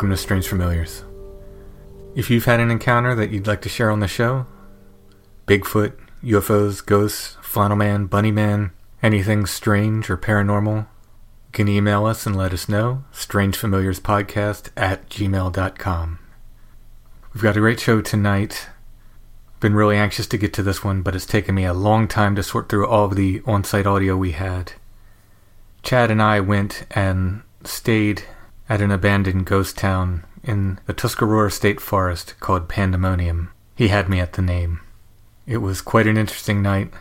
Welcome to Strange Familiars. If you've had an encounter that you'd like to share on the show, Bigfoot, UFOs, ghosts, flannel man, bunny man, anything strange or paranormal, you can email us and let us know. Strangefamiliarspodcast at gmail.com. We've got a great show tonight. Been really anxious to get to this one, but it's taken me a long time to sort through all of the on site audio we had. Chad and I went and stayed at an abandoned ghost town in the Tuscarora State Forest called Pandemonium. He had me at the name. It was quite an interesting night.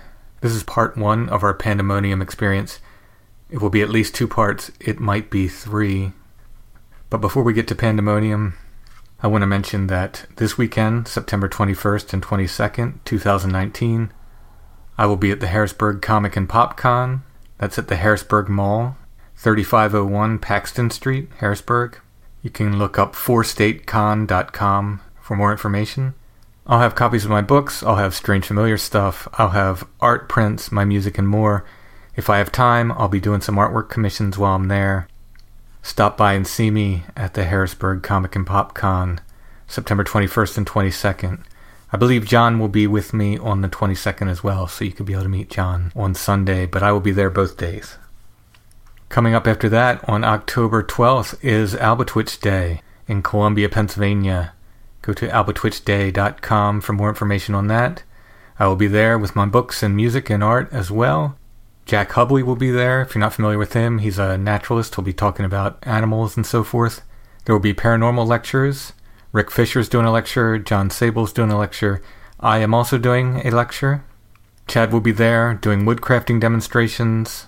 This is part one of our Pandemonium experience. It will be at least two parts, it might be three. But before we get to Pandemonium, I want to mention that this weekend, September 21st and 22nd, 2019, I will be at the Harrisburg Comic and Pop Con. That's at the Harrisburg Mall 3501 Paxton Street, Harrisburg. You can look up fourstatecon.com for more information. I'll have copies of my books, I'll have strange familiar stuff, I'll have art prints, my music, and more. If I have time, I'll be doing some artwork commissions while I'm there. Stop by and see me at the Harrisburg Comic and Pop Con, September 21st and 22nd. I believe John will be with me on the 22nd as well, so you could be able to meet John on Sunday, but I will be there both days. Coming up after that on October 12th is Albatwitch Day in Columbia, Pennsylvania. Go to albatwitchday.com for more information on that. I will be there with my books and music and art as well. Jack Hubley will be there. If you're not familiar with him, he's a naturalist. He'll be talking about animals and so forth. There will be paranormal lectures. Rick Fisher's doing a lecture. John Sabol's doing a lecture. I am also doing a lecture. Chad will be there doing woodcrafting demonstrations.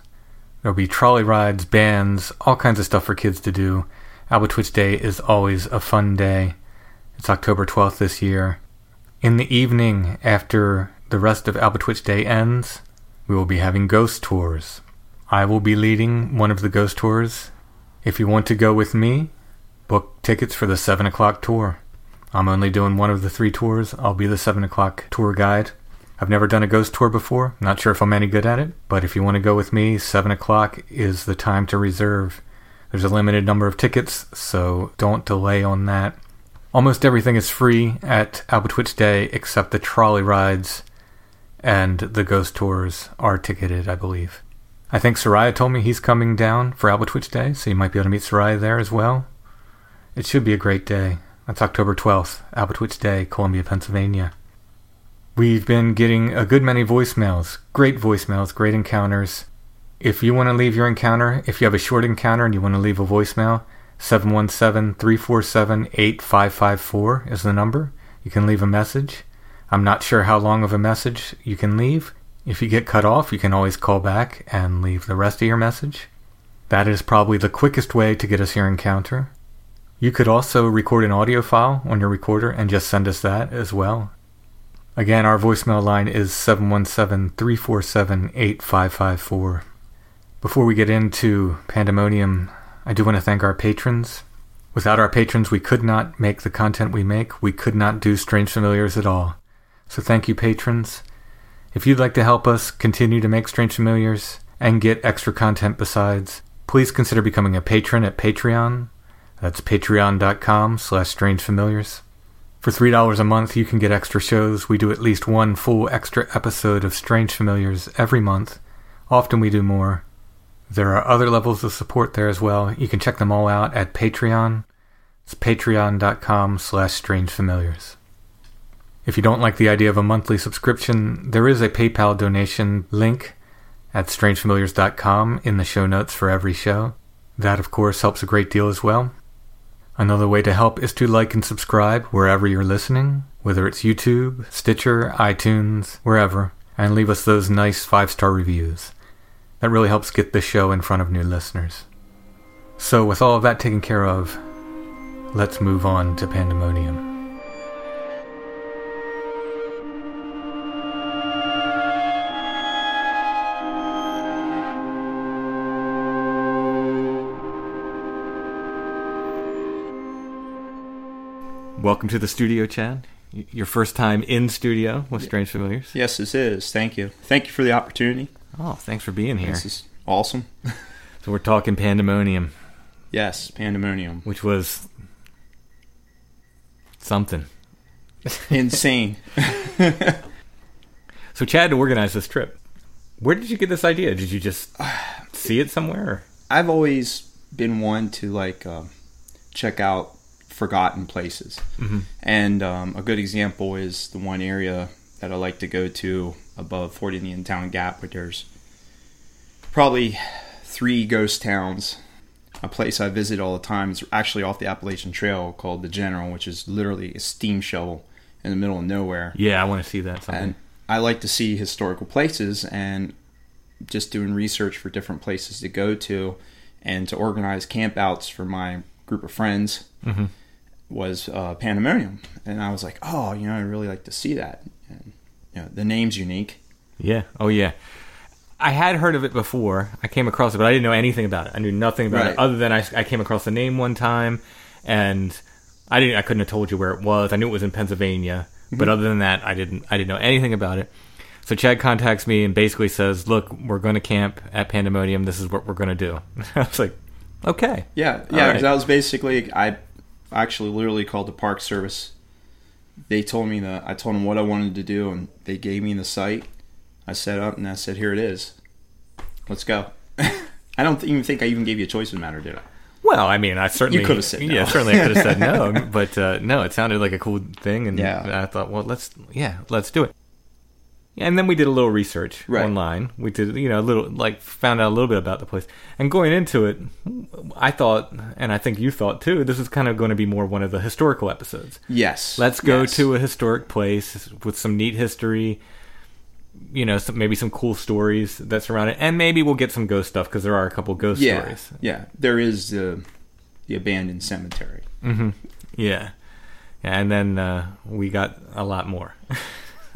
There'll be trolley rides, bands, all kinds of stuff for kids to do. Albatwitch Day is always a fun day. It's October 12th this year. In the evening, after the rest of Albatwitch Day ends, we will be having ghost tours. I will be leading one of the ghost tours. If you want to go with me, book tickets for the 7 o'clock tour. I'm only doing one of the three tours. I'll be the 7 o'clock tour guide. I've never done a ghost tour before. Not sure if I'm any good at it, but if you want to go with me, 7 o'clock is the time to reserve. There's a limited number of tickets, so don't delay on that. Almost everything is free at Albatwitch Day except the trolley rides and the ghost tours are ticketed, I believe. I think Soraya told me he's coming down for Albatwitch Day, so you might be able to meet Soraya there as well. It should be a great day. That's October 12th, Albatwitch Day, Columbia, Pennsylvania. We've been getting a good many voicemails, great voicemails, great encounters. If you want to leave your encounter, if you have a short encounter and you want to leave a voicemail, 717 347 8554 is the number. You can leave a message. I'm not sure how long of a message you can leave. If you get cut off, you can always call back and leave the rest of your message. That is probably the quickest way to get us your encounter. You could also record an audio file on your recorder and just send us that as well. Again, our voicemail line is 717 347 8554. Before we get into Pandemonium, I do want to thank our patrons. Without our patrons, we could not make the content we make. We could not do Strange Familiars at all. So thank you, patrons. If you'd like to help us continue to make Strange Familiars and get extra content besides, please consider becoming a patron at Patreon. That's patreon.com slash strangefamiliars. For $3 a month, you can get extra shows. We do at least one full extra episode of Strange Familiars every month. Often we do more. There are other levels of support there as well. You can check them all out at Patreon. It's patreon.com slash strangefamiliars. If you don't like the idea of a monthly subscription, there is a PayPal donation link at strangefamiliars.com in the show notes for every show. That, of course, helps a great deal as well. Another way to help is to like and subscribe wherever you're listening, whether it's YouTube, Stitcher, iTunes, wherever, and leave us those nice five star reviews. That really helps get the show in front of new listeners. So, with all of that taken care of, let's move on to Pandemonium. Welcome to the studio, Chad. Your first time in studio with Strange Familiars. Yes, this is. Thank you. Thank you for the opportunity. Oh, thanks for being here. This is awesome. So we're talking Pandemonium, yes, pandemonium. which was something. Insane. So Chad organized this trip. Where did you get this idea? Did you just see it somewhere? I've always been one to like um, check out forgotten places, and um, a good example is the one area that I like to go to above Fort Indian Town Gap, where there's probably three ghost towns. A place I visit all the time is actually off the Appalachian Trail called the General, which is literally a steam shovel in the middle of nowhere. Yeah, I want to see that. Something. and I like to see historical places and just doing research for different places to go to and to organize campouts for my group of friends was uh, Pandemonium, and I was like, oh, you know, I really like to see that. And you know, the name's unique. yeah. Oh yeah. I had heard of it before. I came across it, but I didn't know anything about it. I knew nothing about Right. it other than I, I came across the name one time, and I didn't. I couldn't have told you where it was. I knew it was in Pennsylvania, but other than that, I didn't. I didn't know anything about it. So Chad contacts me and basically says, "Look, we're going to camp at Pandemonium. This is what we're going to do." I was like, "Okay." Yeah, yeah. right. was basically I actually literally called the Park Service. They told me that I told them what I wanted to do, and they gave me the site. I set up and I said, "Here it is. Let's go." I don't even think I even gave you a choice in the matter, did I? Well, I mean, I certainly You could have said no. Yeah, certainly I could have said no, but uh, no, it sounded like a cool thing, and Yeah. I thought, well, let's yeah, let's do it. And then we did a little research Right. online. We did, you know, a little like found out a little bit about the place. And going into it, I thought, and I think you thought too, this is kind of going to be more one of the historical episodes. Yes. Let's go Yes. to a historic place with some neat history. You know, some, maybe some cool stories that surround it, and maybe we'll get some ghost stuff because there are a couple ghost yeah, stories. yeah. There is the the abandoned cemetery. Yeah. And then uh, we got a lot more.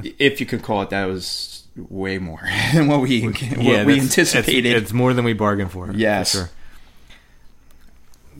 if you could call it that, it was way more than what we what we anticipated. It's, it's more than we bargained for. for Yes. sure.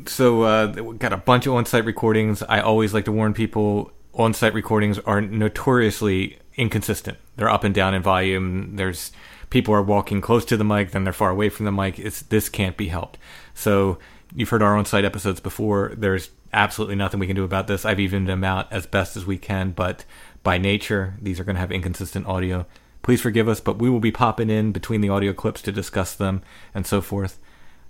So uh, got a bunch of on-site recordings. I always like to warn people: on-site recordings are notoriously inconsistent. They're up and down in volume. There's people are walking close to the mic, then they're far away from the mic. It's this can't be helped. So you've heard our on-site episodes before. There's absolutely nothing we can do about this. I've evened them out as best as we can, but by nature, these are going to have inconsistent audio. Please forgive us, but we will be popping in between the audio clips to discuss them and so forth.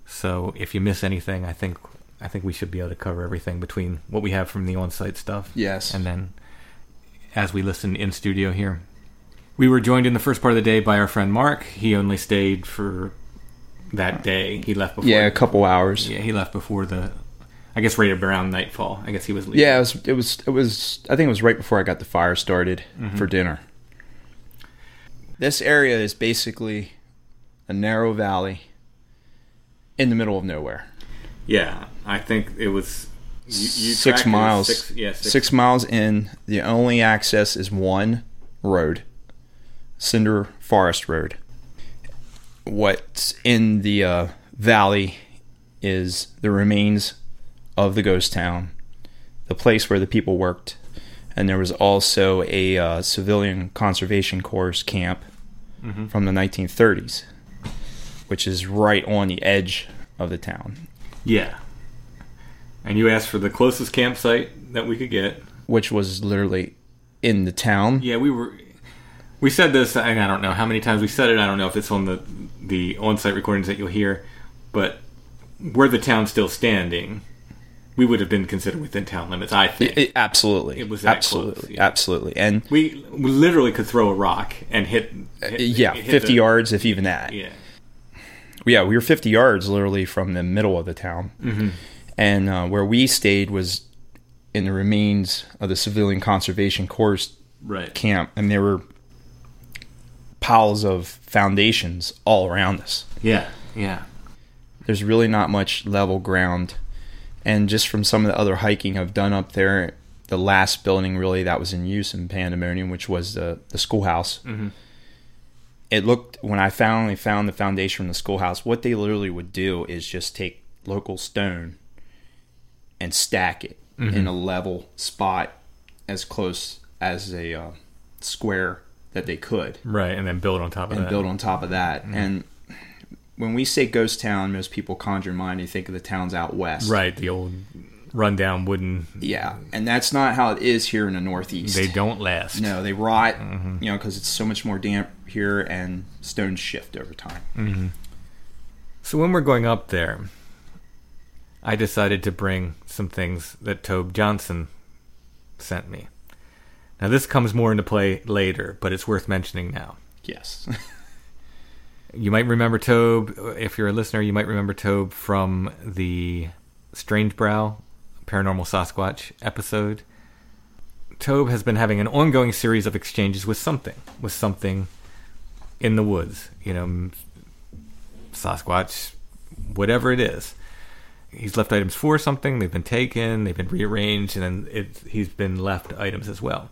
So if you miss anything, I think I think we should be able to cover everything between what we have from the on-site stuff. Yes. And then as we listen in studio here. We were joined in the first part of the day by our friend Mark. He only stayed for that day. He left before yeah, a couple hours. yeah, he left before the. I guess right around nightfall. I guess he was leaving. Yeah, it was. It was. It was. I think it was right before I got the fire started Mm-hmm. for dinner. This area is basically a narrow valley in the middle of nowhere. Yeah, I think it was you, you six tracked it as miles. Six, yeah, six, six miles in. The only access is one road, Cinder Forest Road. What's in the uh, valley is the remains of the ghost town, the place where the people worked, and there was also a uh, civilian conservation corps camp from the 1930s, which is right on the edge of the town. Yeah. And you asked for the closest campsite that we could get. which was literally in the town. Yeah, we were. We said this. and I don't know how many times we said it. I don't know if it's on the the on-site recordings that you'll hear, but were the town still standing, we would have been considered within town limits. I think It- absolutely, It was absolutely, close, yeah. absolutely, and we, we literally could throw a rock and hit. hit yeah, hit fifty the- yards, if even that. Yeah, yeah, we were 50 yards literally from the middle of the town. Mm-hmm. And uh, where we stayed was in the remains of the Civilian Conservation Corps right. camp, and there were piles of foundations all around us. Yeah, yeah. There's really not much level ground. And just from some of the other hiking I've done up there, the last building really that was in use in Pandemonium, which was the, the schoolhouse. Mm-hmm. It looked, when I finally found the foundation from the schoolhouse, what they literally would do is just take local stone and stack it in mm-hmm. a level spot as close as a uh, square that they could Right, and then build on top of and that. build on top of that. Mm-hmm. And when we say ghost town, most people conjure in mind. You think of the towns out west, Right, the old rundown wooden. Yeah, and that's not how it is here in the Northeast. They don't last. No, they rot. Mm-hmm. You know, because it's so much more damp here, and stones shift over time. Mm-hmm. So when we're going up there, I decided to bring some things that Tobe Johnson sent me. Now this comes more into play later, but it's worth mentioning now. Yes, You might remember Tobe, if you're a listener, you might remember Tobe from the Strange Brow Paranormal Sasquatch episode. Tobe has been having an ongoing series of exchanges with something, with something in the woods. You know, Sasquatch, whatever it is. He's left items for something. They've been taken. They've been rearranged, and then he's been left items as well.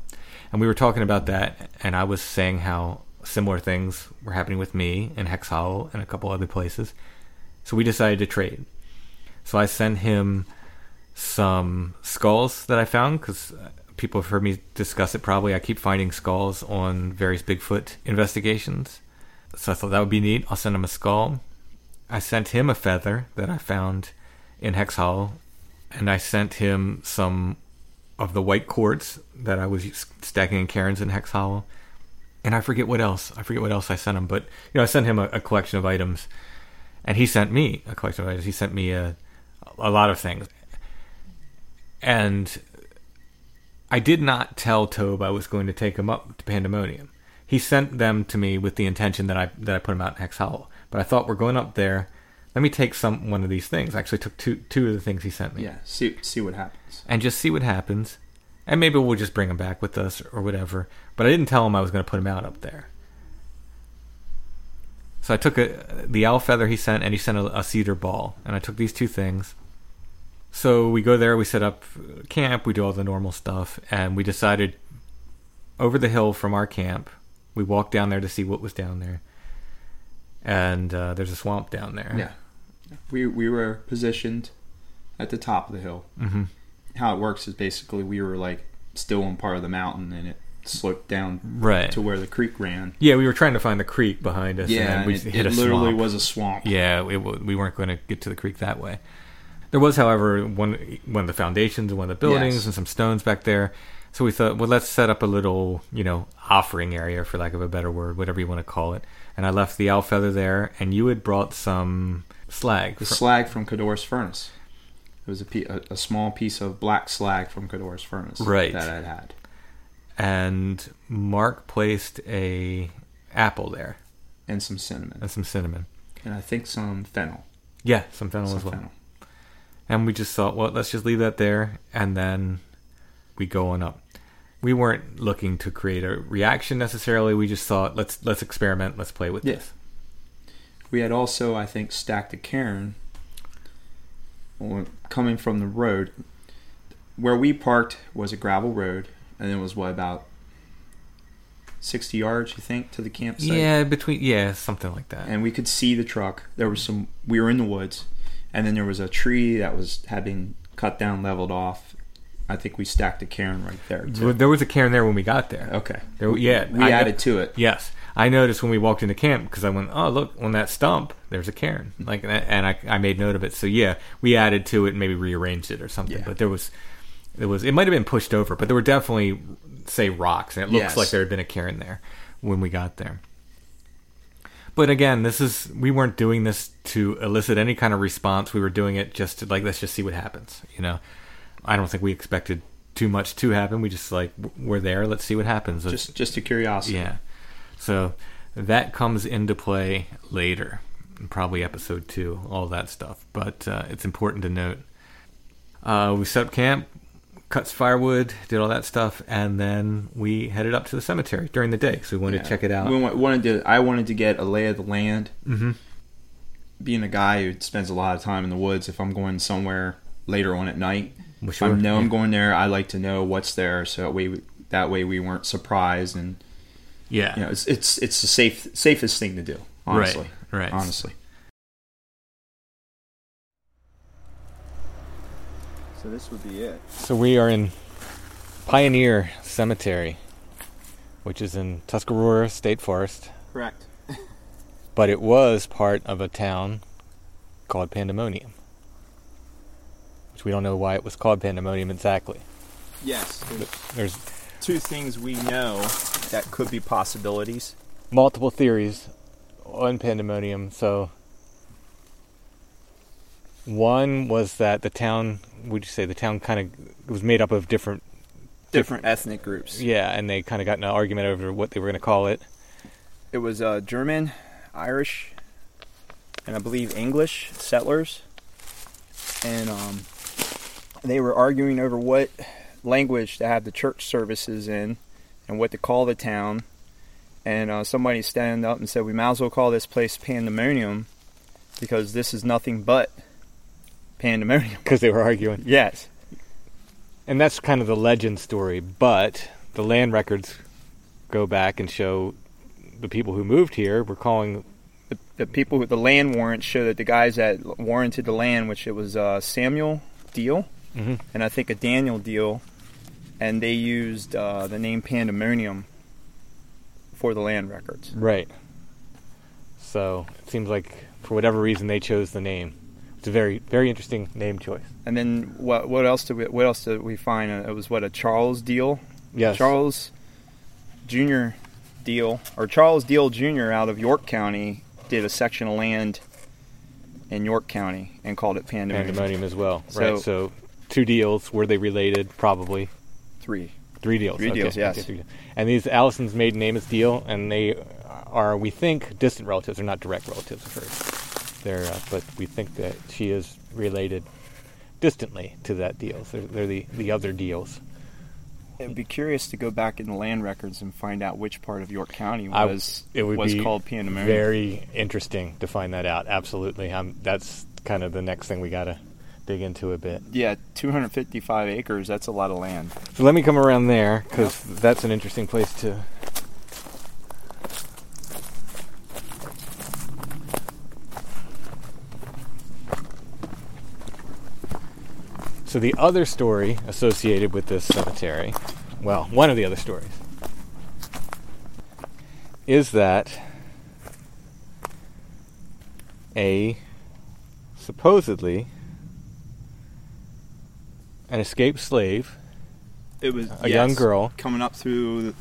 And we were talking about that, and I was saying how similar things were happening with me in Hex Hollow and a couple other places. So we decided to trade. So I sent him some skulls that I found because uh, people have heard me discuss it probably. I keep finding skulls on various Bigfoot investigations. So I thought that would be neat. I'll send him a skull. I sent him a feather that I found in Hex Hollow, and I sent him some of the white quartz that I was stacking in cairns in Hex Hollow. And I forget what else. I forget what else I sent him, but you know, I sent him a, a collection of items, and he sent me a collection of items. He sent me a a lot of things, and I did not tell Tobe I was going to take him up to Pandemonium. He sent them to me with the intention that I that I put him out in Hex Hollow. But I thought we're going up there. Let me take some one of these things. I actually took two two of the things he sent me yeah. See see what happens. and just see what happens. And maybe we'll just bring him back with us or whatever. But I didn't tell him I was going to put him out up there. So I took a, the owl feather he sent, and he sent a, a cedar ball, and I took these two things. So we go there, we set up camp, we do all the normal stuff, and we decided over the hill from our camp, we walked down there to see what was down there. And uh, there's a swamp down there. Yeah, we we were positioned at the top of the hill. Mhm. How it works is basically we were like still on part of the mountain, and it sloped down Right. to where the creek ran. Yeah, we were trying to find the creek behind us. and Yeah, and we it, hit it a literally swamp. was a swamp. Yeah, it, we weren't going to get to the creek that way. There was, however, one one of the foundations and one of the buildings Yes. and some stones back there. So we thought, well, let's set up a little, you know, offering area, for lack of a better word, whatever you want to call it. And I left the owl feather there, and you had brought some slag. The fr- slag from Codorus furnace. It was a, a, a small piece of black slag from Codorus furnace Right. that I'd had. And Mark placed a apple there And some cinnamon. and some cinnamon. And I think some fennel. Yeah, some fennel Some as well. fennel. And we just thought, well, let's just leave that there, and then we go on up. We weren't looking to create a reaction necessarily. We just thought, let's let's experiment, let's play with Yeah. this. We had also, I think, stacked a cairn coming from the road. Where we parked was a gravel road, and it was what about sixty yards, you think, to the campsite? Yeah, between yeah, something like that. And we could see the truck. There was some. We were in the woods, and then there was a tree that was had been cut down, leveled off. I think we stacked a cairn right there. Too. there was a cairn there when we got there. Okay. There, yeah, We I- added to it. Yes, I noticed when we walked into camp because I went, oh look, on that stump, there's a cairn. Like, and I, I made note of it. So yeah, we added to it, and maybe rearranged it or something. Yeah. But there was, it was, it might have been pushed over, but there were definitely, say, rocks, and it looks Yes. like there had been a cairn there when we got there. But again, this is we weren't doing this to elicit any kind of response. We were doing it just to like let's just see what happens. You know, I don't think we expected too much to happen. We just like we're there. Let's see what happens. Let's- Just, just a curiosity. yeah. So that comes into play later, probably episode two, all that stuff. But uh, it's important to note. Uh, we set up camp, cut some firewood, did all that stuff, and then we headed up to the cemetery during the day. So we wanted to check it out. We wanted to. I wanted to get a lay of the land. hmm Being a guy who spends a lot of time in the woods, if I'm going somewhere later on at night, Well, sure, I know I'm going there, I like to know what's there, so that way that way we weren't surprised, and Yeah. you know, it's it's it's the safe safest thing to do. Honestly, Right, right. Honestly. So this would be it. So we are in Pioneer Cemetery, which is in Tuscarora State Forest. Correct. but it was part of a town called Pandemonium. Which we don't know why it was called Pandemonium exactly. Yes. There's There's two things we know that could be possibilities. multiple theories on Pandemonium. So, one was that the town, would you say the town kind of was made up of different, Different ethnic groups. yeah, and they kind of got in an argument over what they were going to call it. It was uh, German, Irish, and I believe English settlers, and um, they were arguing over what language to have the church services in, and what to call the town. And uh, somebody stand up and said, "We might as well call this place Pandemonium, because this is nothing but pandemonium." Because they were arguing. Yes. And that's kind of the legend story, but the land records go back and show the people who moved here were calling the, the people with the land warrants show that the guys that warranted the land, which it was uh, Samuel Deal Mhm. and I think a Daniel Deal, and they used uh, the name Pandemonium for the land records. Right. So it seems like for whatever reason they chose the name. It's a very very interesting name choice. And then what what else did we what else did we find? Uh, It was what a Charles Deal, Yes. Charles Junior Deal, or Charles Deal Jr. out of York County did a section of land in York County and called it Pandemonium. Pandemonium as well. So- right. So two deals. Were they related? Probably. Three. Three deals. Three okay. deals, yes. Okay, three deals. And these Allison's maiden name is Deal, and they are, we think, distant relatives. They're not direct relatives of hers. They're, uh, but we think that she is related distantly to that deal. So they're, they're the the other deals. It'd be curious to go back in the land records and find out which part of York County I- was it would was be called Pandemonium. Very interesting to find that out. Absolutely. Um, that's kind of the next thing we got to dig into a bit. Yeah, 255 acres. That's a lot of land. So let me come around there because that's an interesting place to. So the other story associated with this cemetery, well, one of the other stories, is that a supposedly an escaped slave It was A young girl. coming up through the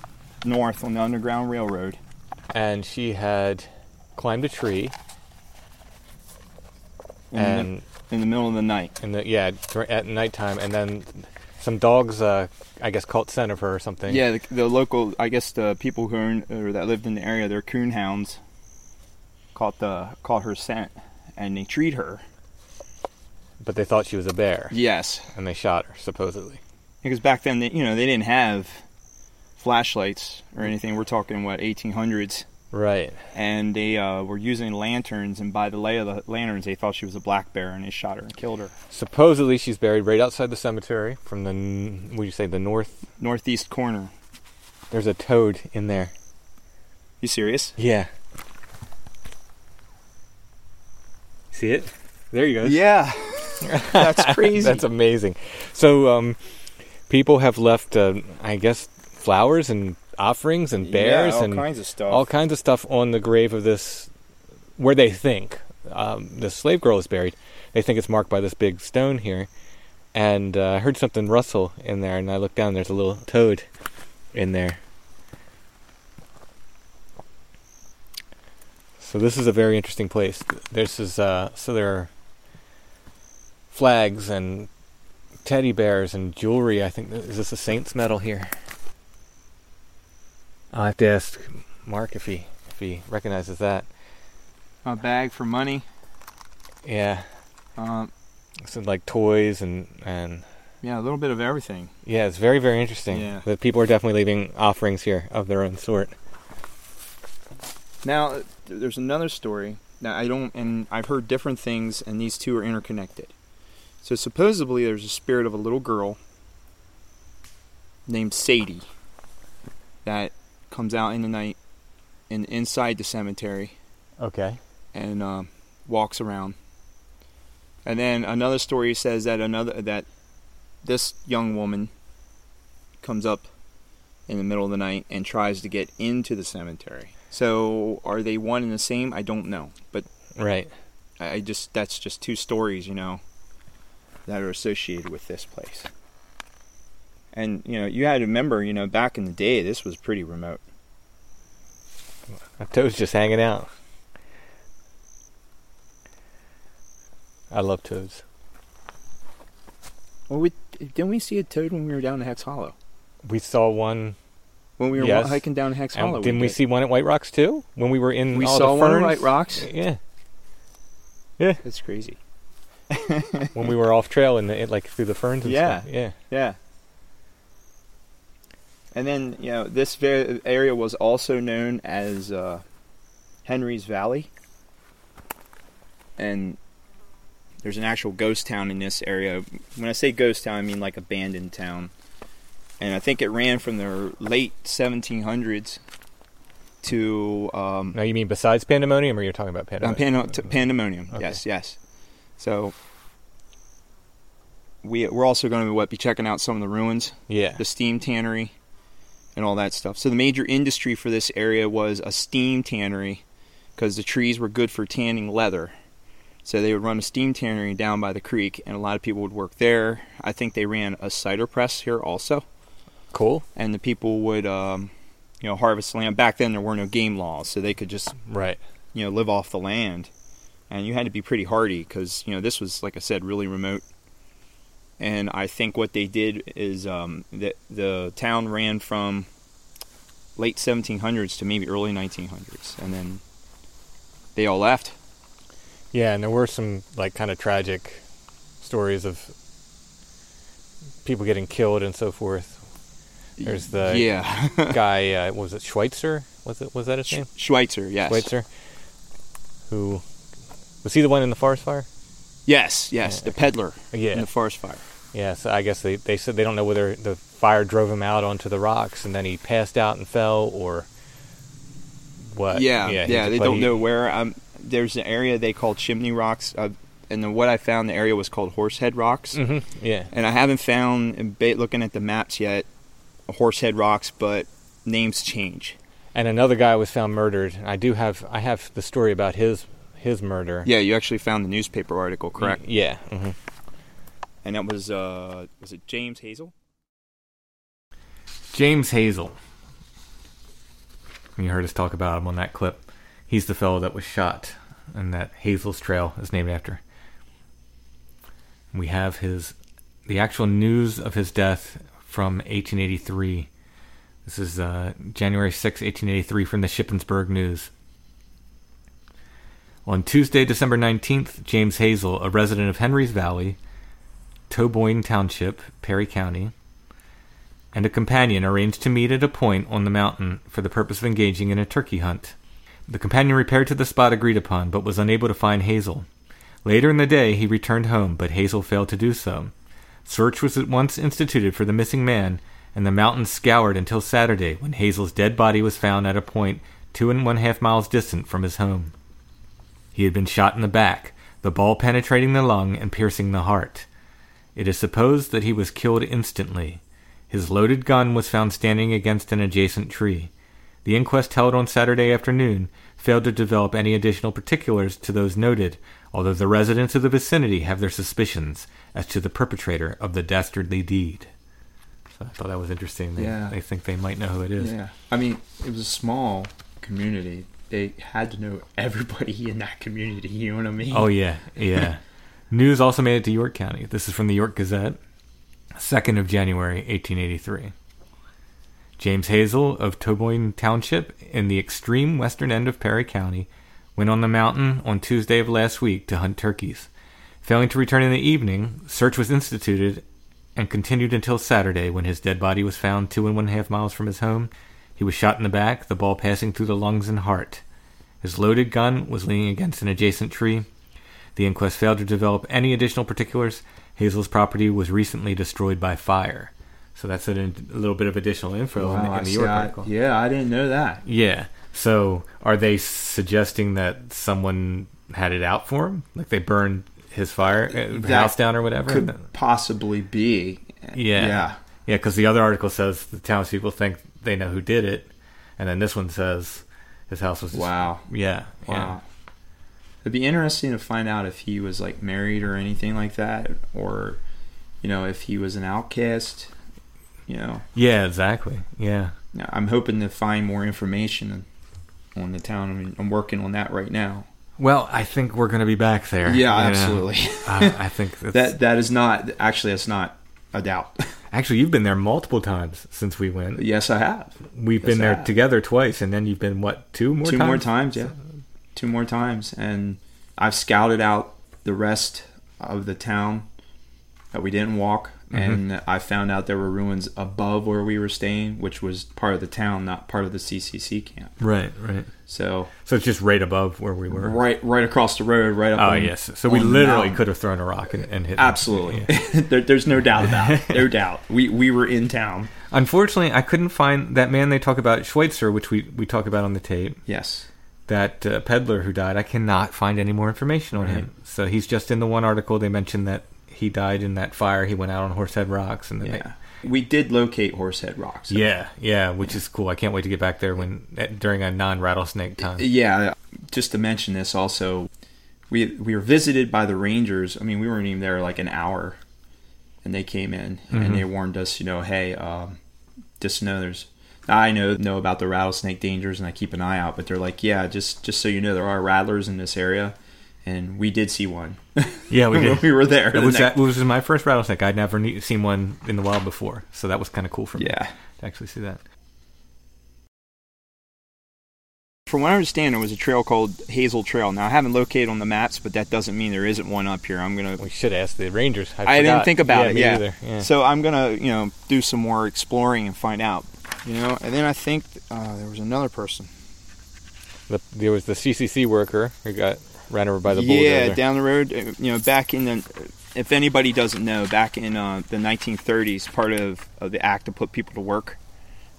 north on the Underground Railroad. and she had climbed a tree and the, in the middle of the night. in the yeah at nighttime and then some dogs uh i guess caught scent of her or something Yeah, the, the local, I guess the people who in, or that lived in the area, they're coon hounds, caught the caught her scent, and they treat her. but they thought she was a bear, Yes, and they shot her supposedly. because back then, they, you know, they didn't have flashlights or anything. We're talking what 1800s, Right. and they uh, were using lanterns. And by the lay of the lanterns, they thought she was a black bear, and they shot her and killed her. Supposedly she's buried right outside the cemetery from the would you say the north. Northeast corner. There's a toad in there. You serious? Yeah. See it? There you go. Yeah, that's crazy. That's amazing. So, um, people have left, uh, I guess, flowers and offerings and bears yeah, all and kinds of stuff. all kinds of stuff on the grave of this, where they think um, the slave girl is buried. They think it's marked by this big stone here. And uh, I heard something rustle in there, and I looked down. There's a little toad in there. So this is a very interesting place. This is uh, so there are flags and teddy bears and jewelry. I think is this a saint's medal here? I'll have to ask Mark if he if he recognizes that. a bag for money. Yeah, Um, so like toys and and yeah, a little bit of everything. yeah, it's very very interesting. Yeah. that people are definitely leaving offerings here of their own sort. Now, there's another story. Now, I don't, and I've heard different things, and these two are interconnected. So, supposedly, there's a spirit of a little girl named Sadie that comes out in the night and inside the cemetery Okay. and uh, walks around. And then another story says that another that this young woman comes up in the middle of the night and tries to get into the cemetery. So are they one and the same? I don't know, but Right. I just that's just two stories, you know, that are associated with this place. And you know, you had to remember, you know, back in the day, this was pretty remote. A toad's just hanging out. I love toads. Well, we didn't we see a toad when we were down in Hex Hollow? We saw one. When we were Yes. hiking down Hex and Hollow, didn't we did. see one at White Rocks too? When we were in We all saw the one at? White Rocks? Yeah. Yeah. That's crazy. when we were off trail and it, like through the ferns and Yeah. stuff. Yeah. Yeah. And then you know this ver- area was also known as uh, Henry's Valley, and there's an actual ghost town in this area. When I say ghost town, I mean like abandoned town. And I think it ran from the late 1700s to um, Now you mean besides pandemonium, or you're talking about uh, pandemonium? Pando- pandemonium. Okay. Yes, yes. So we we're also going to what be checking out some of the ruins, yeah. the steam tannery, and all that stuff. So the major industry for this area was a steam tannery because the trees were good for tanning leather. So they would run a steam tannery down by the creek, and a lot of people would work there. I think they ran a cider press here also Cool. and the people would um, you know harvest land back then there were no game laws so they could just Right. you know live off the land and you had to be pretty hardy because you know this was like i said really remote and i think what they did is um, that the town ran from late 1700s to maybe early 1900s and then they all left Yeah, and there were some like kind of tragic stories of people getting killed and so forth. There's the yeah guy. Uh, was it Schweitzer? Was it? Was that his name? schweitzer yes Schweitzer. Who was he? The one in the forest fire? yes yes the peddler Yeah. in the forest fire Yeah. So I guess they they said they don't know whether the fire drove him out onto the rocks and then he passed out and fell or what. Yeah, he- yeah, they don't he- know where. Um, there's an area they call Chimney Rocks, uh, and then what I found, the area was called Horsehead Rocks, Mhm, Yeah. and I haven't found, looking at the maps yet, Horsehead Rocks, but names change. And another guy was found murdered. I do have I have the story about his his murder. Yeah, you actually found the newspaper article, correct? Yeah. hmm And that was, uh, was it James Hazel? James Hazel. You heard us talk about him on that clip. He's the fellow that was shot, and that Hazel's Trail is named after. We have his the actual news of his death from 1883. This is uh, January 6, 1883, from the Shippensburg News. On Tuesday, December 19th, James Hazel, a resident of Henry's Valley, Toboyne Township, Perry County, and a companion arranged to meet at a point on the mountain for the purpose of engaging in a turkey hunt. The companion repaired to the spot agreed upon, but was unable to find Hazel. Later in the day, he returned home, but Hazel failed to do so. Search was at once instituted for the missing man, and the mountains scoured until Saturday, when Hazel's dead body was found at a point two and one half miles distant from his home. He had been shot in the back, the ball penetrating the lung and piercing the heart. It is supposed that he was killed instantly. His loaded gun was found standing against an adjacent tree. The inquest held on Saturday afternoon failed to develop any additional particulars to those noted, although the residents of the vicinity have their suspicions as to the perpetrator of the dastardly deed. So I thought that was interesting. They, Yeah. they think they might know who it is. Yeah. I mean, it was a small community. They had to know everybody in that community. You know what I mean? Oh yeah, yeah. News also made it to York County. This is from the York Gazette, second of January, eighteen eighty-three. James Hazel of Toboyne Township in the extreme western end of Perry County went on the mountain on Tuesday of last week to hunt turkeys. Failing to return in the evening, search was instituted and continued until Saturday when his dead body was found two and one half miles from his home. He was shot in the back, the ball passing through the lungs and heart. His loaded gun was leaning against an adjacent tree. The inquest failed to develop any additional particulars. Hazel's property was recently destroyed by fire. So that's a, a little bit of additional info in, Wow, the- in the. York I- article. yeah, I didn't know that. Yeah. So are they suggesting that someone had it out for him? Like they burned his fire uh, That house down or whatever? Could possibly be. Yeah. Yeah. Yeah, because the other article says the townspeople think they know who did it, and then this one says his house was. Wow. Yeah. Wow. It'd be interesting to find out if he was like married or anything like that, or you know, if he was an outcast. You know, Yeah. Exactly. Yeah. I'm hoping to find more information on the town. I mean, I'm working on that right now. Well, I think we're going to be back there. Yeah, absolutely. Uh, I think that's, that that is not actually that's not a doubt. actually you've been there multiple times since we went. yes, I have. We've Yes, been I there have. together twice, and then you've been what two more Two times? more times, yeah. Two more times, and I've scouted out the rest of the town that we didn't walk, Mm-hmm. and I found out there were ruins above where we were staying, which was part of the town, not part of the CCC camp. Right. Right. So So it's just right above where we were. right, right across the road, right up. Oh on, yes. So we literally could have thrown a rock and, and hit. Absolutely, Yeah. there, there's no doubt about it. No doubt. We we were in town. Unfortunately, I couldn't find that man they talk about, Schweitzer, which we, we talk about on the tape. Yes. That uh, peddler who died. I cannot find any more information on him. So he's just in the one article. They mentioned that he died in that fire. He went out on Horsehead Rocks, and then they- Yeah. We did locate Horsehead Rocks. Yeah, yeah, which is cool. I can't wait to get back there when during a non rattlesnake time. Yeah, just to mention this also, we we were visited by the Rangers. I mean, we weren't even there like an hour, and they came in and they warned us, you know, hey, um, just know there's. I know know about the rattlesnake dangers and I keep an eye out, but they're like, yeah, just just so you know, there are rattlers in this area, and we did see one. Yeah, we did. we were there. That the was next- that was my first rattlesnake. I'd never seen one in the wild before, so that was kind of cool for me Yeah. to actually see that. From what I understand, there was a trail called Hazel Trail. Now I haven't located on the maps, but that doesn't mean there isn't one up here. I'm gonna. We should ask the Rangers. I, I didn't think about it. me Yeah. either. yeah. So I'm gonna, you know, do some more exploring and find out. You know, and then I think uh, there was another person. The, there was the CCC worker who got ran over by the bulldozer. yeah, bulldozer. down the road. uh, You know, back in the. If anybody doesn't know, back in uh, the 1930s, part of, of the act to put people to work,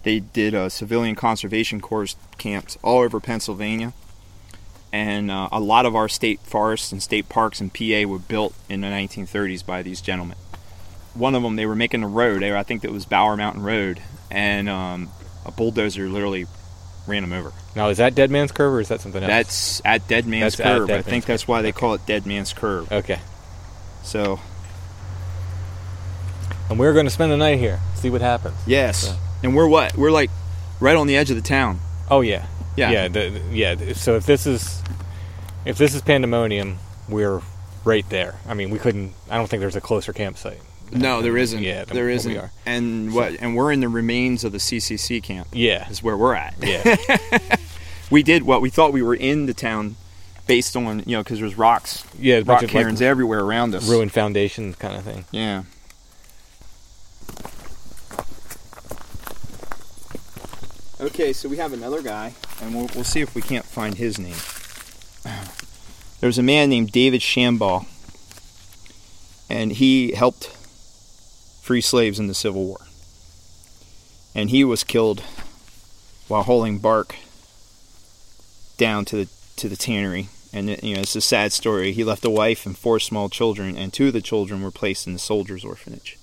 they did uh, civilian conservation corps camps all over Pennsylvania, and uh, a lot of our state forests and state parks in PA were built in the 1930s by these gentlemen. One of them, they were making a road. I think that was Bower Mountain Road, and um, a bulldozer literally ran them over. Now is that Dead Man's Curve or is that something else? That's at Dead Man's That's Curve. Dead I Man's think that's why they call it Dead Man's Curve. okay. So And we're going to spend the night here. See what happens. yes, So- and we're what? We're like right on the edge of the town. Oh yeah. Yeah. Yeah. The, the- yeah. So if this is if this is pandemonium, we're right there. I mean, we couldn't. I don't think there's a closer campsite. No, there isn't. Yeah, there what we isn't. are. And what? And we're in the remains of the CCC camp. Yeah. Is where we're at. Yeah. we did what we thought we were in the town based on you know because there's rocks, Yeah, rock of cairns like, everywhere around us. ruined foundations kind of thing. Yeah. Okay, so we have another guy, and we'll, we'll see if we can't find his name. There's a man named David Shambaugh, and he helped free slaves in the Civil War. And he was killed while hauling bark down to the to the tannery. And you know, it's a sad story. He left a wife and four small children, and two of the children were placed in the soldiers' orphanage.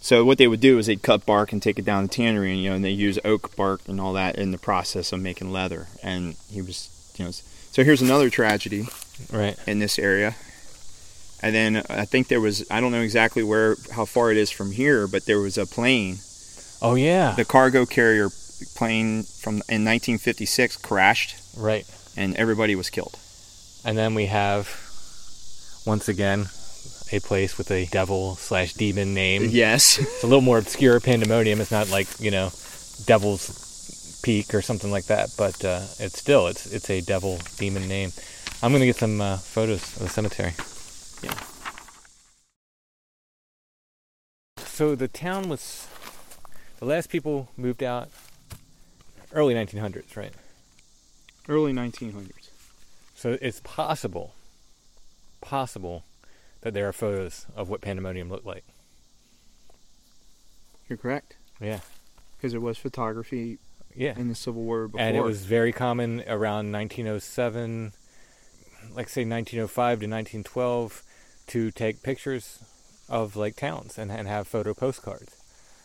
So what they would do is they'd cut bark and take it down the tannery, and you know, and they use oak bark and all that in the process of making leather. And he was, you know, so here's another tragedy Right. in this area. And then I think there was I don't know exactly where how far it is from here, but there was a plane, Oh yeah. the cargo carrier plane from in 1956 crashed, right. and everybody was killed. And then we have once again a place with a devil slash demon name. Yes. It's a little more obscure. Pandemonium. It's not like you know, Devil's Peak or something like that. But uh, it's still it's it's a devil demon name. I'm gonna get some uh, photos of the cemetery. Yeah. So the town was the last people moved out early 1900s, right? Early 1900s. So it's possible, possible that there are photos of what Pandemonium looked like. You're correct. Yeah. Because there was photography Yeah. in the Civil War before. and it was very common around 1907 like say 1905 to 1912 to take pictures of like towns and, and have photo postcards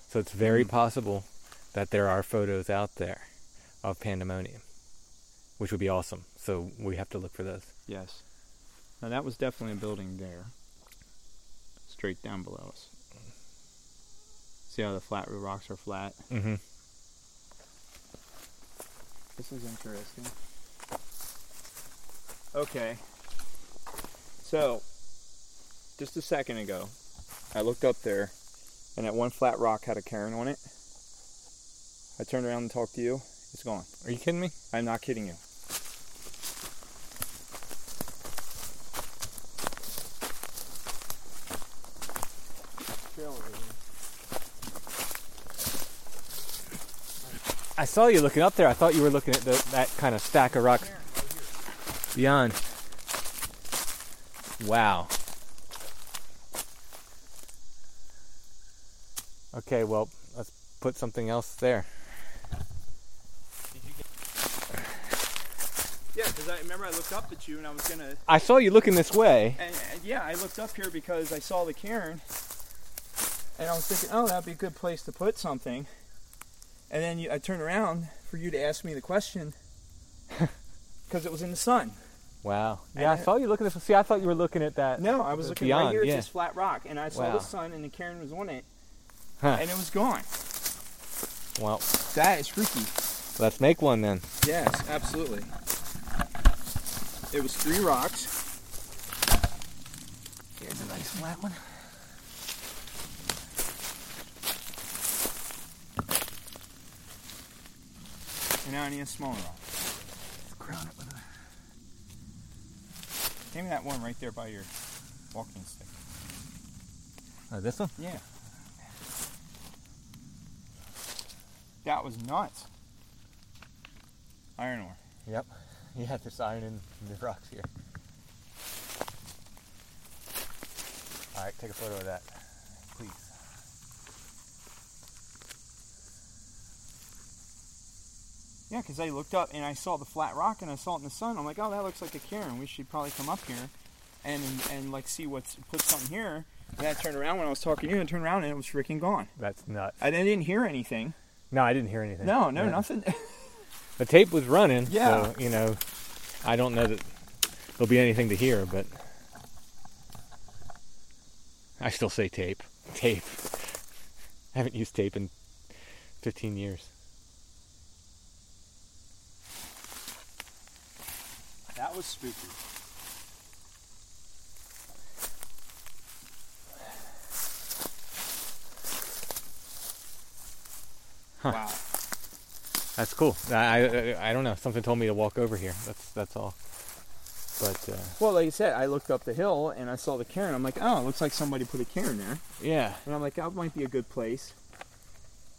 so it's very Mm. possible that there are photos out there of pandemonium which would be awesome so we have to look for those Yes. Now that was definitely a building there. Straight down below us. See how the flat rocks are flat? mm-hmm. This is interesting. Okay. So, just a second ago, I looked up there, and that one flat rock had a cairn on it. I turned around and talked to you. It's gone. are you kidding me I'm not kidding you. i saw you looking up there i thought you were looking at the, that kind of stack of rocks beyond wow okay well let's put something else there Yeah, because I remember I looked up at you and I was gonna. i saw you looking this way And, and yeah, I looked up here because I saw the cairn, and I was thinking, oh, that'd be a good place to put something. And then you, I turned around for you to ask me the question because it was in the sun. wow yeah i saw you looking at this see i thought you were looking at that No, I was looking Beyond, right here at yeah. this flat rock, and I saw Wow. the sun, and the cairn was on it, Huh. and it was gone. well That is freaky. let's make one then Yes, absolutely. It was three rocks. here's a nice flat one And now I need a smaller rock. crown it with a Give me that one right there by your walking stick. oh, this one Yeah. That was nuts. Iron ore. Yep. Yeah, there's iron in the rocks here. All right, take a photo of that, please. Yeah, because I looked up and I saw the flat rock and I saw it in the sun. I'm like, oh, that looks like a cairn. We should probably come up here and and like see what's put something here. And I turned around when I was talking to you and turned around and it was freaking gone. That's nuts. I didn't hear anything. No, I didn't hear anything. No, no, Yeah. nothing. The tape was running, Yeah. so you know, I don't know that there'll be anything to hear, but I still say tape. Tape. I haven't used tape in 15 years. that was spooky. Wow. That's cool. I, I I don't know. Something told me to walk over here. That's that's all. But uh, Well, like I said, I looked up the hill and I saw the cairn. I'm like, oh, it looks like somebody put a cairn there. yeah, And I'm like, that might be a good place.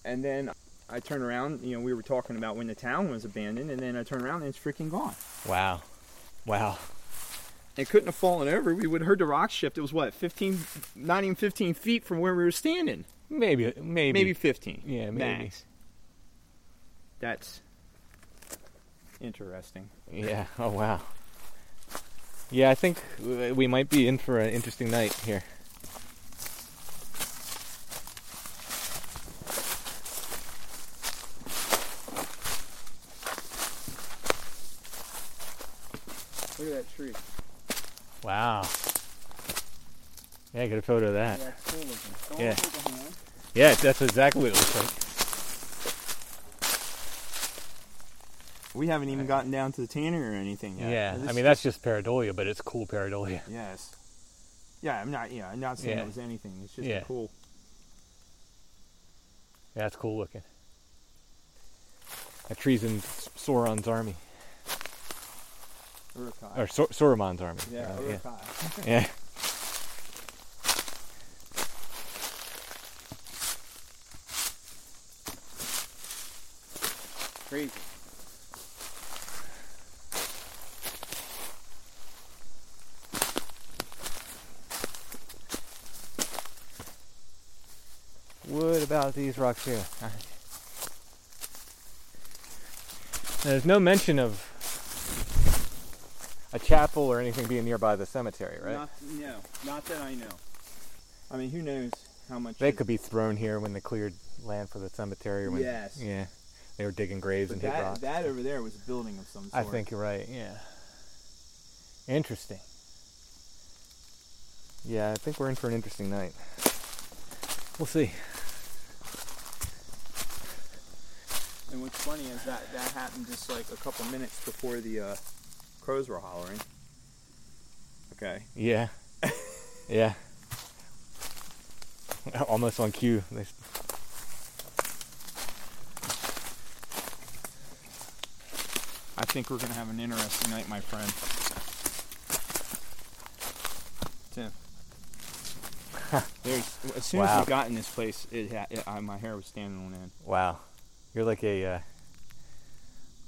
And then I turn around, you know, we were talking about when the town was abandoned, and then I turn around and it's freaking gone. wow, wow. It couldn't have fallen over. We would have heard the rock shift. It was what, 15, not even 15 feet from where we were standing. Maybe, maybe, Maybe 15. Yeah, maybe. Max. That's interesting. Yeah. Oh wow. Yeah, I think we might be in for an interesting night here. Look at that tree. Wow. Yeah, get a photo of that. That's cool looking. Don't Yeah. take a hand. Yeah, that's exactly what it looks like. We haven't even gotten down to the tanner or anything yet. Yeah, I mean that's just pareidolia, but it's cool pareidolia. Yes. Yeah, I'm not. Yeah, I'm not saying Yeah. it was anything. It's just Yeah. cool. Yeah, it's cool looking. That tree's in Sauron's army, Uruk-hai. or Sor- army. yeah, Uh, yeah. yeah. Crazy. What about these rocks here? There's no mention of a chapel or anything being nearby the cemetery, right? Not, no, not that I know. I mean, who knows how much they could be thrown here when they cleared land for the cemetery. Or when, Yes. Yeah. They were digging graves But and hit that, rocks. that over there was a building of some sort. I think you're right. Yeah. Interesting. Yeah, I think we're in for an interesting night. We'll see. What's funny is that that happened just like a couple minutes before the uh, crows were hollering. Okay. Yeah. yeah. Almost on cue. They- I think we're gonna have an interesting night, my friend. Tim. There's, as soon as we got in this place, it, ha- it uh, my hair was standing on end. Wow. You're like a uh,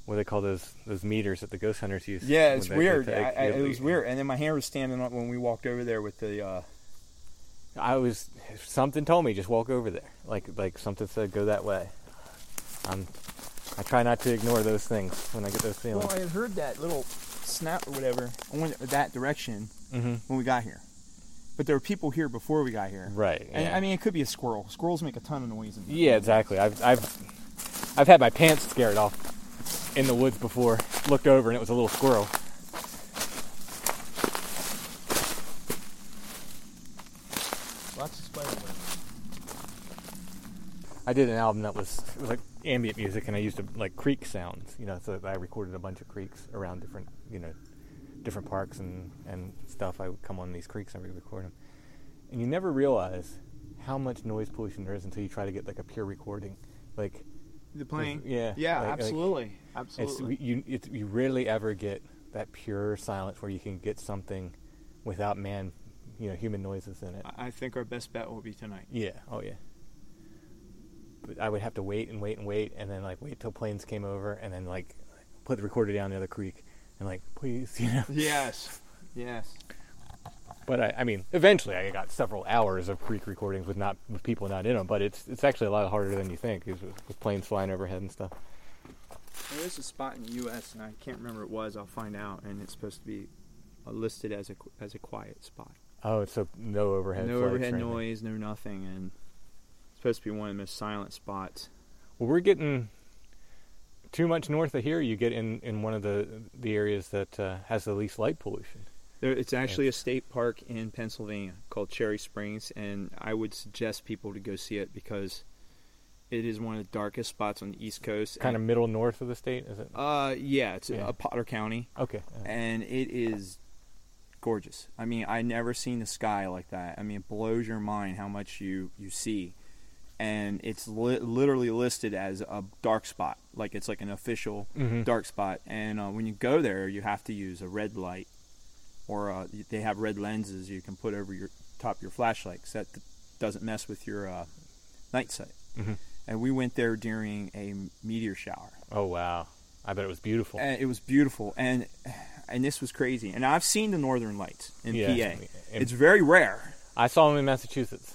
what do they call those those meters that the ghost hunters use? Yeah, it's weird. I, I, it was weird, and then my hair was standing up when we walked over there with the. Uh, I was something told me just walk over there. Like like something said go that way. I'm I try not to ignore those things when I get those feelings. well, I had heard that little snap or whatever. I went that direction mm-hmm. when we got here, but there were people here before we got here. Right. And. I mean, it could be a squirrel. Squirrels make a ton of noise. In there. Yeah, exactly. I've I've I've had my pants scared off in the woods before. Looked over and it was a little squirrel. Lots of spider webs. I did an album that was it was like ambient music, and I used like creek sounds. You know, so I recorded a bunch of creeks around different you know different parks and and stuff. I would come on these creeks and I would record them, and you never realize how much noise pollution there is until you try to get like a pure recording. Like The plane. yeah, Yeah, like- like- absolutely. It's Absolutely. you it's, you rarely ever get that pure silence where you can get something without man, you know, human noises in it. I I think our best bet will be tonight. Yeah. Oh yeah. But I would have to wait and wait and wait, and then like wait till planes came over, and then like put the recorder down the other creek, and like please, you know. Yes. Yes. But I, I mean, eventually I got several hours of creek recordings with not with people not in them. But it's it's actually a lot harder than you think, is with, with planes flying overhead and stuff. There is a spot in the U.S. and I can't remember what it was. I'll find out, and it's supposed to be uh, listed as a as a quiet spot. Oh, it's so no overhead. no overhead noise, no nothing, and it's supposed to be one of the most silent spots. Well, we're getting too much north of here. You get in, in one of the the areas that uh, has the least light pollution. There, it's actually a state park in Pennsylvania called Cherry Springs, and I would suggest people to go see it because it is one of the darkest spots on the East Coast. Kind of middle north of the state, is it? Uh, yeah, it's Yeah. uh, Potter County, Okay. and it is gorgeous. I mean, I never seen the sky like that. I mean, it blows your mind how much you you see, and it's li- literally listed as a dark spot, like it's like an official Mhm. dark spot. And uh, when you go there, you have to use a red light or uh, they have red lenses you can put over your top of your flashlight that doesn't mess with your uh, night sight. And we went there during a meteor shower, Oh wow, I bet it was beautiful. and it was beautiful. And and this was crazy. And I've seen the Northern Lights in Yeah, PA. and- it's very rare. I saw them in Massachusetts,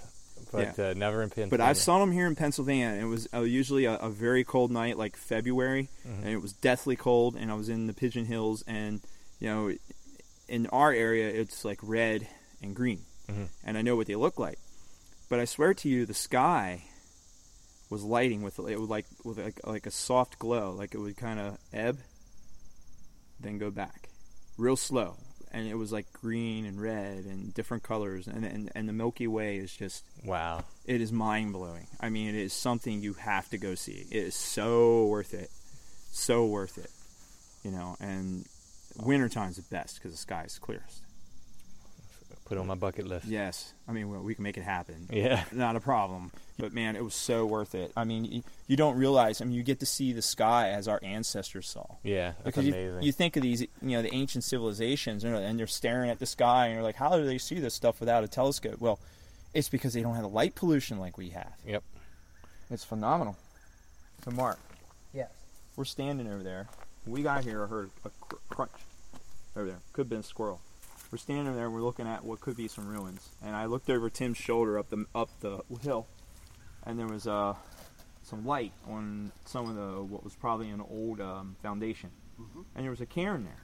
but Yeah. uh, never in Pennsylvania. But I saw them here in Pennsylvania. It was uh, usually a, a very cold night, like February, Mm-hmm. and it was deathly cold. And I was in the Pigeon Hills, and you know, in our area, it's like red and green, Mm-hmm. and I know what they look like. But I swear to you, the sky was lighting with it was like with like, like a soft glow, like it would kind of ebb, then go back, real slow. And it was like green and red and different colors, and, and, and the Milky Way is just Wow. it is mind blowing. I mean, it is something you have to go see. It is so worth it, so worth it. You know, and wintertime's the best because the sky is clearest. Put it on my bucket list. Yes, I mean well, we can make it happen. Yeah. not a problem. But man, it was so worth it. I mean, you, you don't realize. I mean, you get to see the sky as our ancestors saw. Yeah, that's Because you, amazing. you think of these, you know, the ancient civilizations, you know, and they're staring at the sky, and you're like, how do they see this stuff without a telescope? Well, it's because they don't have the light pollution like we have. Yep. It's phenomenal. So, Mark, Yes. we're standing over there. When we got here, I heard a cr- crunch over there. Could have been a squirrel. We're standing there. We're looking at what could be some ruins, and I looked over Tim's shoulder up the up the hill, and there was uh, some light on some of the what was probably an old um, foundation, and there was a cairn there.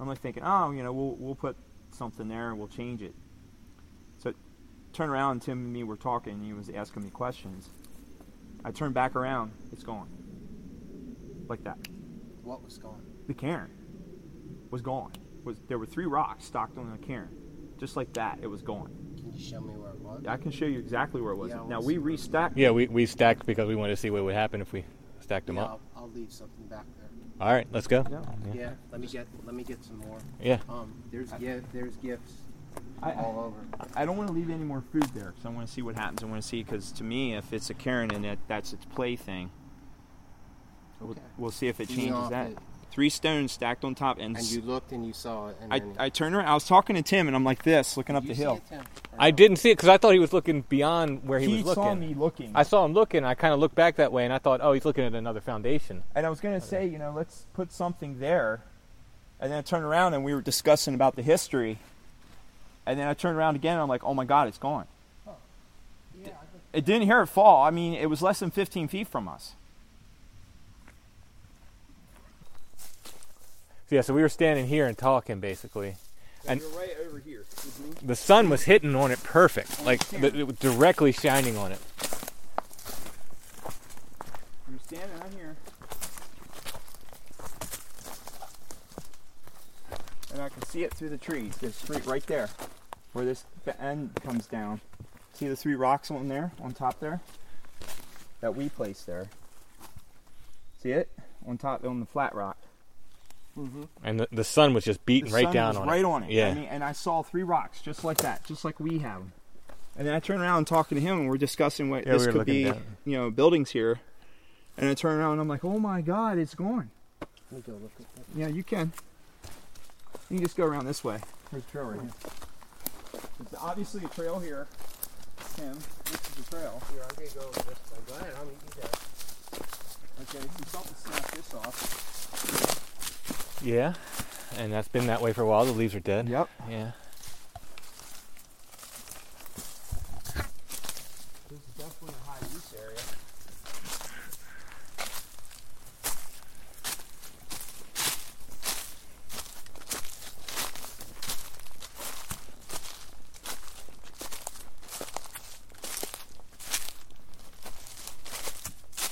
I'm like thinking, oh, you know, we'll we'll put something there and we'll change it. So, turn around. And Tim and me were talking. And he was asking me questions. I turned back around. It's gone. Like that. What was gone? The cairn was gone. Was there were three rocks stocked on the cairn, just like that. It was gone. Can you show me where it was? I can show you exactly where it was. Yeah, now we see restacked. Yeah, we, we stacked because we wanted to see what would happen if we stacked them yeah, up. I'll, I'll leave something back there. All right, let's go. Yeah. Yeah. Let me get let me get some more. Yeah. Um, there's yeah, there's gifts I, all over. I don't want to leave any more food there because I want to see what happens. I want to see because to me, if it's a cairn and that that's its plaything, we'll, Okay. we'll see if it Feeding changes that. it. Three stones stacked on top, and, And you looked and you saw it. And I, I turned around. I was talking to Tim, and I'm like this, looking up you the see hill. it, Tim? I no? didn't see it because I thought he was looking beyond where he, He was looking. He saw me looking. I saw him looking. I kind of looked back that way, and I thought, oh, he's looking at another foundation. And I was going to say, you know, let's put something there. And then I turned around and we were discussing about the history. And then I turned around again and I'm like, oh my God, it's gone. It didn't hear it fall. I mean, it was less than 15 feet from us. So, yeah, so we were standing here and talking basically. And- right over here. Mm-hmm. The sun was hitting on it perfect, like the, it was directly shining on it. You're standing right here. And I can see it through the trees. It's straight right there where this end comes down. See the three rocks on there, on top there? That we placed there. See it? On top, on the flat rock. Mm-hmm. And the, the sun was just beating The right sun down was on right it. on it. Yeah. I mean, and I saw three rocks just like that, just like we have. And then I turned around and talking to him, and we're discussing what Yeah, this we were could looking be, down. you know, buildings here. And I turn around and I'm like, oh my God, it's gone. Let me go look at that. Yeah, you can. You can just go around this way. There's a trail right here. There's obviously a trail here. Tim, this is the trail. Here, I'm gonna go over this way. Go ahead. I'll meet you there. Okay, so something snapped this off. Yeah, and that's been that way for a while. The leaves are dead. Yep. Yeah. This is definitely a high use area.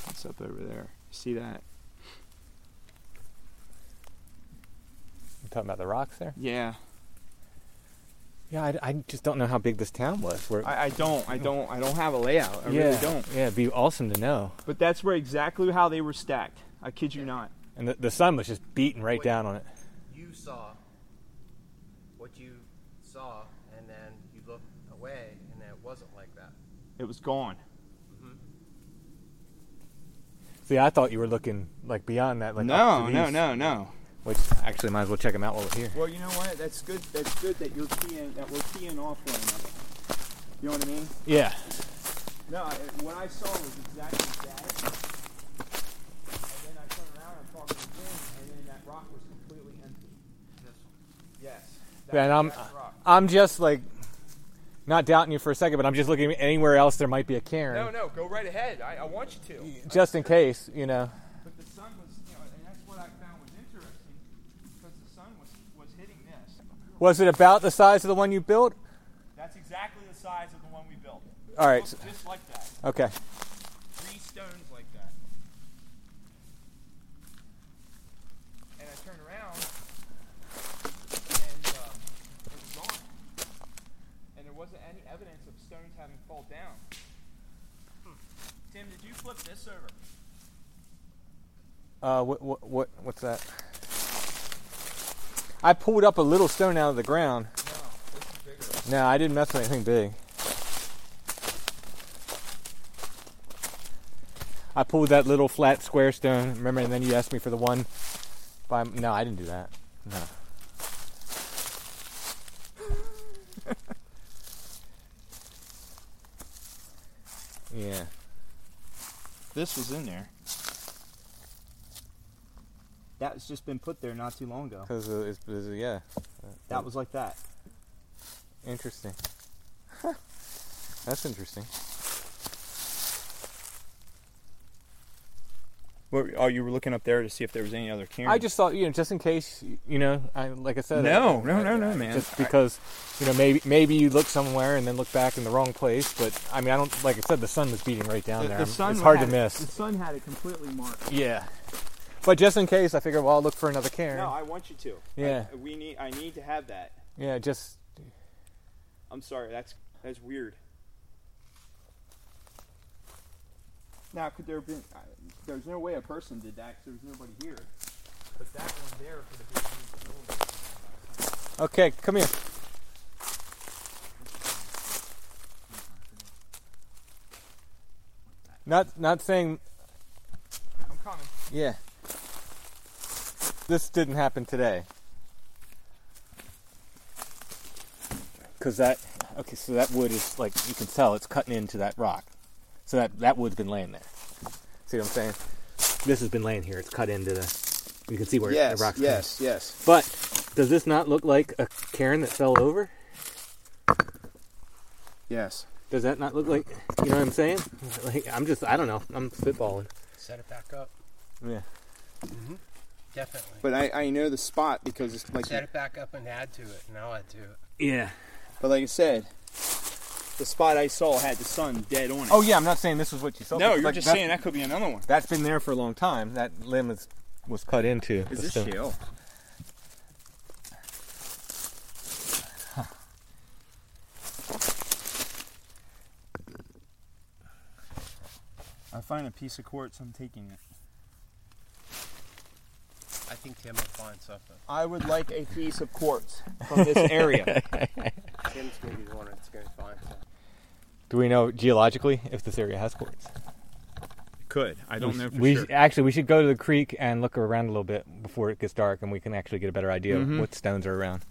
What's up over there? See that? Talking about the rocks there? Yeah. Yeah, I, I just don't know how big this town was. Where, I, I don't. I don't. I don't have a layout. I yeah, really don't. Yeah, it'd be awesome to know. But that's where exactly how they were stacked. I kid you not. And the, the sun was just beating right Wait. down on it. You saw what you saw, and then you looked away, and then it wasn't like that. It was gone. Mm-hmm. See, I thought you were looking like beyond that. Like up no, no, no, no. Which actually might as well check them out while we're here. Well, you know what? That's good. That's good that you're keying that we're keying off one another. You know what I mean? Yeah. No, I, what I saw was exactly that. And then I turned around and talked to Jim, and then that rock was completely empty. This one. Yes. That, Yeah, and I'm. I'm just like not doubting you for a second, but I'm just looking anywhere else there might be a cairn, No, no, go right ahead. I, I want you to. just in case, you know. But the sun was, you know, and that's what I found was interesting, because the sun was was hitting this. Was it about the size of the one you built? That's exactly the size of the one we built. All right. Just like that. Okay. Three stones like that. And I turned around, and um, it was gone. And there wasn't any evidence of stones having fall down. Hmm. Tim, did you flip this over? Uh, what, what, what, what's that? I pulled up a little stone out of the ground. No. No, I didn't mess with anything big. I pulled that little flat square stone. Remember, and then you asked me for the one. By no, I didn't do that. No. yeah. This was in there. That's just been put there not too long ago. Because uh, it's, it's, yeah. That was like that. Interesting. That's interesting. What, oh, you were looking up there to see if there was any other cairn. I just thought, you know, just in case, you know, I like I said. No, I- no, I- no, no, I- man. Just because, you know, maybe maybe you look somewhere and then look back in the wrong place. But I mean, I don't like I said, the sun was beating right down the, there. the sun it's hard to had- miss. The sun had it completely marked. Yeah. But just in case, I figured, well, I'll look for another cairn. No, I want you to. Yeah. I, we need. I need to have that. yeah, just I'm sorry. That's that's weird. Now, could there have been? Uh, there's no way a person did that because there was nobody here. But that one there could have been. used okay. Come here. Not not saying I'm coming. Yeah. This didn't happen today. Cause that okay, so that wood is like you can tell it's cutting into that rock. So that that wood's been laying there. See what I'm saying? This has been laying here. It's cut into the. You can see where Yes. the rock's yes. Yes. But does this not look like a cairn that fell over? Yes. Does that not look like? You know what I'm saying? Like I'm just I don't know. I'm spitballing. Set it back up. Yeah. Mm-hmm. Definitely. But I, I know the spot because it's like. Set it back up and add to it, and I'll add to it. Yeah. But like I said, the spot I saw had the sun dead on it. Oh yeah, I'm not saying this is what you saw. no, but you're like just that- saying that could be another one. That's been there for a long time. That limb is, was cut into. Is the this stone. shale? I find a piece of quartz, I'm taking it. I think Tim will find something. I would like a piece of quartz from this area. Tim's gonna be the one that's gonna find something. Do we know geologically if this area has quartz? Could. I don't we, know for we sure. actually we should go to the creek and look around a little bit before it gets dark, and we can actually get a better idea Mhm. of what stones are around.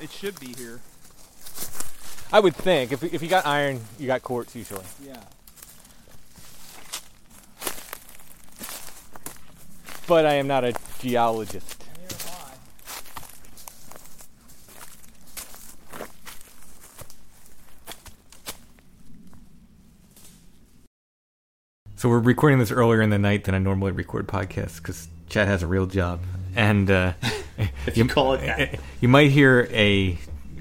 It should be here. I would think if if you got iron, you got quartz usually. Yeah. But I am not a geologist. So we're recording this earlier in the night than I normally record podcasts because Chad has a real job, and uh, If you call it that. you might hear a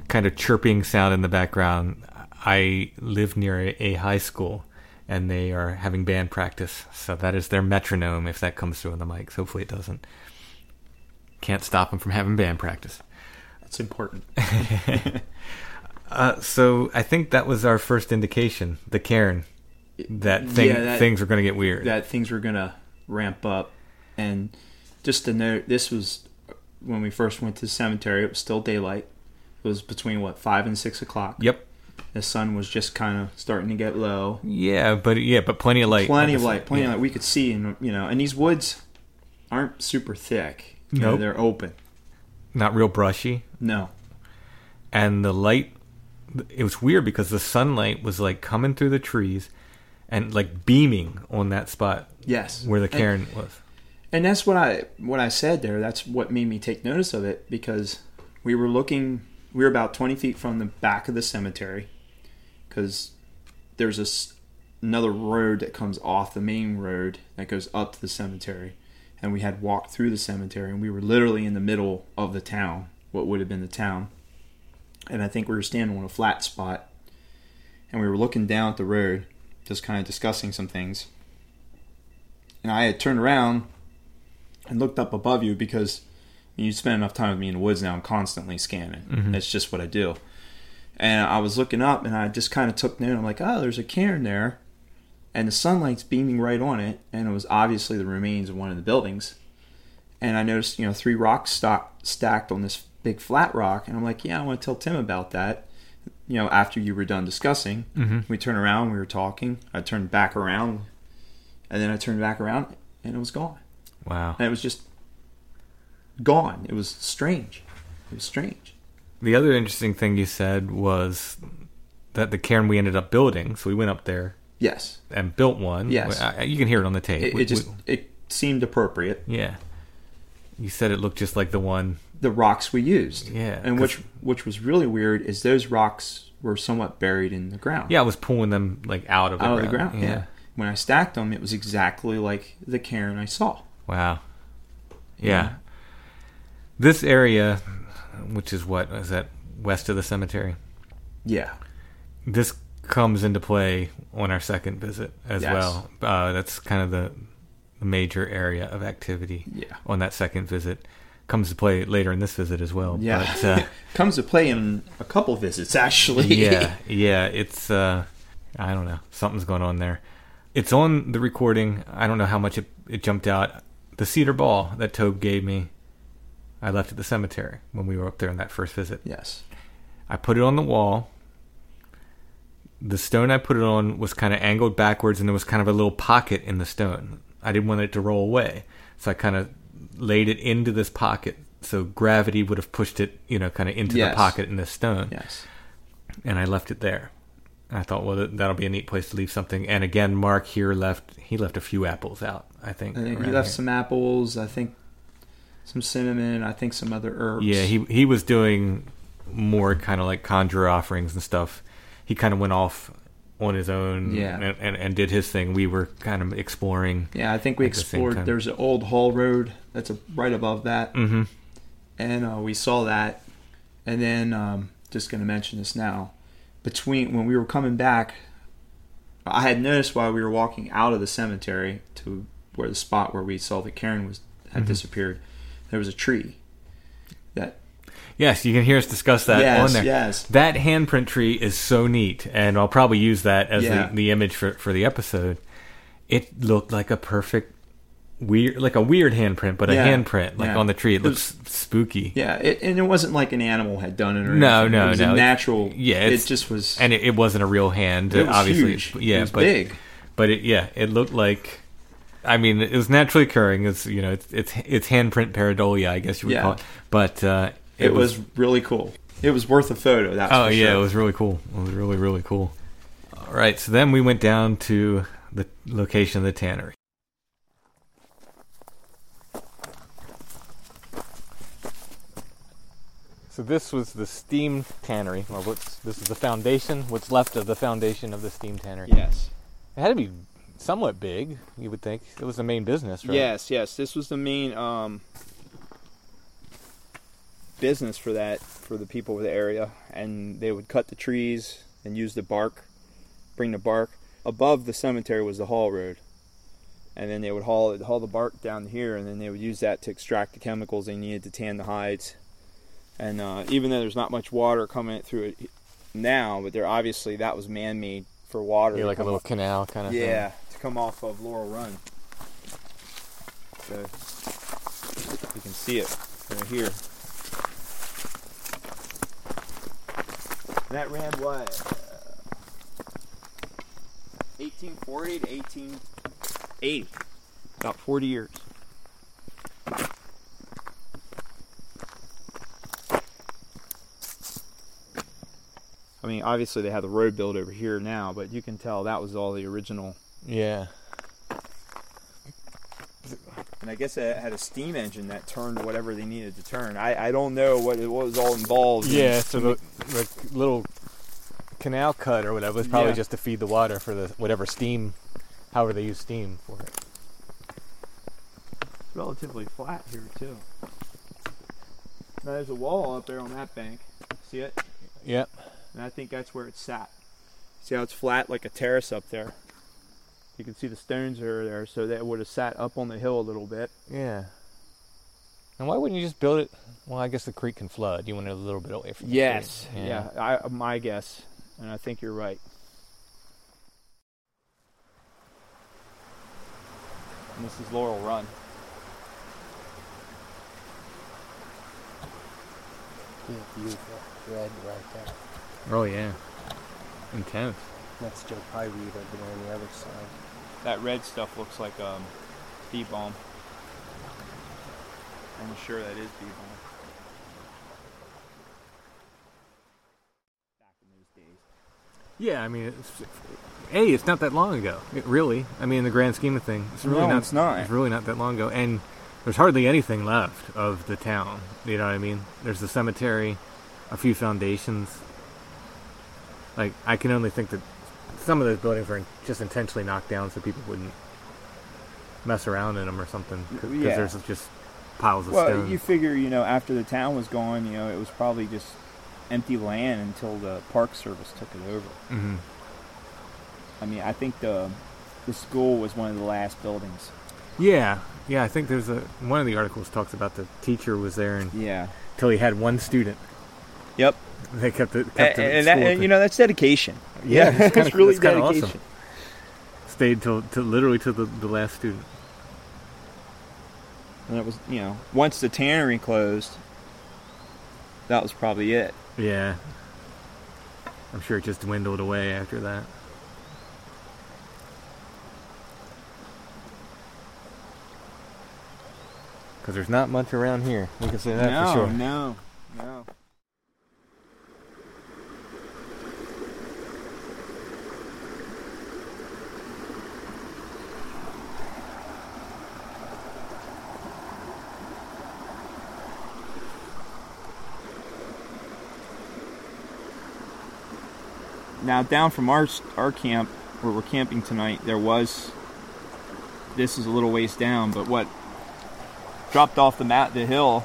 kind of chirping sound in the background. I live near a, a high school, and they are having band practice, so that is their metronome. If that comes through on the mics, hopefully it doesn't. Can't stop them from having band practice. That's important. Uh, so I think that was our first indication, the Cairn, that, thing, Yeah, that- things were going to get weird. that things were gonna ramp up. And just to note, this was when we first went to the cemetery. It was still daylight. It was between what five and six o'clock. yep. The sun was just kind of starting to get low. Yeah, but yeah, but plenty of light. plenty of light, plenty Yeah. of light. We could see, and you know, and these woods aren't super thick. Know, Nope. they're open. Not real brushy. No, and the light it was weird because the sunlight was like coming through the trees and like beaming on that spot yes, where the And- cairn was And that's what I what I said there. That's what made me take notice of it because we were looking. We were about twenty feet from the back of the cemetery because there's this another road that comes off the main road that goes up to the cemetery, and we had walked through the cemetery, and we were literally in the middle of the town, what would have been the town, and I think we were standing on a flat spot, and we were looking down at the road, just kind of discussing some things, and I had turned around and looked up above you because you spend enough time with me in the woods now. I'm constantly scanning. Mm-hmm. That's just what I do. And I was looking up and I just kind of took note. I'm like, oh, there's a cairn there. And the sunlight's beaming right on it. And it was obviously the remains of one of the buildings. And I noticed, you know, three rocks stock, stacked on this big flat rock. And I'm like, yeah, I want to tell Tim about that. You know, after you were done discussing, mm-hmm. we turned around, we were talking. I turned back around. And then I turned back around and it was gone wow and it was just gone. It was strange. It was strange. the other interesting thing you said was that the cairn we ended up building so we went up there Yes, and built one Yes. I- you can hear it on the tape it, We- it just we- it seemed appropriate. yeah you said it looked just like the one The rocks we used, Yeah, And which which was really weird is those rocks were somewhat buried in the ground. yeah i was pulling them like out of the out ground of the ground. Yeah. When I stacked them, it was exactly like the cairn I saw. Wow. Yeah. This area, which is what is that west of the cemetery? Yeah. This comes into play on our second visit as Yes. well. Uh, that's kind of the, major area of activity Yeah. on that second visit. Comes to play later in this visit as well. Yeah. But, uh, Comes to play in a couple visits actually. yeah, yeah, it's uh I don't know. Something's going on there. It's on the recording. I don't know how much it, it jumped out. The cedar ball that Tobe gave me, I left at the cemetery when we were up there on that first visit. yes. I put it on the wall. The stone I put it on was kind of angled backwards, and there was kind of a little pocket in the stone. I didn't want it to roll away, so I kind of laid it into this pocket, so gravity would have pushed it, you know, kind of into Yes. the pocket in the stone Yes. and I left it there. I thought, well, that- that'll be a neat place to leave something. And again, Mark here left. He left a few apples out. I think. I think he left here. some apples. I think some cinnamon. I think some other herbs. Yeah, he he was doing more kind of like conjure offerings and stuff. He kind of went off on his own. Yeah. And, and and did his thing. We were kind of exploring. Yeah, I think we At the explored. There's an old haul road that's a, right above that, Mm-hmm. and uh, we saw that. And then, um, just going to mention this now. Between when we were coming back, I had noticed while we were walking out of the cemetery to where the spot where we saw the cairn was had Mm-hmm. disappeared. There was a tree. That Yes, you can hear us discuss that yes, on there. yes, That handprint tree is so neat, and I'll probably use that as Yeah. the, the image for, for the episode. It looked like a perfect weird, like a weird handprint, but a handprint, like yeah. on the tree. It, It looks spooky, yeah. It, and it wasn't like an animal had done it or No, anything. no, it was no, A it- natural. yeah, it just was. and it, it wasn't a real hand. it was obviously, huge. yeah, it was but big. but it, yeah, it looked like. I mean, it was naturally occurring. It's you know, it's it's it's handprint pareidolia, I guess you would Yeah. call it. But uh, It, was, really cool. It was worth a photo. That's Oh for yeah, sure. it was really cool. It was really really cool. All right, so then we went down to the location of the tannery. So this was the steam tannery, or what's this is the foundation, what's left of the foundation of the steam tannery. Yes. It had to be somewhat big, you would think. It was the main business, right? Yes, yes. This was the main um, business for that for the people of the area, and they would cut the trees and use the bark, bring the bark. Above the cemetery was the haul road, and then they would haul it, haul the bark down here, and then they would use that to extract the chemicals they needed to tan the hides. And uh, even though there's not much water coming through it now, but there obviously that was man-made for water. Yeah, like a little canal kind of thing. yeah, to come off of Laurel Run. So you can see it right here. And that ran what? 1840 to 1880. About 40 years. I mean, obviously they have the road built over here now, but you can tell that was all the original. Yeah. And I guess it had a steam engine that turned whatever they needed to turn. I, I don't know what it what was all involved. Yeah, to so the, the little canal cut or whatever was probably Yeah. just to feed the water for the whatever steam, however they use steam for it. It's relatively flat here too. Now there's a wall up there on that bank. See it? Yep. And I think that's where it sat. See how it's flat like a terrace up there? You can see the stones are there, so that would have sat up on the hill a little bit. Yeah. And why wouldn't you just build it? Well, I guess the creek can flood. You want it a little bit away from the Yes. creek. Yeah. I, my guess, and I think you're right. And this is Laurel Run. Yeah, beautiful. Red right there. Oh yeah. Intense. That's Joe Pye weed over there on the other side. That red stuff looks like um, bee balm. I'm sure that is bee balm. Back in those days. Yeah, I mean, it's, a it's not that long ago. It really, I mean, in the grand scheme of things, it's really No, not. it's not. It's really not that long ago, and there's hardly anything left of the town. You know what I mean? There's the cemetery, a few foundations. Like I can only think that some of those buildings were just intentionally knocked down so people wouldn't mess around in them or something because Yeah. there's just piles of Well, stone. you figure, you know, after the town was gone, you know, it was probably just empty land until the Park Service took it over. hmm I mean, I think the the school was one of the last buildings. Yeah, yeah. I think there's a one of the articles talks about the teacher was there and Yeah. till he had one student. Yep. They kept it. And, it and, that, and you know, that's dedication. Yeah, it's kinda- it's really it's dedication. awesome. stayed till, till literally to the, the last student. And it was, you know, once the tannery closed, that was probably it. Yeah, I'm sure it just dwindled away after that. Because there's not much around here. We can say that no, for sure. no, no. Now, down from our our camp where we're camping tonight, there was. This is a little ways down, but what dropped off the mat the hill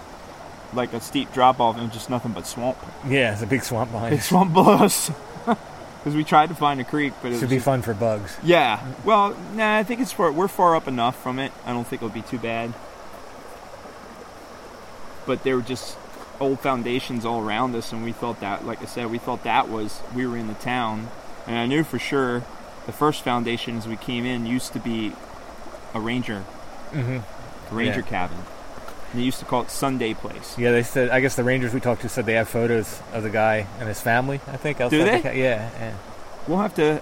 like a steep drop off and just nothing but swamp. Yeah, it's a big swamp behind. Big swamp below us. Because we tried to find a creek, but it Should be just- fun for bugs. Yeah. Well, nah, I think it's for we're far up enough from it. I don't think it'll be too bad. But they were just old foundations all around us, and we thought that, like I said, we thought that was we were in the town, and I knew for sure the first foundation as we came in used to be a ranger, Mm-hmm. a ranger Yeah. cabin. And they used to call it Sunday Place. Yeah, they said. I guess the rangers we talked to said they have photos of the guy and his family. I think. outside they? the ca- yeah, yeah. We'll have to,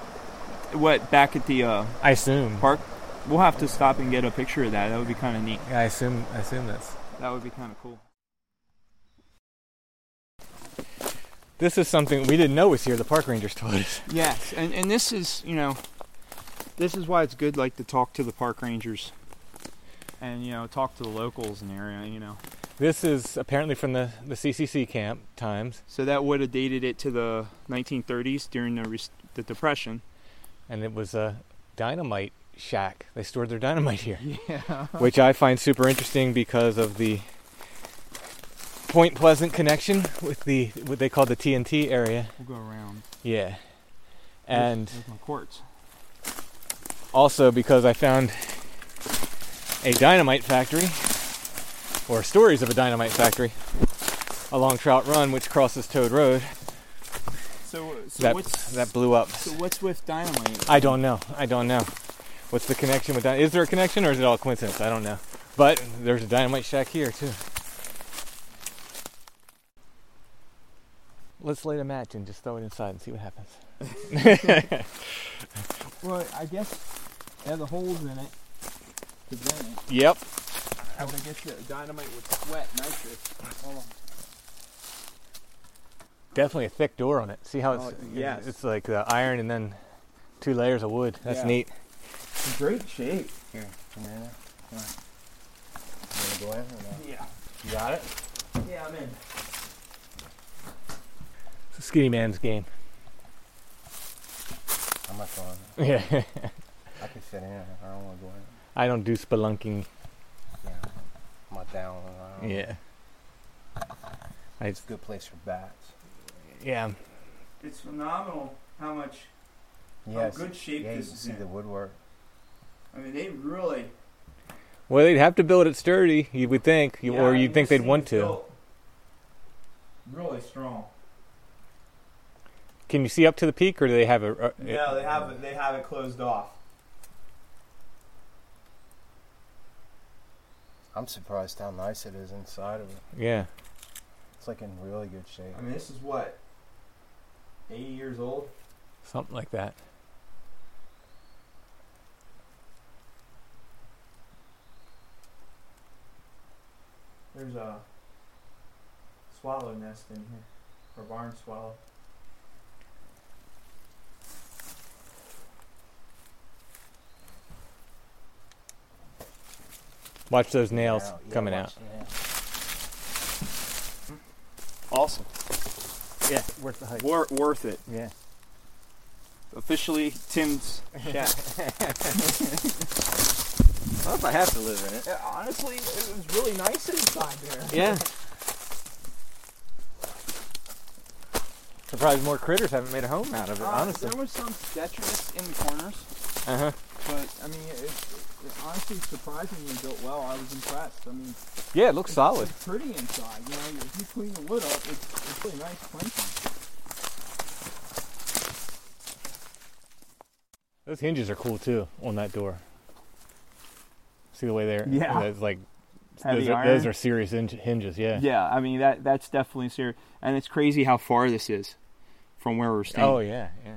what back at the uh, I assume. park, we'll have to stop and get a picture of that. That would be kind of neat. I assume. I assume that's. That would be kind of cool. This is something we didn't know was here. The park rangers told us. Yes, and and this is you know, this is why it's good like to talk to the park rangers, and you know talk to the locals in the area. You know, This is apparently from the the CCC camp times, so that would have dated it to the 1930s during the the depression. and it was a dynamite shack. They stored their dynamite here, Yeah. which I find super interesting because of the Point Pleasant connection with the what they call the TNT area. We'll go around. Yeah, and There's my quartz. also because I found a dynamite factory, or stories of a dynamite factory, along Trout Run, which crosses Toad Road. So, so that what's that blew up. so what's with dynamite? I don't know. I don't know. What's the connection with that? Is there a connection, or is it all coincidence? I don't know. But there's a dynamite shack here too. Let's light a match and just throw it inside and see what happens. Well, I guess it had the holes in it to vent it. Yep. I would guess the dynamite would sweat nitrous. Hold on. Definitely a thick door on it. See how it's Oh, yes. it's like uh, iron and then two layers of wood. That's Yeah. neat. It's great shape. Here, come here. Come on. You wanna go in or no? Yeah. You got it? Yeah, I'm in. It's a skinny man's game. I'm not going. Yeah. I can sit in. I don't want to go in. I don't do spelunking. Yeah. I'm not down. I don't- Yeah. I It's a good place for bats. yeah. It's phenomenal how much. Yes. good shape yeah, you this can is see in. the woodwork. I mean, they really. Well, they'd have to build it sturdy, you would think, you, Yeah, or you'd think this they'd want thing's to. built Really strong. Can you see up to the peak, or do they have a? a uh, No, they have it. They have it closed off. I'm surprised how nice it is inside of it. Yeah. It's like in really good shape. I mean, this is what. 80 years old. Something like that. There's a swallow nest in here, or barn swallow. Watch those nails Yeah, yeah, coming out. Awesome. Yeah, worth the hype. Wor- worth it. Yeah. Officially Tim's shack. Well, if I have to live in it. Yeah, honestly, it was really nice inside there. Yeah. Surprised more critters haven't made a home out of it, Uh, honestly. There was some sketchiness in the corners, Uh huh. But I mean, it, it, it honestly surprisingly built well. I was impressed. I mean, Yeah, it looks solid. it's pretty inside. You know, if you clean the wood up, it's, it's really nice clinking. Those hinges are cool too on that door. See the way they're Yeah. It's like those are, those are serious hinges. Yeah. Yeah, I mean that that's definitely serious, and it's crazy how far this is from where we're staying. Oh yeah, yeah.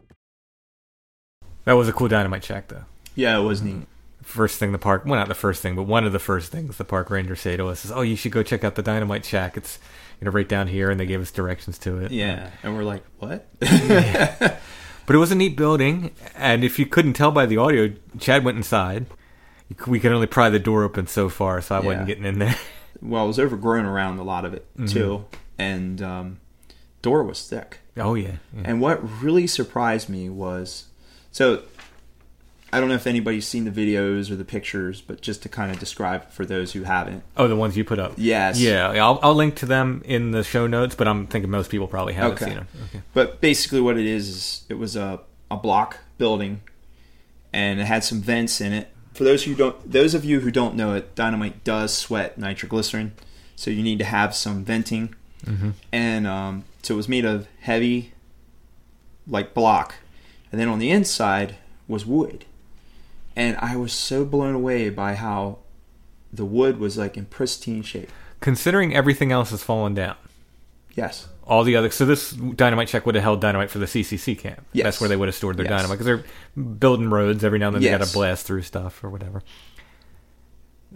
That was a cool dynamite shack, though. Yeah, it was neat. First thing the park, well, not the first thing, but one of the first things the park ranger say to us is, "Oh, you should go check out the dynamite shack. It's you know right down here," and they gave us directions to it. Yeah, and we're like, what? But it was a neat building, and if you couldn't tell by the audio, Chad went inside. We could only pry the door open so far, so I wasn't getting in there. well, it was overgrown around a lot of it too, and um, door was thick. Oh yeah, yeah. And what really surprised me was, so I don't know if anybody's seen the videos or the pictures, but just to kind of describe for those who haven't. Oh, the ones you put up. Yes. Yeah, I'll, I'll link to them in the show notes, but I'm thinking most people probably haven't Okay. seen them. Okay. But basically, what it is is it was a, a block building, and it had some vents in it. For those who don't, those of you who don't know it, dynamite does sweat nitroglycerin, so you need to have some venting. And um, so it was made of heavy, like block, and then on the inside was wood. And I was so blown away by how the wood was like in pristine shape. Considering everything else has fallen down, Yes. all the other so this dynamite check would have held dynamite for the CCC camp. Yes. That's where they would have stored their Yes. dynamite because they're building roads every now and then. They got to blast through stuff or whatever.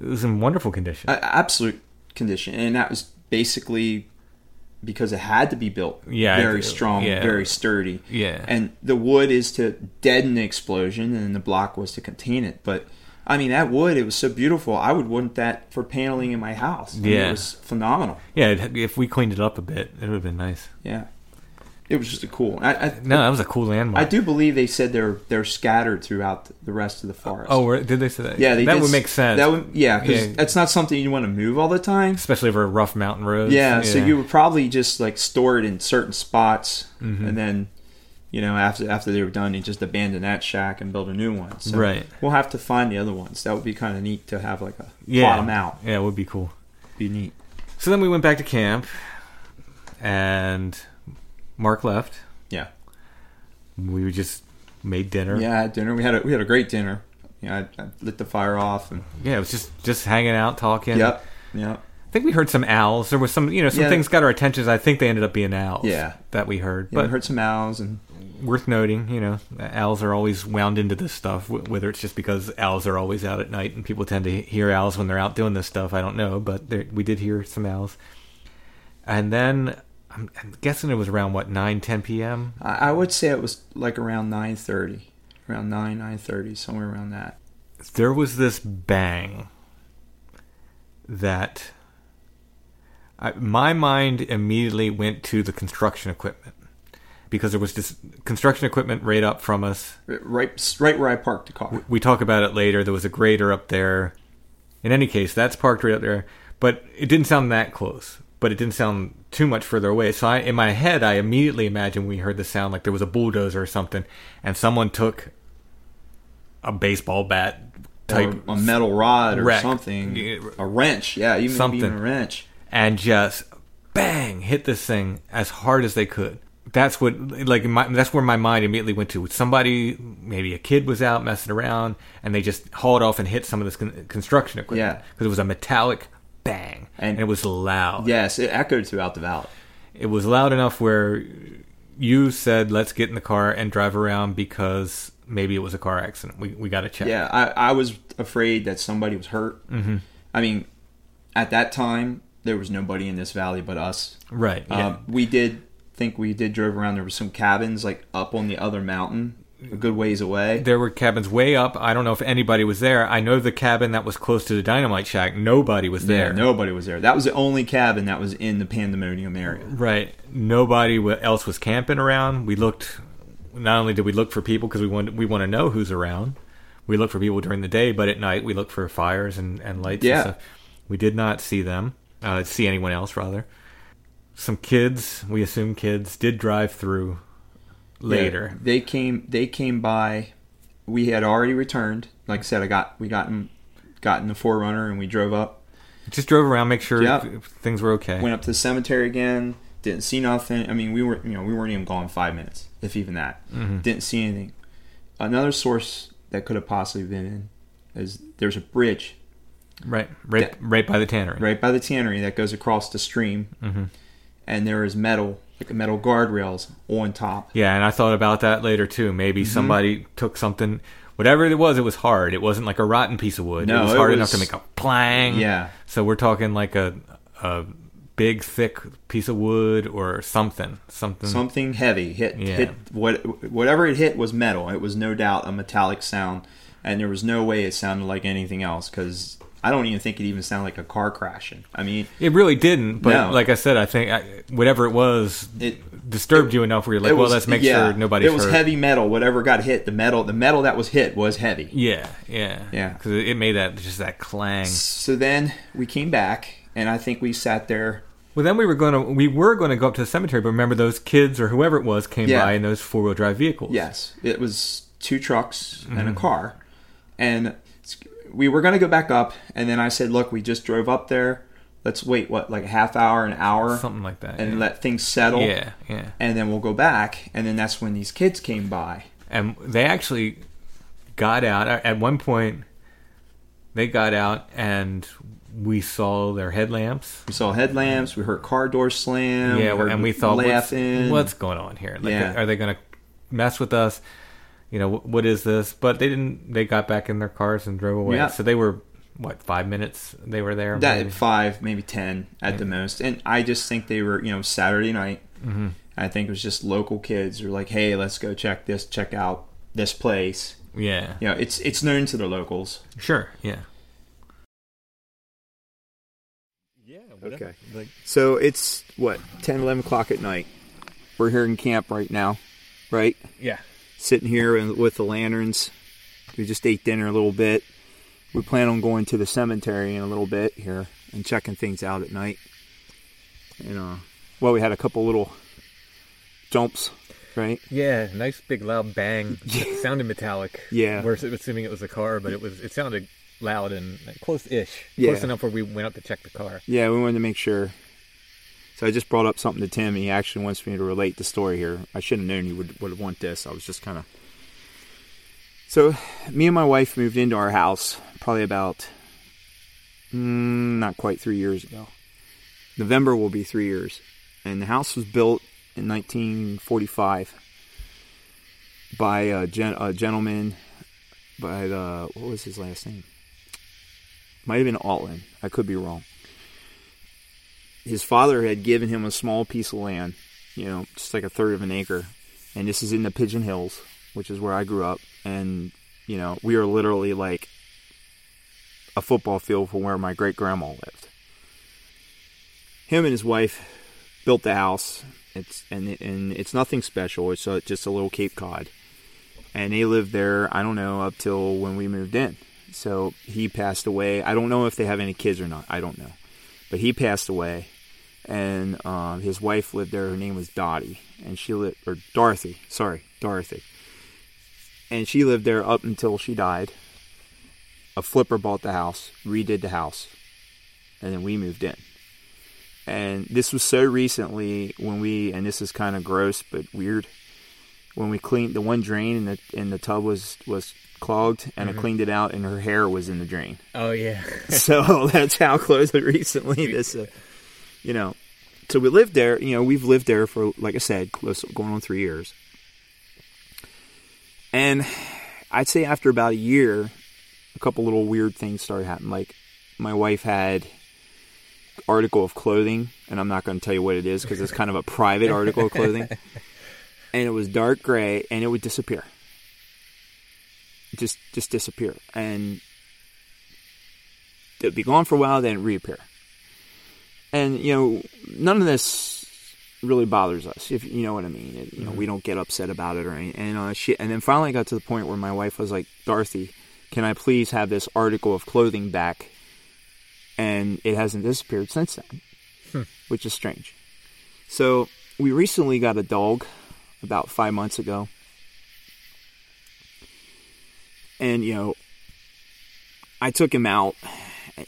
It was in wonderful condition. A- absolute condition, and that was basically because it had to be built Yeah, very strong, yeah. very sturdy. Yeah. And the wood is to deaden the explosion, and the block was to contain it. But I mean, that wood, it was so beautiful. I would want that for paneling in my house. I mean, Yeah. it was phenomenal. Yeah, if we cleaned it up a bit, it would have been nice. Yeah, it was just a cool. I, I, No, that was a cool landmark. I do believe they said they're they're scattered throughout the rest of the forest. Oh, did they say that? yeah, they that did would make sense. That would, yeah, because Yeah. that's not something you want to move all the time. especially over rough mountain roads. Yeah, so you would probably just like store it in certain spots, Mhm. and then, you know, after after they were done, you just abandon that shack and build a new one. So Right. We'll have to find the other ones. That would be kind of neat to have like a yeah, plot them out. Yeah, it would be cool. Be neat. So then we went back to camp, and Mark left. Yeah. We just made dinner. Yeah, I had dinner. We had a we had a great dinner. Yeah, I, I lit the fire off and Yeah, it was just just hanging out, talking. Yep, yep. I think we heard some owls. There was some, you know, some Yeah. things got our attention. I think they ended up being owls. Yeah. that we heard. yeah, we but heard some owls and worth noting, you know, owls are always wound into this stuff. wh- Whether it's just because owls are always out at night and people tend to hear owls when they're out doing this stuff, I don't know. But there, we did hear some owls. And then I'm, I'm guessing it was around what 9, 10 p.m. I, I would say it was like around nine thirty, around nine nine thirty, somewhere around that. There was this bang that I, my mind immediately went to the construction equipment because there was this construction equipment right up from us. Right, right where I parked the car. We talk about it later. There was a grader up there. In any case, that's parked right up there. But it didn't sound that close. But it didn't sound too much further away. So I, in my head, I immediately imagined we heard the sound like there was a bulldozer or something, and someone took a baseball bat type or a metal rod or wreck. something, a wrench. Yeah, even Something. even a wrench. and just bang hit this thing as hard as they could. That's what like my, that's where my mind immediately went to. Somebody, maybe a kid was out messing around, and they just hauled off and hit some of this con- construction equipment. Yeah. because it was a metallic bang, and, it was loud. Yes, it echoed throughout the valley. It was loud enough where you said, "Let's get in the car and drive around because maybe it was a car accident. We we got to check." Yeah, I, I was afraid that somebody was hurt. Mhm. I mean, at that time there was nobody in this valley but us. Right, yeah. Um, we did think we did drove around. There were some cabins like up on the other mountain, a good ways away. There were cabins way up. I don't know if anybody was there. I know the cabin that was close to the dynamite shack. Nobody was there. Yeah, nobody was there. That was the only cabin that was in the pandemonium area. Right. Nobody else was camping around. We looked. Not only did we look for people because we want we want to know who's around. We look for people during the day, but at night we look for fires and, and lights. Yeah. And stuff. We did not see them. Uh, see anyone else rather. Some kids, we assume kids, did drive through later. Yeah, they came. They came by. We had already returned. Like I said, I got we got in, got in the 4Runner and we drove up. Just drove around, make sure Yep. things were okay. Went up to the cemetery again. Didn't see nothing. I mean, we were you know we weren't even gone five minutes, if even that. Mhm. Didn't see anything. Another source that could have possibly been in is there's a bridge right, right, that- right by the tannery. right by the tannery that goes across the stream, Mhm. and there is metal like metal guardrails on top. Yeah, and I thought about that later too. Maybe Mhm. somebody took something, whatever it was. It was hard. It wasn't like a rotten piece of wood. No, it was it hard was- enough to make a plang. Yeah. So we're talking like a a big thick piece of wood or something. Something. Something heavy hit Yeah. hit what whatever it hit was metal. It was no doubt a metallic sound, and there was no way it sounded like anything else because I don't even think it even sounded like a car crashing. I mean, It really didn't, but No. like I said, I think I, whatever it was, It- disturbed you enough where you're like, it well, let's make yeah, sure nobody's It was hurt. heavy metal. Whatever got hit, the metal, the metal that was hit was heavy. Yeah, yeah, Yeah. Because it, it made that just that clang. So then we came back, and I think we sat there. Well, then we were going to we were going to go up to the cemetery, but remember those kids or whoever it was came Yeah. by in those four wheel drive vehicles. Yes, it was two trucks and a Mhm. car, and we were going to go back up. And then I said, "Look, we just drove up there. Let's wait. What, like a half hour, an hour, Something like that, and yeah. let things settle. Yeah, yeah. And then we'll go back. And then that's when these kids came by. and they actually got out at one point they got out and we saw their headlamps We saw headlamps. We heard car doors slam. yeah we and we thought what's, what's going on here like Yeah. are they going to mess with us you know what is this but they didn't they got back in their cars and drove away Yeah. so they were what five minutes they were there. that maybe? five, maybe ten at the most. And I just think they were, you know, Saturday night. Mhm. I think it was just local kids who were like, "Hey, let's go check this, check out this place." Yeah. You know, it's it's known to the locals. Sure. Yeah. Yeah. Okay. Like, So it's what 10, 11 o'clock at night. We're here in camp right now, right? yeah. Sitting here with the lanterns. We just ate dinner a little bit. We plan on going to the cemetery in a little bit here and checking things out at night. And uh, well, we had a couple little jumps, right? Yeah, nice big loud bang. Yeah. sounded metallic. Yeah. We're assuming it was a car, but it was. It sounded loud and close-ish. Yeah. Close enough where we went up to check the car. Yeah, we wanted to make sure. So I just brought up something to Tim, and he actually wants me to relate the story here. I should have known you would would want this. I was just kind of. So, me and my wife moved into our house probably about, mm, not quite three years ago. November will be three years, and the house was built in 1945 by a, gen- a gentleman by the what was his last name? Might have been Altland. I could be wrong his father had given him a small piece of land, you know, just like a third of an acre. And this is in the Pigeon Hills, which is where I grew up. And, you know, we are literally like a football field from where my great grandma lived. Him and his wife built the house. It's and and it's nothing special. It's a, just a little Cape Cod, and they lived there. I don't know up till when we moved in. So he passed away. I don't know if they have any kids or not. I don't know, but he passed away, and um, his wife lived there. Her name was Dottie, and she lived or Dorothy. Sorry, Dorothy. And she lived there up until she died. A flipper bought the house, redid the house, and then we moved in. And this was so recently when we, and this is kind of gross but weird, when we cleaned the one drain in the in the tub was was clogged, and I cleaned it out, and her hair was in the drain. Oh yeah. so that's how close it recently this, uh, you know. So we lived there. You know, we've lived there for, like I said, close going on three years. And I'd say after about a year, a couple little weird things started happening. Like my wife had article of clothing, and I'm not going to tell you what it is because it's kind of a private article of clothing. And it was dark gray, and it would disappear. Just, just disappear, and it'd be gone for a while, then reappear. And you know, none of this really bothers us, if you know what I mean. It, you know, we don't get upset about it or anything. And uh, she, and then finally, I got to the point where my wife was like, "Dorothy, can I please have this article of clothing back?" And it hasn't disappeared since then, which is strange. So we recently got a dog about five months ago, and you know, I took him out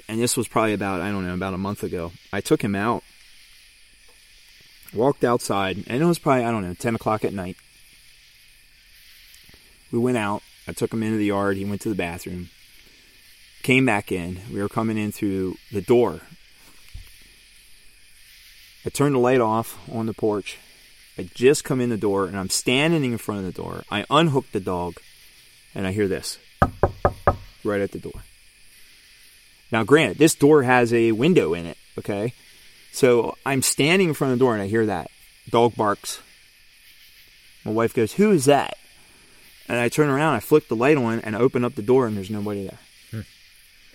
and this was probably about I don't know about a month ago. I took him out, walked outside, and it was probably I don't know ten o'clock at night. We went out. I took him into the yard. He went to the bathroom. Came back in. We were coming in through the door. I turned the light off on the porch. I just come in the door and I'm standing in front of the door. I unhook the dog and I hear this right at the door. Now, granted, this door has a window in it, okay? So I'm standing in front of the door and I hear that. Dog barks. My wife goes, Who is that? And I turn around, I flick the light on, and I open up the door and there's nobody there. Hmm.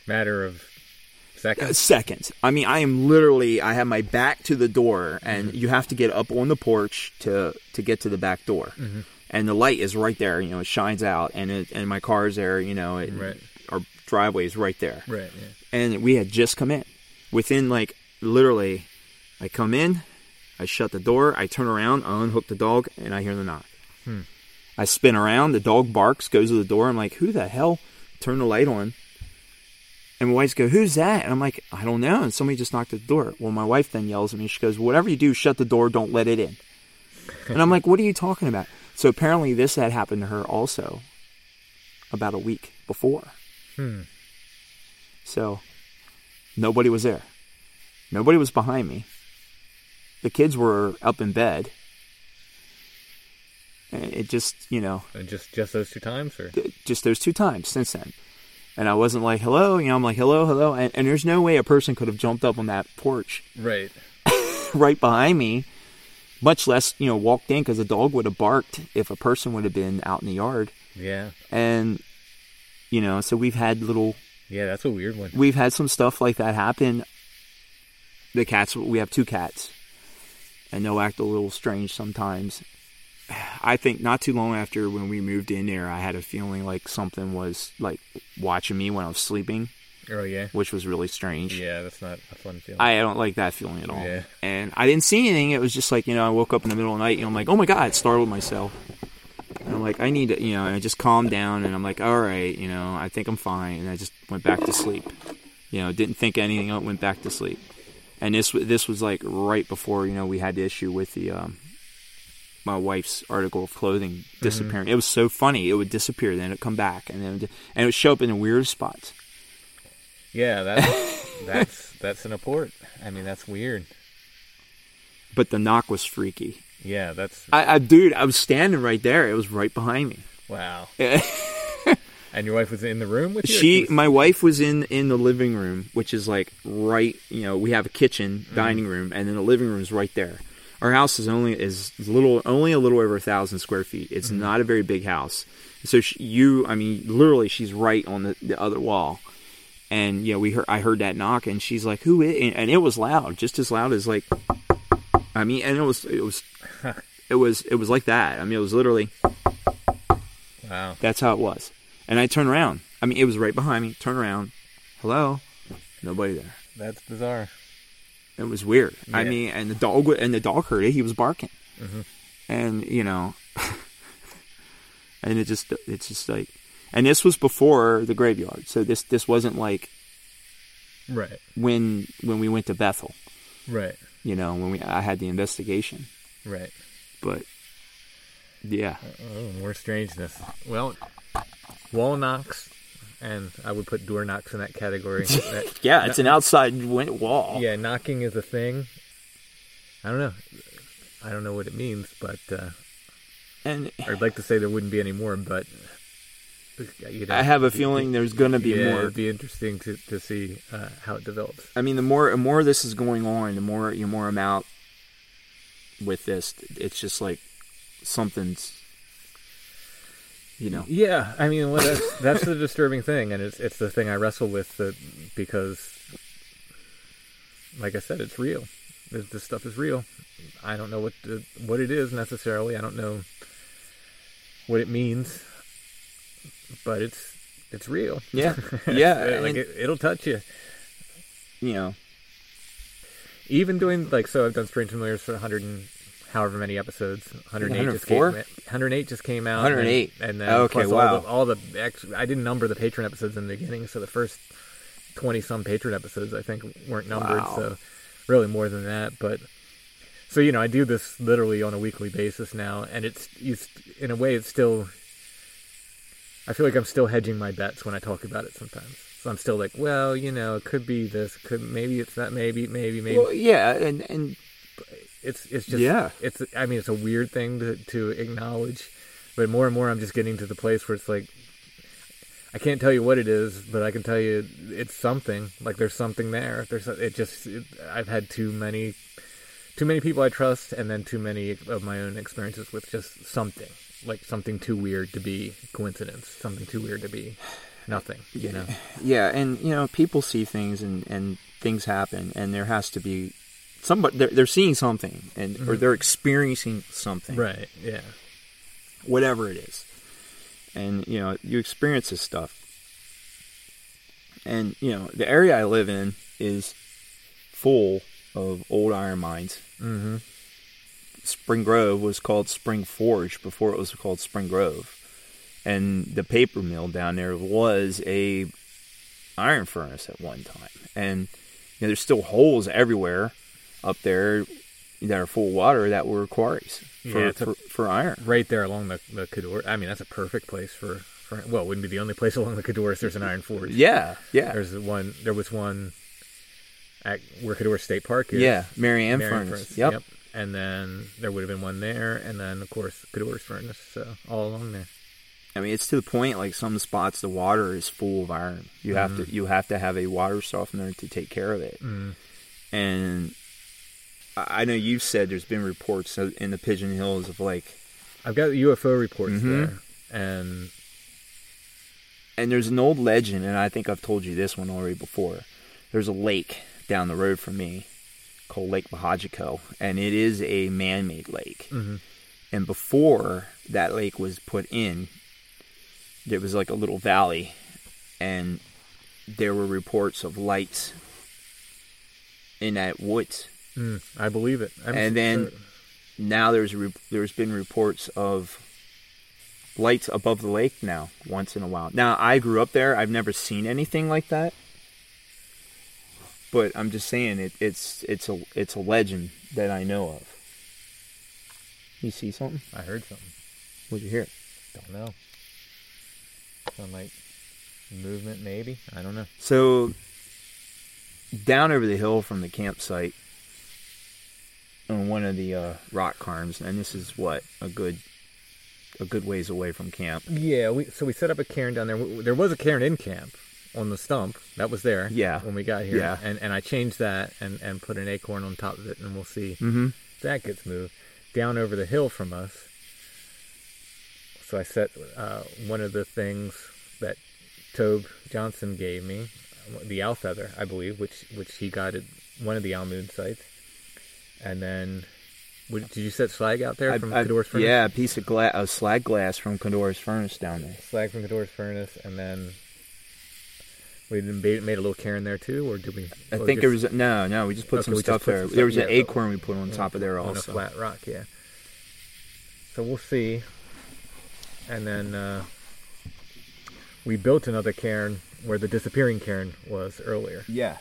Matter of Uh, seconds. Seconds. I mean, I am literally, I have my back to the door, and mm-hmm. you have to get up on the porch to, to get to the back door. Mm-hmm. And the light is right there, you know, it shines out, and it, and my car's there, you know, it, Right. Driveway is right there. Right. Yeah. and we had just come in. Within like literally, I come in, I shut the door, I turn around, I unhook the dog, and I hear the knock. Hmm. I spin around, the dog barks, goes to the door. I'm like, who the hell? Turn the light on. And my wife goes, who's that? And I'm like, I don't know. And somebody just knocked at the door. Well, my wife then yells at me. She goes, whatever you do, shut the door, don't let it in. and I'm like, what are you talking about? So apparently this had happened to her also about a week before. Hmm. So nobody was there. Nobody was behind me. The kids were up in bed. And it just, you know, And just just those two times, or just those two times since then. and I wasn't like hello. You know, I'm like hello, hello, and, and there's no way a person could have jumped up on that porch Right. right behind me, much less you know walked in because a dog would have barked if a person would have been out in the yard. Yeah. And you know, so we've had little Yeah, that's a weird one. we've had some stuff like that happen. The cats, we have two cats, and they'll act a little strange sometimes. I think not too long after when we moved in there, I had a feeling like something was like watching me when I was sleeping, Oh yeah. which was really strange. Yeah, that's not a fun feeling. I don't like that feeling at all. Yeah. And I didn't see anything. It was just like, you know, I woke up in the middle of the night and I'm like, oh my God, startled myself. And I'm like, I need to, you know, and I just calmed down and I'm like, all right, you know, I think I'm fine. And I just went back to sleep. You know, didn't think anything of it, went back to sleep. And this, this was like right before, you know, we had the issue with the, um, my wife's article of clothing disappearing. It was so funny. It would disappear, then it'd come back, and then and it would show up in the weird spots. yeah, that's that's that's an apport. I mean, that's weird. But the knock was freaky. Yeah, that's I, I dude, I was standing right there. It was right behind me. wow. And your wife was in the room with you? she, was- my wife, was in in the living room, which is like right. You know, we have a kitchen, mm-hmm. dining room, and then the living room is right there. Our house is only is little, only a little over a thousand square feet. It's mm-hmm. not a very big house. So she, you, I mean, literally, she's right on the, the other wall. And you know, we heard, I heard that knock, and she's like, "Who is?" And, and it was loud, just as loud as like, I mean, and it was, it was, it was, it was like that. I mean, it was literally. wow. That's how it was. And I turned around. I mean, it was right behind me. Turn around. Hello. Nobody there. That's bizarre. It was weird. I mean, and the dog and the dog heard it. He was barking, Mhm. and you know, and it just it's just like, and this was before the graveyard. So this this wasn't like Right. when when we went to Bethel. Right. You know, when we I had the investigation, Right. but yeah, Oh, more strangeness. Well, wall knocks, and I would put door knocks in that category. That- yeah, it's an outside wall. yeah, knocking is a thing. I don't know. I don't know what it means, but uh, and I'd like to say there wouldn't be any more, but you know, I have a feeling there's gonna be yeah, more. It'd be interesting to to see uh, how it develops. I mean, the more the more this is going on, the more the more I'm out with this. It's just like something's, you know. Yeah, I mean, well, that's that's the disturbing thing, and it's it's the thing I wrestle with uh, because, like I said, it's real. This, this stuff is real. I don't know what the, what it is necessarily. I don't know what it means, but it's it's real. Yeah, yeah, uh, like it, it'll touch you. You know, Even doing like so, I've done Strange Familiars for 100 and however many episodes. 108 just came. 104? 108 just came out. 108. and, and then Okay, plus wow. All the, all the ex, I didn't number the patron episodes in the beginning, so the first 20 some patron episodes I think weren't numbered. Wow. So really more than that, but. So you know, I do this literally on a weekly basis now, and it's, it's in a way, it's still. I feel like I'm still hedging my bets when I talk about it sometimes. So I'm still like, well, you know, it could be this, could maybe it's that, maybe, maybe, maybe well, yeah, and and it's it's just Yeah. it's I mean it's a weird thing to to acknowledge, but more and more I'm just getting to the place where it's like I can't tell you what it is, but I can tell you it's something. Like there's something there. There's it just it, I've had too many too many people I trust, and then too many of my own experiences with just something like something too weird to be coincidence, something too weird to be nothing. You know. yeah, and you know, people see things and and things happen, and there has to be somebody they're, they're seeing something, and or they're experiencing something, Right. Yeah. whatever it is, and you know, you experience this stuff, and you know, the area I live in is full of old iron mines. Mm-hmm. Spring Grove was called Spring Forge before it was called Spring Grove. And the paper mill down there was a iron furnace at one time. And you know, there's still holes everywhere up there that are full of water that were quarries for, Yeah, it's a- for, for iron. right there along the the Codorus. I mean, that's a perfect place for, for well, it wouldn't be the only place along the Codorus. There's an iron forge. Yeah, yeah. There's one. There was one at where Codorus State Park is. Yeah, Mary Ann Marion Furnace. Yep. And then there would have been one there, and then of course Codorus furnace. So all along there. I mean, it's to the point like some spots the water is full of iron. You have to you have to have a water softener to take care of it. And I know you've said there's been reports in the Pigeon Hills of like, I've got UFO reports Mhm. there, and and there's an old legend, and I think I've told you this one already before. There's a lake down the road from me called Lake Bahajico, and it is a man-made lake. Mhm. And before that lake was put in, there was like a little valley, and there were reports of lights in that woods. mm, I believe it. I'm and then sure- now there's re- there's been reports of lights above the lake now once in a while. Now I grew up there. I've never seen anything like that. But I'm just saying it, it's it's a it's a legend that I know of. You see something? I heard something. What'd you hear? Don't know. Some like movement, maybe. I don't know. So down over the hill from the campsite on one of the uh, rock cairns, and this is what a good a good ways away from camp. Yeah, we so we set up a cairn down there. There was a cairn in camp on the stump that was there. Yeah. when we got here. Yeah. and and I changed that and and put an acorn on top of it, and we'll see Mm-hmm. if that gets moved down over the hill from us. So I set uh, one of the things that Tobe Johnson gave me, the owl feather, I believe, which which he got at one of the owl moon sites, and then. What, did you set slag out there from I- Codorus furnace? Yeah, a piece of glass, a slag glass from Codorus furnace down there. slag from Codorus furnace, and then we made, made a little cairn there too, or did we? I think there just- was no, no. We just put Okay, some stuff put there. some there was stuff- an acorn we put on top of there on also. a flat rock, yeah. So we'll see, and then uh, we built another cairn where the disappearing cairn was earlier. Yeah,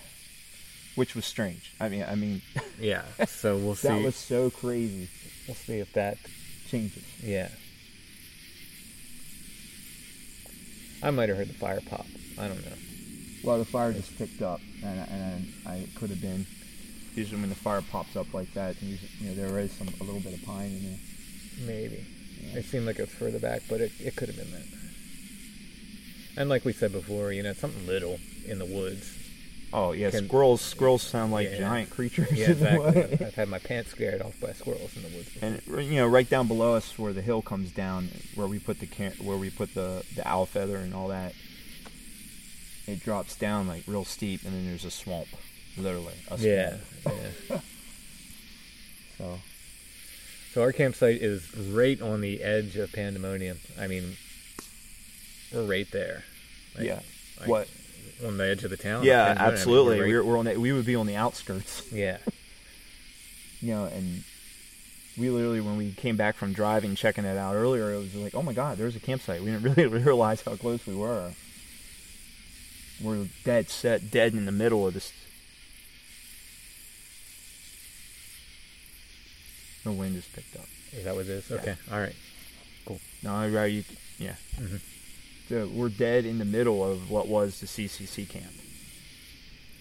which was strange. I mean, I mean, Yeah, so we'll see. that was so crazy. we'll see if that Changes. Yeah. I might have heard the fire pop. I don't know. Well, the fire just picked up, and, and I, could have been. Usually, when the fire pops up like that, usually, you know, there is some a little bit of pine in there. Maybe. It seemed like it was further back, but it, it could have been that. And like we said before, you know, something little in the woods. Oh yeah, Can- squirrels. Squirrels sound like Yeah. giant creatures. Yeah, exactly. I've had my pants scared off by squirrels in the woods. Before. And you know, right down below us, where the hill comes down, where we put the can- where we put the the owl feather and all that, it drops down like real steep, and then there's a swamp, literally. A swamp. yeah. So So our campsite is right on the edge of Pandemonium. I mean, we're right there. Like- yeah, like what? on the edge of the town? Yeah, Pandemonium. I mean, absolutely. we're right- We're, we're on the, we would be on the outskirts, yeah, you know, and we literally when we came back from driving, checking it out earlier, it was like, oh my god, there's a campsite. We didn't really realize how close we were. We're dead set, dead in the middle of this. The wind just picked up. is that what it is? Okay, all right. Cool. No, I rather you, yeah. Mm-hmm. So we're dead in the middle of what was the CCC camp.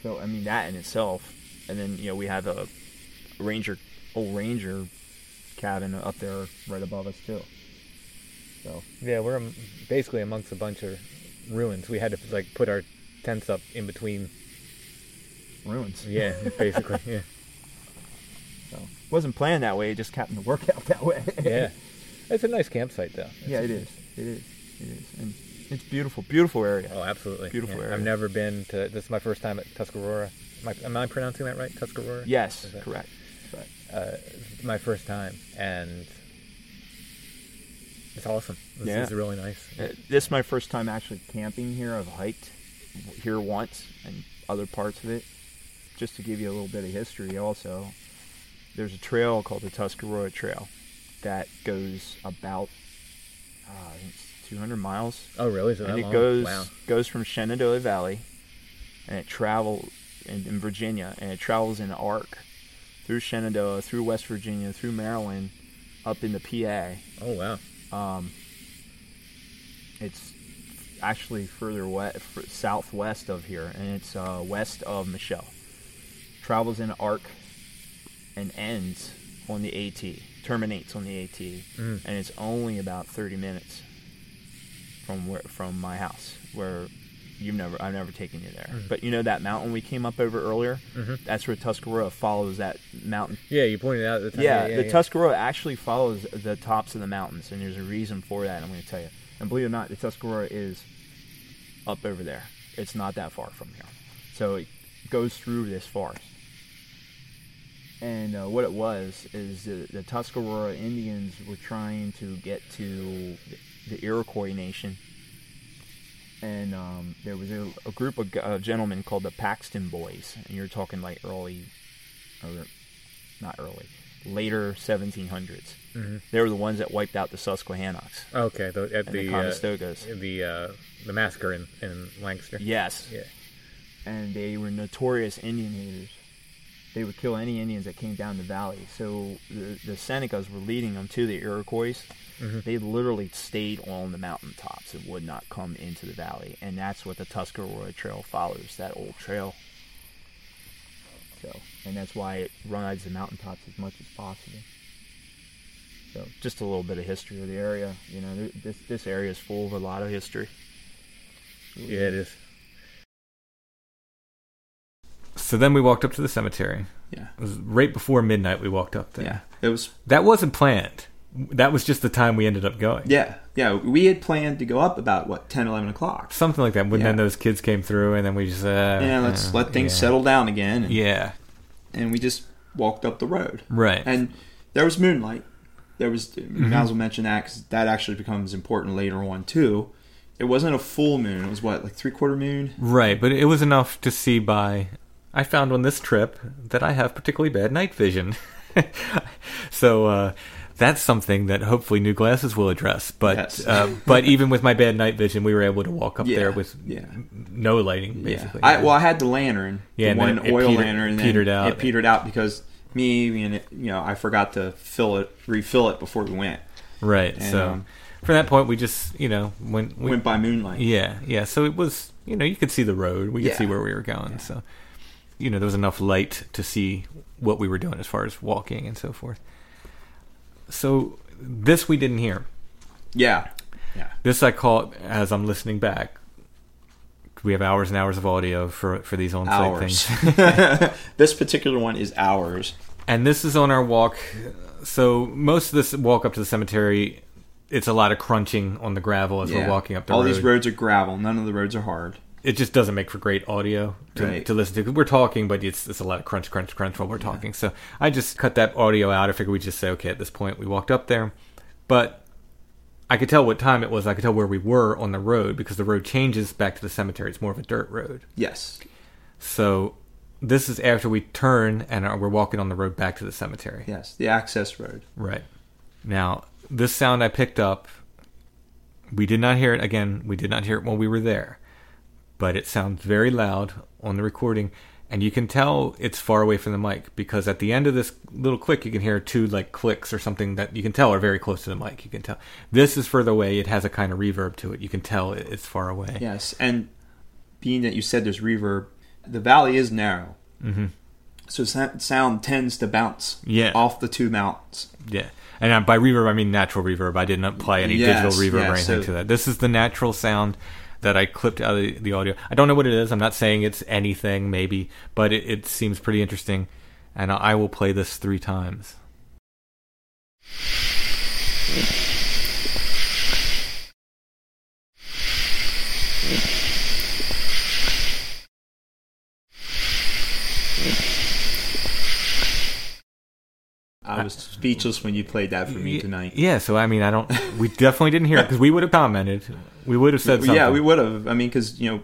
So I mean that in itself, and then you know we have a ranger, old ranger cabin up there right above us too. So Yeah, we're basically amongst a bunch of ruins. We had to like put our tents up in between. ruins. Yeah, basically. Yeah, So wasn't planned that way. It just happened to work out that way. yeah. It's a nice campsite though. It's- yeah, it is. It is. It is. And it's beautiful, beautiful area. Oh, absolutely. Beautiful Yeah. area. I've never been to. This is my first time at Tuscarora. Am I, am I pronouncing that right? Tuscarora. Yes, that- correct. Correct. Uh, my first time, and it's awesome. This Yeah. is really nice. Uh, this is my first time actually camping here. I've hiked here once and other parts of it. Just to give you a little bit of history, also, there's a trail called the Tuscarora Trail that goes about uh, I think it's 200 miles, Oh, really? And it long? goes Wow. goes from Shenandoah Valley, and it travels in, in Virginia, and it travels in an arc through Shenandoah, through West Virginia, through Maryland, up into PA. Oh, wow. Um, it's actually further west, southwest of here, and it's uh, west of Michelle. Travels in an arc and ends on the AT, terminates on the AT, Mm. and it's only about 30 minutes. from where from my house where you've never I've never taken you there. Mm-hmm. But you know that mountain we came up over earlier? That's where Tuscarora follows that mountain. Yeah, you pointed out at the time. Yeah, yeah, the yeah. Tuscarora actually follows the tops of the mountains, and there's a reason for that. I'm going to tell you. And believe it or not, the Tuscarora is up over there. It's not that far from here, so it goes through this forest. And uh, what it was is the, the Tuscarora Indians were trying to get to the, Iroquois Nation, and um, there was a, a group of uh, gentlemen called the Paxton Boys, and you're talking like early, or not early, later 1700s. They were the ones that wiped out the Susquehannocks. Okay, the, at the the, uh, Conestogas. the uh, the massacre in, in Lancaster. Yes. Yeah. And they were notorious Indian haters. They would kill any Indians that came down the valley. So the, the Senecas were leading them to the Iroquois. They literally stayed on the mountaintops and would not come into the valley. And that's what the Tuscarora Trail follows, that old trail. So, and that's why it rides the mountaintops as much as possible. So, just a little bit of history of the area. You know, this this area is full of a lot of history. Yeah, it is. So then we walked up to the cemetery. Yeah. It was right before midnight we walked up there. Yeah. It was That wasn't planned. That was just the time we ended up going. yeah. Yeah. We had planned to go up about what 10, 11 o'clock. Something like that. When then those kids came through and then we just uh, Yeah, let's uh, let things yeah. settle down again. And, Yeah. And we just walked up the road. Right. And there was moonlight. There was, Mm-hmm. might as well mention that because that actually becomes important later on too. It wasn't a full moon. It was what, like three quarter moon? Right, but it was enough to see by. I found on this trip that I have particularly bad night vision. so uh, that's something that hopefully new glasses will address. But Yes. uh, but even with my bad night vision, we were able to walk up Yeah, there with yeah. no lighting, Yeah. basically. I, well, I had the lantern, Yeah, the one oil petered- lantern, and then petered out. It petered out because me and it, you know I forgot to fill it, refill it before we went. right. And, so um, from that point, we just you know when we went by moonlight. Yeah, yeah. So it was, you know, you could see the road. We could Yeah. see where we were going. So, you know, there was enough light to see what we were doing as far as walking and so forth. So this we didn't hear. Yeah, yeah. This I caught as I'm listening back. We have hours and hours of audio for for these on-site Hours. things. this particular one is ours. and this is on our walk. So most of this walk up to the cemetery, it's a lot of crunching on the gravel as Yeah. we're walking up the All road. these roads are gravel. None of the roads are hard. It just doesn't make for great audio to, Right. to listen to. We're talking, but it's, it's a lot of crunch, crunch, crunch while we're talking. So I just cut that audio out. I figured we'd just say, okay, at this point, we walked up there. But I could tell what time it was. I could tell where we were on the road because the road changes back to the cemetery. It's more of a dirt road. Yes. So this is after we turn and we're walking on the road back to the cemetery. Yes. The access road. Right. Now, this sound I picked up, we did not hear it again. We did not hear it while we were there, but it sounds very loud on the recording, and you can tell it's far away from the mic because at the end of this little click, you can hear two like clicks or something that you can tell are very close to the mic. You can tell this is further away. It has a kind of reverb to it. You can tell it's far away. Yes. And being that you said there's reverb, the valley is narrow. Mm-hmm. So sound tends to bounce Yeah. off the two mountains. Yeah. And uh, by reverb, I mean natural reverb. I didn't apply any Yes, digital reverb yeah, or anything so- to that. This is the natural sound that I clipped out of the, audio. I don't know what it is. I'm not saying it's anything, maybe, but it, it seems pretty interesting. And I will play this three times. I was speechless when you played that for me tonight. Yeah, so I mean, I don't. We definitely didn't hear it because we would have commented. We would have said something. Yeah, we would have. I mean, because you know,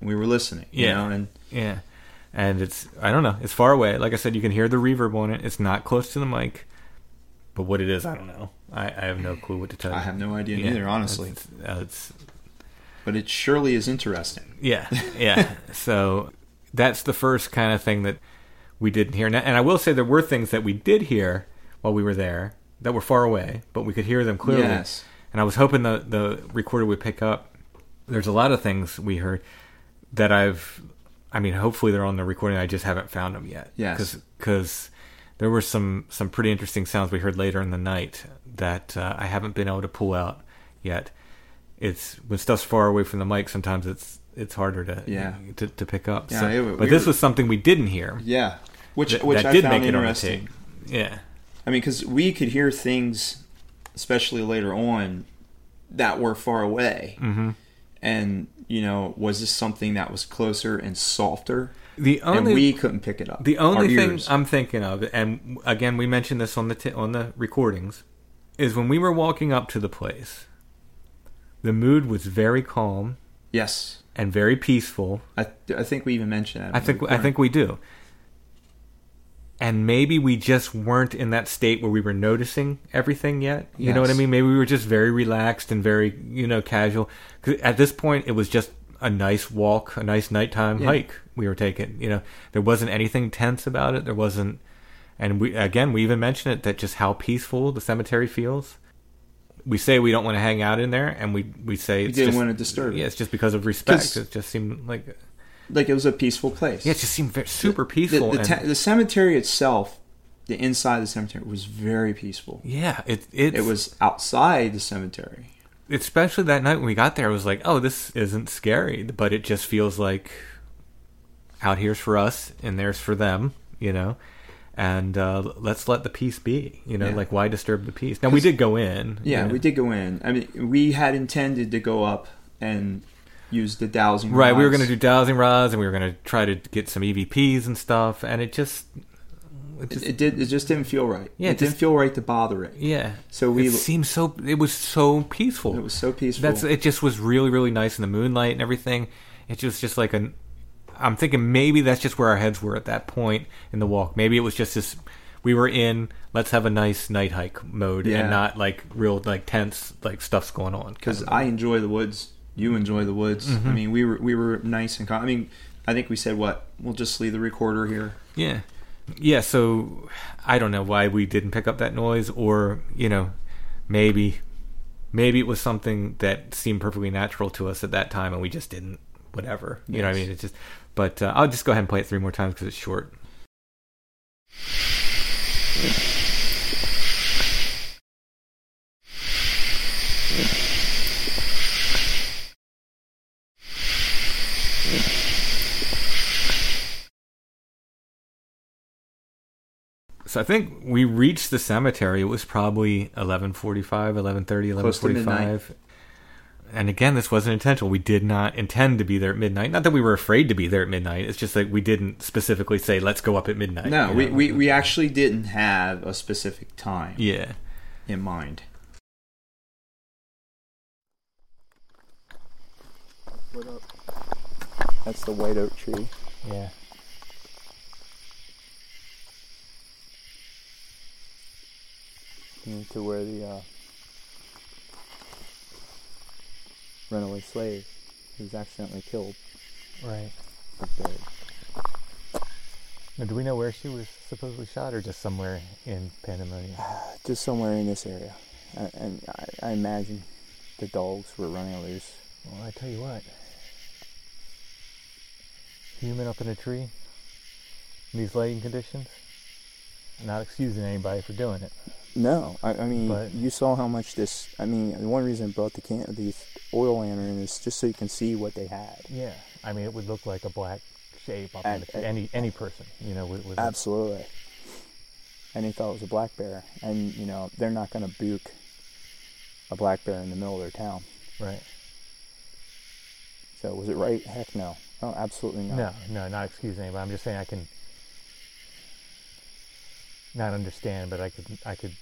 we were listening. You Yeah. know, and Yeah. And it's, I don't know, it's far away. Like I said, you can hear the reverb on it. It's not close to the mic. But what it is, I don't know. I, I have no clue what to tell you. I have no idea Yeah, neither, honestly. It's, it's But it surely is interesting. yeah, yeah. so that's the first kind of thing that we didn't hear. And and I will say there were things that we did hear while we were there that were far away, but we could hear them clearly. Yes. And I was hoping the the recorder would pick up. There's a lot of things we heard that I've. I mean, hopefully they're on the recording. I just haven't found them yet. Yes. Because there were some some pretty interesting sounds we heard later in the night that uh, I haven't been able to pull out yet. it's when stuff's far away from the mic. Sometimes it's it's harder to Yeah. to, to pick up. Yeah, So- it- but we this were- was something we didn't hear. Yeah, which That- which I did found interesting. Yeah. I mean, because we could hear things, especially later on, that were far away. Mm-hmm. And you know, was this something that was closer and softer? The and only we couldn't pick it up. The only thing ears. I'm thinking of, and again, we mentioned this on the t- on the recordings, is when we were walking up to the place. The mood was very calm yes, and very peaceful. I I think we even mentioned that. I think I think we do. And maybe we just weren't in that state where we were noticing everything yet. You know what I mean? Maybe we were just very relaxed and very, you know, casual. at this point, it was just a nice walk, a nice nighttime Yeah. hike we were taking. You know, there wasn't anything tense about it. There wasn't, and we again we even mentioned it that just how peaceful the cemetery feels. We say we don't want to hang out in there, and we we say We didn't just- want to disturb it. Yeah, it's just because of respect. It just seemed like like it was a peaceful place. yeah, it just seemed very, super The- peaceful. The, and- ta- the cemetery itself, the inside of the cemetery was very peaceful. Yeah, it It was outside the cemetery. especially that night when we got there. It was like, oh, this isn't scary, but it just feels like out here's for us and there's for them, you know. And uh, let's let the peace be, you know. Yeah. Like, why disturb the peace? Now we did go in. Yeah, you know. we did go in. I mean, we had intended to go up and use the dowsing. Right, we were going to do dowsing rods, and we were going to try to get some EVPs and stuff, and it just, it just It, it did. It just didn't feel right. Yeah, it it didn't just- feel right to bother it. yeah. So we. it seemed so. It was so peaceful. it was so peaceful. That's it. Just was really, really nice in the moonlight and everything. It was just like an. I'm thinking maybe that's just where our heads were at that point in the walk. Maybe it was just this. We were in let's have a nice night hike mode Yeah. and not like real like tense like stuff's going on. because I enjoy the woods. You enjoy the woods. Mm-hmm. I mean, we were we were nice and calm. I mean, I think we said what we'll just leave the recorder here. Yeah. Yeah, so I don't know why we didn't pick up that noise or, you know, maybe maybe it was something that seemed perfectly natural to us at that time and we just didn't whatever. You know what I mean? It's just but uh, I'll just go ahead and play it three more times cuz it's short. So I think we reached the cemetery. It was probably 11:45, 11:30, Close to midnight. 11:45. And again, this wasn't intentional. We did not intend to be there at midnight. Not that we were afraid to be there at midnight. It's just that we didn't specifically say, "Let's go up at midnight." No, you we, know? we we actually didn't have a specific time yeah. in mind. What up? That's the white oak tree. Yeah. To where the uh, runaway slave who was accidentally killed Right. was buried. Now, do we know where she was supposedly shot, or just somewhere in Pandemonium? Just somewhere in this area. I, and I, I imagine the dogs were running loose. Well, I tell you what. Human up in a tree in these lighting conditions. Not excusing anybody for doing it. No, I, I mean, But- you saw how much this. I mean, the one reason I brought the can these oil lantern is just so you can see what they had. Yeah. I mean, it would look like a black shape up in the tree. Any any person, you know, with, with a- Absolutely. And he thought it was a black bear, and you know they're not going to book a black bear in the middle of their town. right. So was it right? Heck no. Oh, absolutely not. No, no, not excusing anybody. I'm just saying I can not understand, but I could I could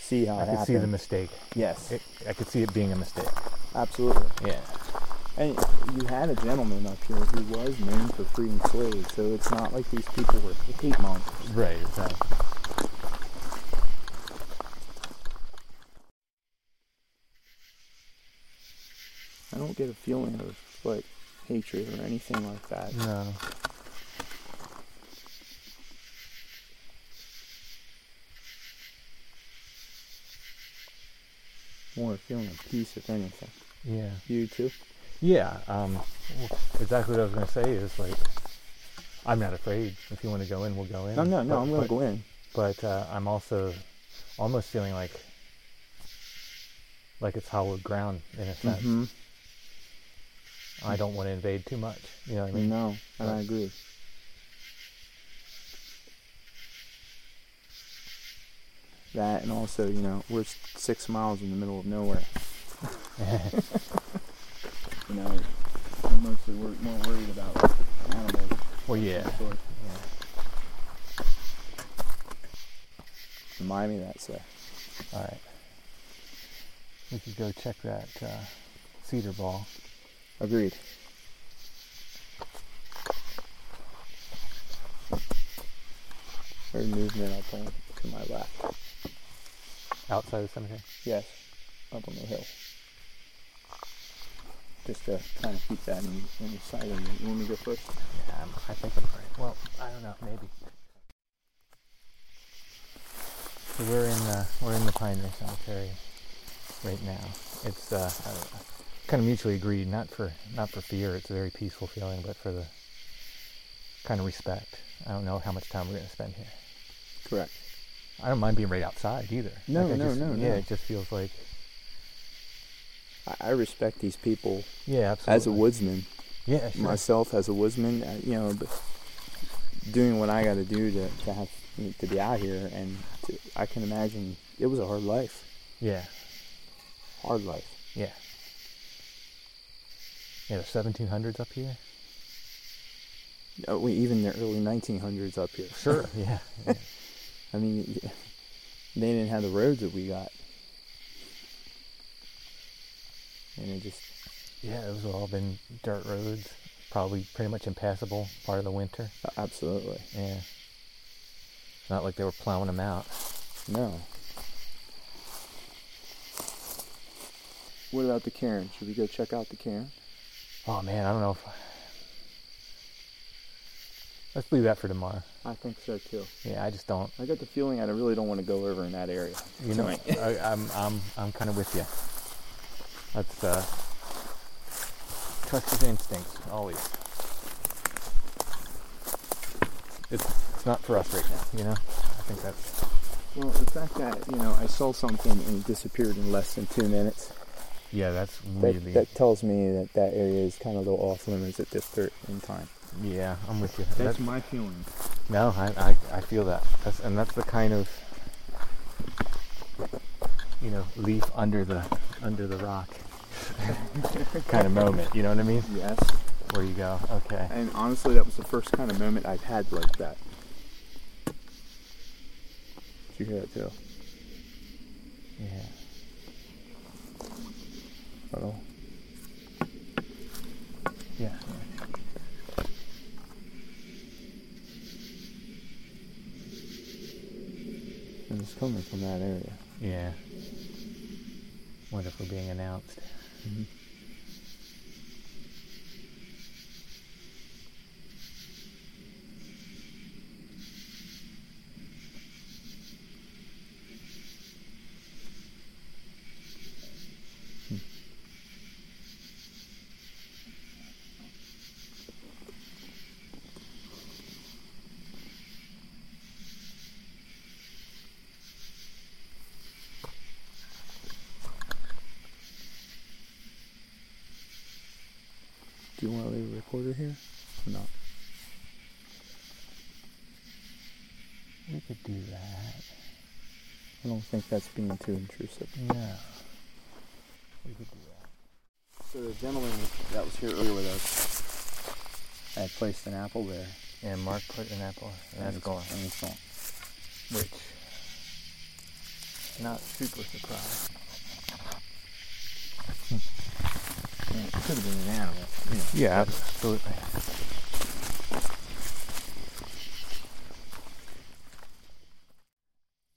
See how I could see the mistake. yes, It, I could see it being a mistake. absolutely. Yeah. And you had a gentleman up here who was known for freeing slaves, so it's not like these people were hate monsters. Right. Exactly. I don't get a feeling of like hatred or anything like that. No. More feeling of peace, if anything. Yeah. You too? Yeah. Um, exactly what I was going to say is like, I'm not afraid. If you want to go in, we'll go in. No, no, no. But- I'm gonna go in. But uh, I'm also almost feeling like like it's hollowed ground in a sense. Mhm. I don't want to invade too much. You know what I mean? No, and I agree. That and also, you know, we're six miles in the middle of nowhere. you know, I'm mostly wor- more worried about animals. Well, yeah. Sure. yeah. Remind me that, sir. All right. We could go check that uh, cedar ball. Agreed. Heard movement up on to my left. Outside the cemetery? Yes, up on the hill. Just to kind of keep that in, in sight of you. You want me to go first? Yeah, I'm, I think I'm right. Well, I don't know, maybe. So we're in the we're in the Pioneer Cemetery right now. It's uh, kind of mutually agreed, not for not for fear. It's a very peaceful feeling, but for the kind of respect. I don't know how much time we're going to spend here. Correct. I don't mind being right outside either. No, Like, no, just- no, Yeah, it just feels like I, respect these people yeah, absolutely. as a woodsman. yeah, sure. Myself as a woodsman, uh, you know, but doing what I got to do to to have to be out here, and to, I can imagine it was a hard life. yeah, Hard life. yeah, yeah. The 1700s up here. We, even the early 1900s up here. Sure. yeah. yeah. I mean, they didn't have the roads that we got, and it just Yeah, those have all been dirt roads, probably pretty much impassable part of the winter. absolutely Yeah. It's not like they were plowing them out. no. What about the cairn? Should we go check out the cairn? Oh man, I don't know if. Let's leave that for tomorrow. I think so too. Yeah, I just don't. I got the feeling I really don't want to go over in that area. You know. I, I'm I'm I'm kind of with you. Let's uh, trust his instincts always. It's it's not for us right now. You know, I think that's Well, the fact that you know I saw something and it disappeared in less than two minutes, yeah, that's that, really that tells me that that area is kind of a little off limits at this third in time. yeah. I'm with you. That's That- my feeling. No, I, I, I feel that. That's, and that's the kind of you know leaf under the under the rock kind of moment. You know what I mean? Yes. Where you go, okay, And honestly, that was the first kind of moment I've had like that. Did you hear that too? yeah. Yeah. And it's coming from that area. Yeah. Wonderful being announced. Do you want to leave a recorder here? Or not? We could do that. I don't think that's being too intrusive. Yeah. We could do that. So the gentleman that was here earlier with us I placed an apple there. And Mark put an apple, and that's it's- gone. And it's gone. Which, not super surprised. Yeah, it could have been an animal. You know. Yeah, absolutely.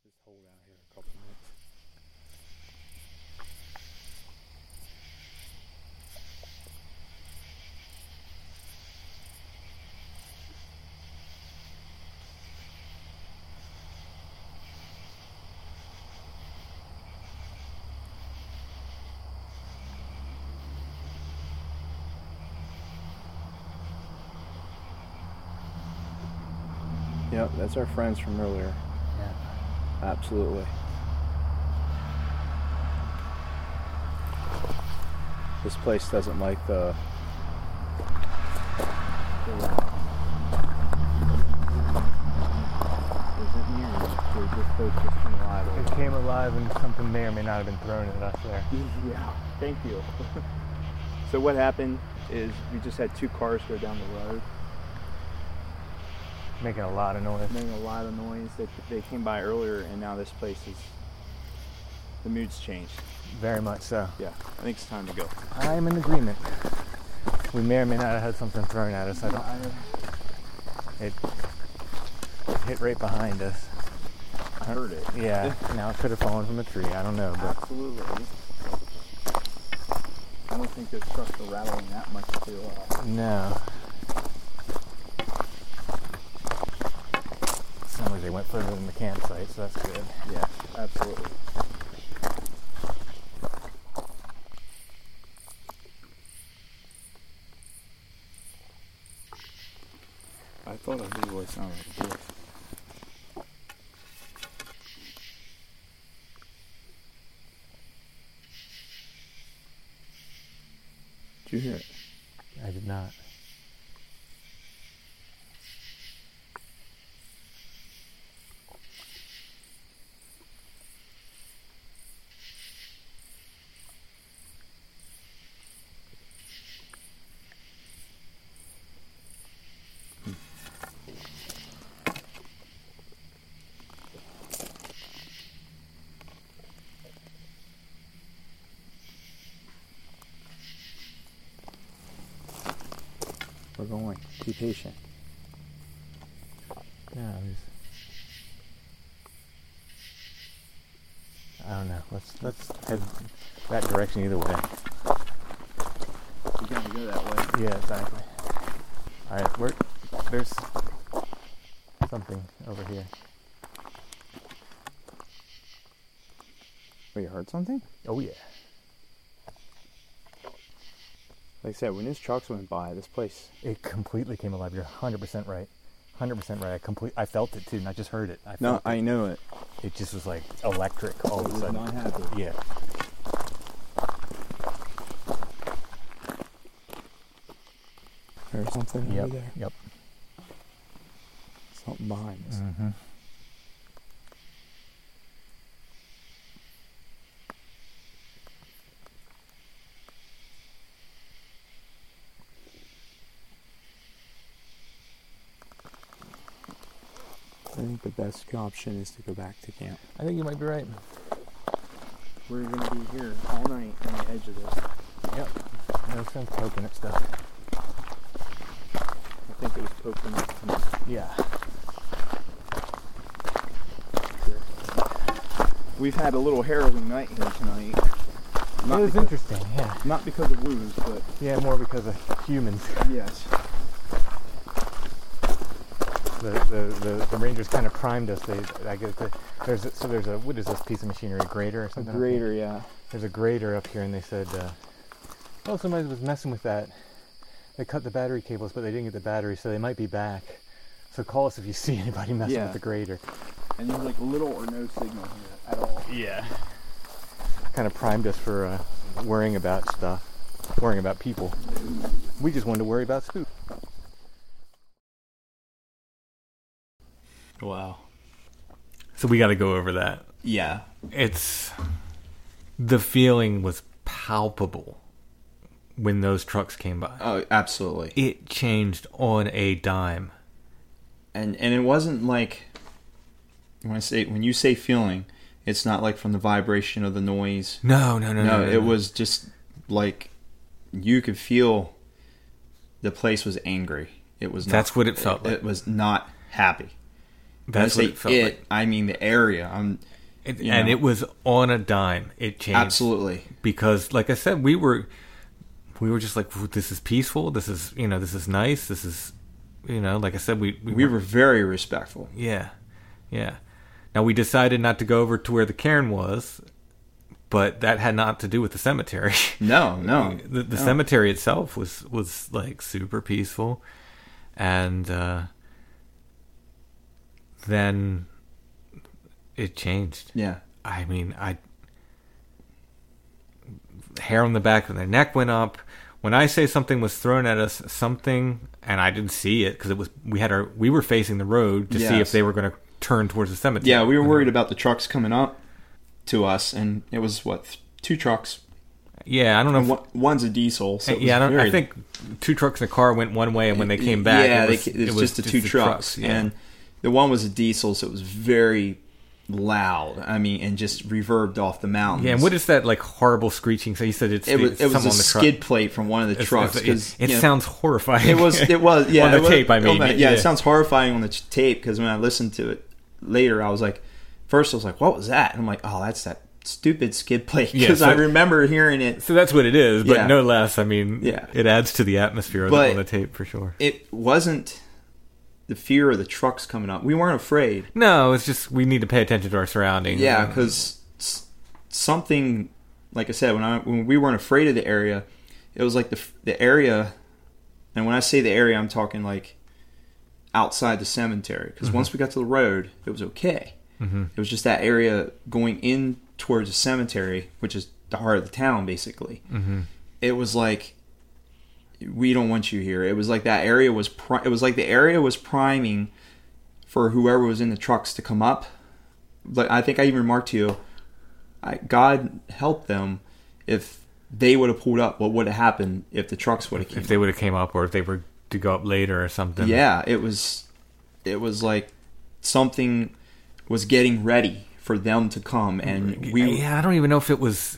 Just hold out here a couple minutes. Yep, that's our friends from earlier. Yeah. Absolutely. This place doesn't like the. It came alive and something may or may not have been thrown at us there. Yeah, thank you. so what happened is we just had two cars go down the road, Making a lot of noise. making a lot of noise. They, they came by earlier, and now this place is. The mood's changed. Very much so. Yeah, I think it's time to go. I am in agreement. We may or may not have had something thrown at us. I don't. It hit right behind us. I heard it. Yeah. now it could have fallen from a tree. I don't know, but Absolutely. I don't think those trucks are rattling that much to. Uh, no. Sounds like they went further than the campsite, so that's good. yeah, absolutely. I thought I knew what it sounded like before. Did you hear it? I did not. We're going. Be patient. Yeah, it. I don't know. Let's let's head that direction either way. We gotta go that way. Yeah, exactly. All right, we're there's something over here. Wait, you heard something? Oh yeah. Like I said, when those trucks went by, this place. It completely came alive. You're 100% right. 100% right. I complete. I felt it too, not just heard it. I No, I it. know it. It just was like electric all It of a sudden. not happy. Yeah. There's something Yep. over there. Yep. Something behind us. Mm-hmm. I think the best option is to go back to camp. I think you might be right. We're gonna be here all night on the edge of this. Yep. There's some coconut stuff. I think it was coconut tonight. Yeah. We've had a little harrowing night here tonight. Not it was because, interesting. Yeah. Not because of wounds, but Yeah, more because of humans. yes. The the, the, the rangers kind of primed us. They I get the there's a, so there's a what is this piece of machinery? A grader or something? A here? grader, yeah. There's a grader up here, and they said, uh, "Oh, somebody was messing with that. They cut the battery cables, but they didn't get the battery, so they might be back. So call us if you see anybody messing Yeah. with the grader." And there's like little or no signal here at all. Yeah. Kind of primed us for uh, worrying about stuff, worrying about people. We just wanted to worry about spook. Wow. So we got to go over that. Yeah. It's the feeling was palpable when those trucks came by. Oh, absolutely. It changed on a dime. and and it wasn't like when I say when you say feeling, it's not like from the vibration of the noise. No, no, no, No, no. no, it no. was just like you could feel the place was angry. It was. Not, That's what it felt It, like. was not happy. That's what it felt it, like. I mean the area. I'm It, and know. it was on a dime. It changed absolutely. because, like I said, we were we were just like, this is peaceful. This is you know, this is nice. This is you know, like I said, we We were very respectful. Yeah, yeah. Now we decided not to go over to where the cairn was, but that had not to do with the cemetery. No, no, the, the no. cemetery itself was was like super peaceful, and uh, then it changed. Yeah, I mean, I hair on the back of their neck went up. When I say something was thrown at us, something, and I didn't see it because it was we had our we were facing the road to see if they were going to turn towards the cemetery. Yeah, we were worried about the trucks coming up to us, and it was what th- two trucks. Yeah, I don't know. If, one, one's a diesel. So yeah, I, I think two trucks and a car went one way, and when they came back, yeah, it was, it was just the two trucks, yeah. and the one was a diesel, so it was very loud. I mean, and just reverbed off the mountains. yeah, and what is that like horrible screeching? So you said it's it was? the- It was a on the truck. skid plate from one of the It's- trucks. it's- it know, sounds horrifying. It was. It was. Yeah, on the was- tape. I mean, oh, yeah, it sounds horrifying on the tape because when I listened to it later, I was like, first I was like, "What was that?" And I'm like, "Oh, that's that stupid skid plate." Yeah, Because so- I remember hearing it. So that's what it is, but Yeah. no less. I mean, Yeah. it adds to the atmosphere But- on the tape for sure. It wasn't the fear of the trucks coming up. We weren't afraid. No, it's just we need to pay attention to our surroundings. Yeah, because something, like I said, when I when we weren't afraid of the area, it was like the the area, and when I say the area, I'm talking like outside the cemetery. Because once we got to the road, it was okay. Mhm. It was just that area going in towards the cemetery, which is the heart of the town, basically. Mhm. It was like we don't want you here. It was like that area was. Pri- it was like the area was priming for whoever was in the trucks to come up. Like I think I even remarked to you, I, God help them if they would have pulled up. What would have happened if the trucks would have came? if they would have came up, or if they were to go up later or something. Yeah, it was. It was like something was getting ready for them to come, and we. yeah, I don't even know if it was.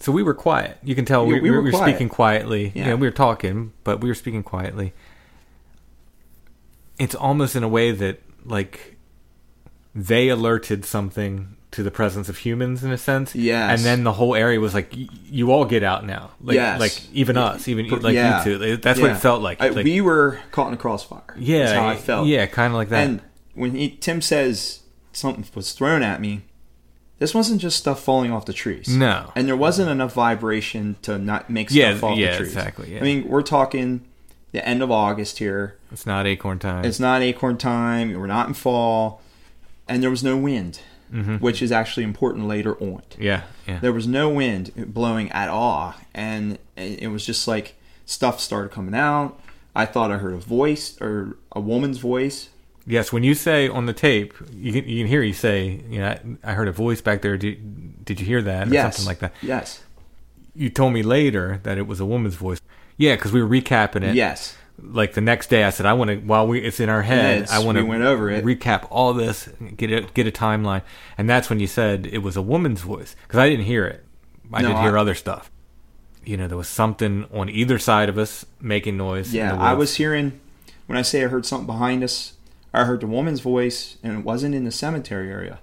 So we were quiet. You can tell Yeah, we, we we were speaking quietly. Yeah. Yeah, we were talking, but we were speaking quietly. It's almost in a way that like they alerted something to the presence of humans in a sense. yeah. and then the whole area was like, y- "You all get out now." Like, Yes. like even us, even like yeah. you two. That's what it felt like. I- Like, we were caught in a crossfire. Yeah, That's how I felt. yeah, kinda like that. And when he, Tim says something was thrown at me, this wasn't just stuff falling off the trees. No. and there wasn't enough vibration to not make stuff Yeah, fall off yeah, the trees. exactly, yeah. exactly. I mean, we're talking the end of August here. it's not acorn time. It's not acorn time. We're not in fall, and there was no wind, Mhm. which is actually important later on. Yeah, yeah. There was no wind blowing at all, and it was just like stuff started coming out. I thought I heard a voice or a woman's voice. Yes, when you say on the tape, you can, you can hear you say, you know, I, I heard a voice back there. Did, did you hear that? Or yes, something like that. Yes, You told me later that it was a woman's voice. Yeah, because we were recapping it. yes, Like the next day, I said, I want to. While we it's in our head, I want to. we went over it. Recap all this, get a get a timeline, and that's when you said it was a woman's voice because I didn't hear it. I No, did hear I- other stuff. You know, there was something on either side of us making noise. yeah. I was hearing when I say I heard something behind us. I heard the woman's voice, and it wasn't in the cemetery area.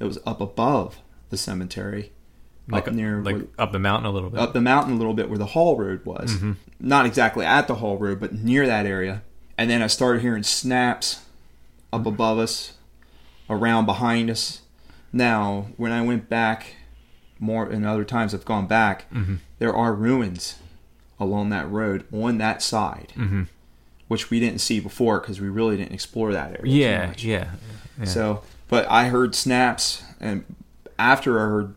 It was up above the cemetery, like up near like where- up the mountain a little bit. up the mountain a little bit where the haul road was. Mhm. Not exactly at the haul road, but near that area. And then I started hearing snaps up above us, around behind us. Now, when I went back, more and other times I've gone back, Mhm. there are ruins along that road on that side, Mhm. Which we didn't see before because we really didn't explore that area. Yeah, yeah, yeah. So, but I heard snaps, and after I heard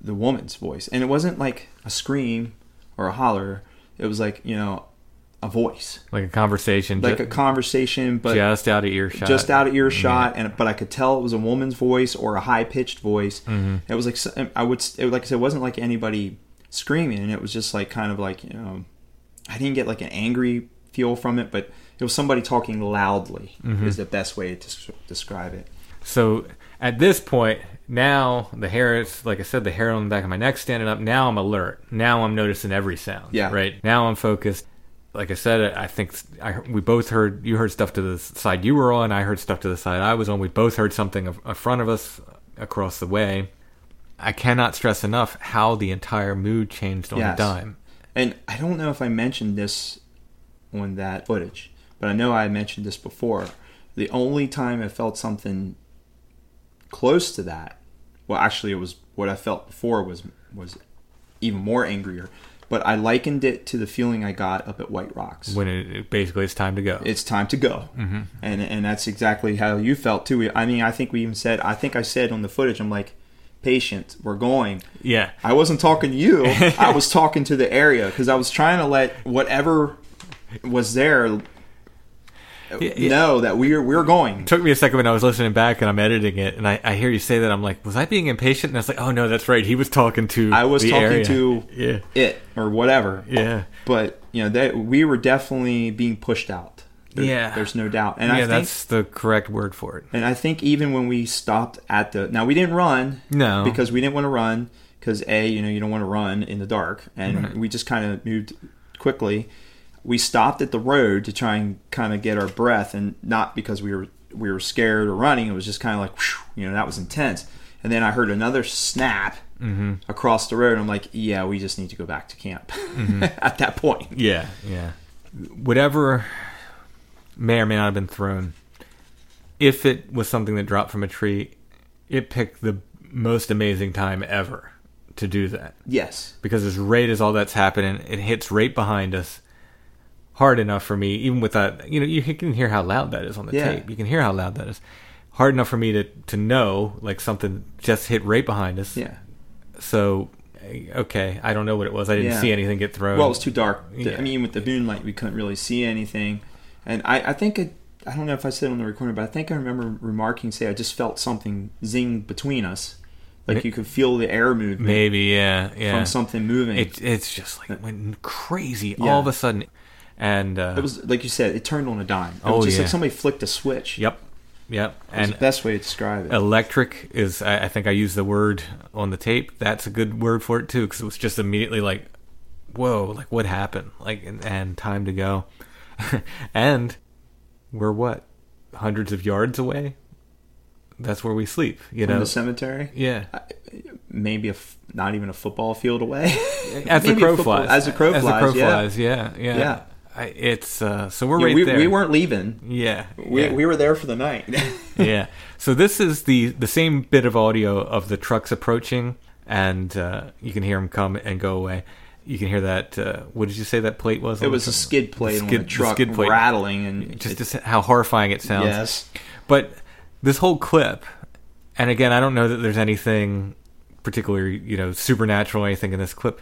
the woman's voice, and it wasn't like a scream or a holler. It was like you know, a voice, like a conversation, like a conversation, but just out of earshot, just out of earshot, and but I could tell it was a woman's voice or a high pitched voice. Mhm. It was like I would it, like I said, it wasn't like anybody screaming. It was just like kind of like you know, I didn't get like an angry feel from it, but it was somebody talking loudly. Mhm. Is the best way to describe it. So at this point, now the hair is like I said, the hair on the back of my neck standing up. Now I'm alert. Now I'm noticing every sound. Yeah. Right. Now I'm focused. Like I said, I think I, we both heard. You heard stuff to the side you were on. I heard stuff to the side I was on. We both heard something in in front of us across the way. I cannot stress enough how the entire mood changed on Yes. a dime. And I don't know if I mentioned this on that footage, but I know I mentioned this before. The only time I felt something close to that, well, actually, it was what I felt before was was even more angrier. But I likened it to the feeling I got up at White Rocks. When it, basically it's time to go. It's time to go, Mhm. and and that's exactly how you felt too. I mean, I think we even said, I think I said on the footage, I'm like, patient. We're going." Yeah. I wasn't talking to you. I was talking to the area because I was trying to let whatever was there yeah. know that we're we're going. It took me a second when I was listening back and I'm editing it, and I, I hear you say that. I'm like, was I being impatient? And I was like, oh no, that's right. He was talking to. I was talking area. to Yeah. it or whatever. Yeah. But you know that we were definitely being pushed out. There- Yeah. There's no doubt. And yeah, I think that's the correct word for it. and I think even when we stopped at the now we didn't run No. because we didn't want to run because a you know you don't want to run in the dark and Right. we just kind of moved quickly. We stopped at the road to try and kind of get our breath and not because we were we were scared or running. It was just kind of like whew, you know that was intense. And then I heard another snap Mm-hmm. across the road. I'm like, yeah, we just need to go back to camp Mm-hmm. at that point. Yeah, yeah. Whatever may or may not have been thrown, if it was something that dropped from a tree, it picked the most amazing time ever to do that. Yes. Because as right as all that's happening, it hits right behind us hard enough for me, even with that, you know, you can hear how loud that is on the Yeah. tape. You can hear how loud that is. Hard enough for me to, to know, like, something just hit right behind us. Yeah. So, okay, I don't know what it was. I didn't Yeah. see anything get thrown. Well, it was too dark. Yeah. I mean, with the moonlight, we couldn't really see anything. And I, I think it, I don't know if I said it on the recording, but I think I remember remarking, say, I just felt something zing between us, like you could feel the air movement Maybe, yeah, yeah. from something moving. It, it's just like it went crazy Yeah. all of a sudden, and uh, it was like you said, it turned on a dime. It Oh, was just yeah. like somebody flicked a switch. Yep, yep. And the best way to describe it. electric is. I, I think I used the word on the tape. That's a good word for it too, because it was just immediately like, "Whoa!" Like what happened? Like and, and time to go, and we're what hundreds of yards away. That's where we sleep. You From know, the cemetery, yeah. maybe a f- not even a football field away. As the a crow football- flies. As the crow flies. As the crow yeah. flies. Yeah, yeah. Yeah. I, it's uh, so we're Yeah, right we, there. we weren't leaving. Yeah, We, yeah. we were there for the night. yeah. So this is the the same bit of audio of the trucks approaching, and uh, you can hear them come and go away. You can hear that. Uh, what did you say that plate was? It was a skid plate on skid- the truck skid plate. rattling and Just, it- just how horrifying it sounds. Yes. But this whole clip, and again, I don't know that there's anything particularly, you know, supernatural or anything in this clip,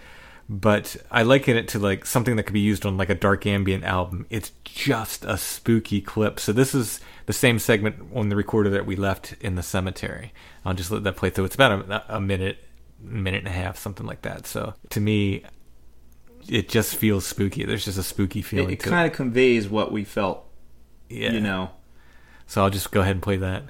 but I liken it to like something that could be used on like a dark ambient album. It's just a spooky clip. So this is the same segment on the recorder that we left in the cemetery. I'll just let that play through. It's about a, a minute, minute and a half, something like that. So to me, it just feels spooky. There's just a spooky feeling it, it kind of conveys what we felt. Yeah. You know. So I'll just go ahead and play that.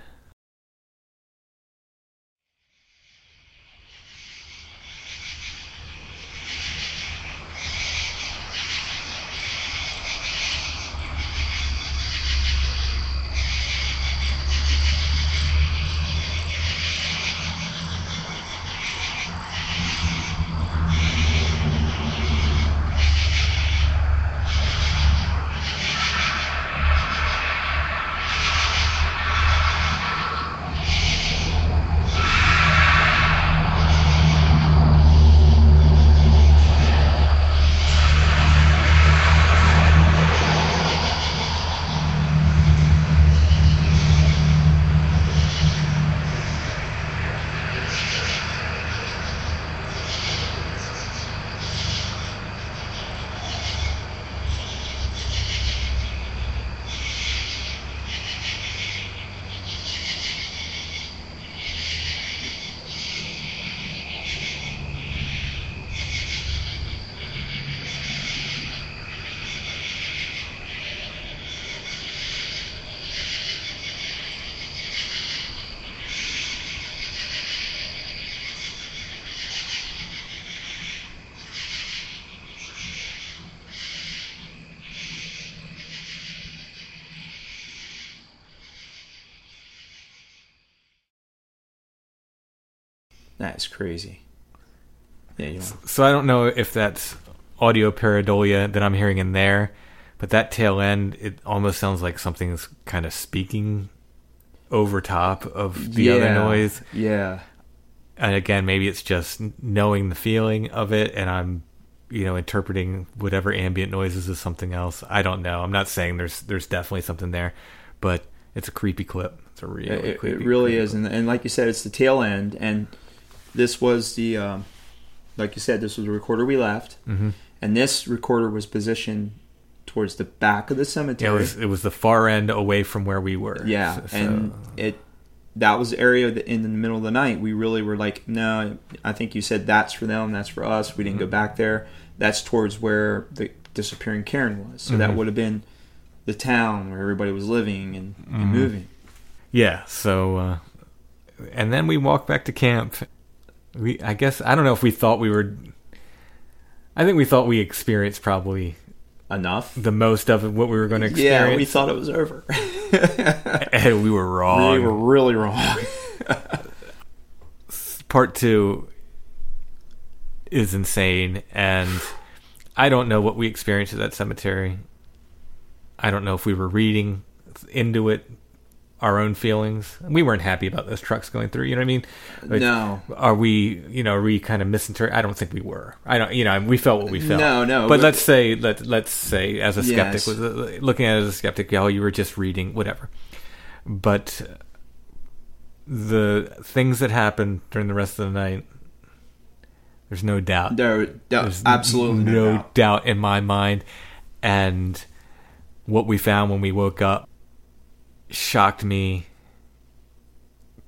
That is crazy. Yeah, you. So I don't know if that's audio pareidolia that I'm hearing in there, but that tail end it almost sounds like something's kind of speaking over top of the other noise. Yeah. And again, maybe it's just knowing the feeling of it, and I'm, you know, interpreting whatever ambient noises as something else. I don't know. I'm not saying there's there's definitely something there, but it's a creepy clip. It's a really It, it really creepy is, and, and like you said, it's the tail end, and this was the, um, like you said, this was the recorder we left, Mhm. and this recorder was positioned towards the back of the Yeah, cemetery. it was it was the far end away from where we were. Yeah, So- and it that was the area that in the middle of the night we really were like, no, I think you said that's for them, that's for us. We didn't go back there. That's towards where the disappearing cairn was. So that Mhm. would have been the town where everybody was living and, and Mhm. moving. Yeah, so uh, and then we walked back to camp. We I guess I don't know if we thought we were I think we thought we experienced probably enough the most of what we were going to experience. Yeah, we thought it was over. and we were wrong. We were really wrong. Part 2 is insane and I don't know what we experienced at that cemetery. I don't know if we were reading into it our own feelings. We weren't happy about those trucks going through. You know what I mean? Like, No. Are we? You know, are we kind of misinterpret? I don't think we were. I don't. You know, we felt what we felt. No, no, But let's say let let's say as a skeptic, Yes. was uh, looking at it as a skeptic, oh, you were just reading whatever. But the things that happened during the rest of the night, there's no doubt. There, there- There's absolutely no no doubt. doubt in my mind. And what we found when we woke up shocked me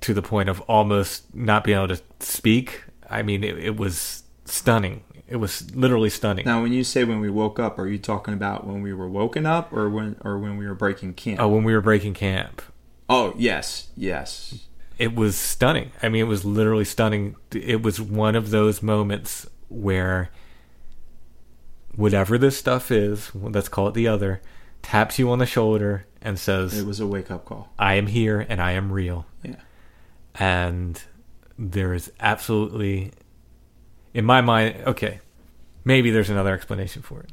to the point of almost not being able to speak. I mean, it, it was stunning. It was literally stunning. Now, when you say when we woke up, are you talking about when we were woken up, or when, or when we were breaking camp? Oh, when we were breaking camp, Oh, yes, yes. it was stunning. I mean, it was literally stunning. It was one of those moments where whatever this stuff is, let's call it the other, taps you on the shoulder and says, It was a wake up call. I am here and I am real. Yeah. And there is absolutely, in my mind, okay, maybe there's another explanation for it.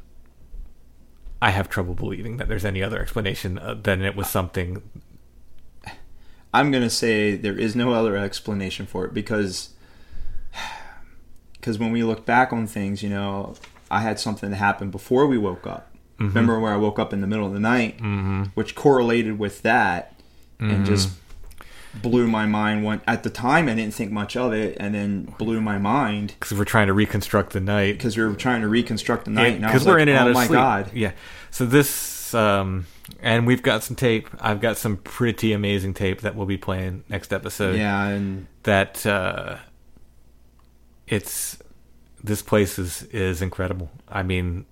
I have trouble believing that there's any other explanation uh, than it was something. I'm gonna say there is no other explanation for it because because when we look back on things, you know, I had something that happened before we woke up. Mhm. Remember where I woke up in the middle of the night, Mhm. which correlated with that, Mhm. and just blew my mind. One at the time, I didn't think much of it, and then blew my mind Because we're trying to reconstruct the night. because we were trying to reconstruct the night. Because we're like, in and out oh of my sleep. god, Yeah. So this, um, and we've got some tape. I've got some pretty amazing tape that we'll be playing next episode. yeah, and that uh, it's this place is is incredible. I mean,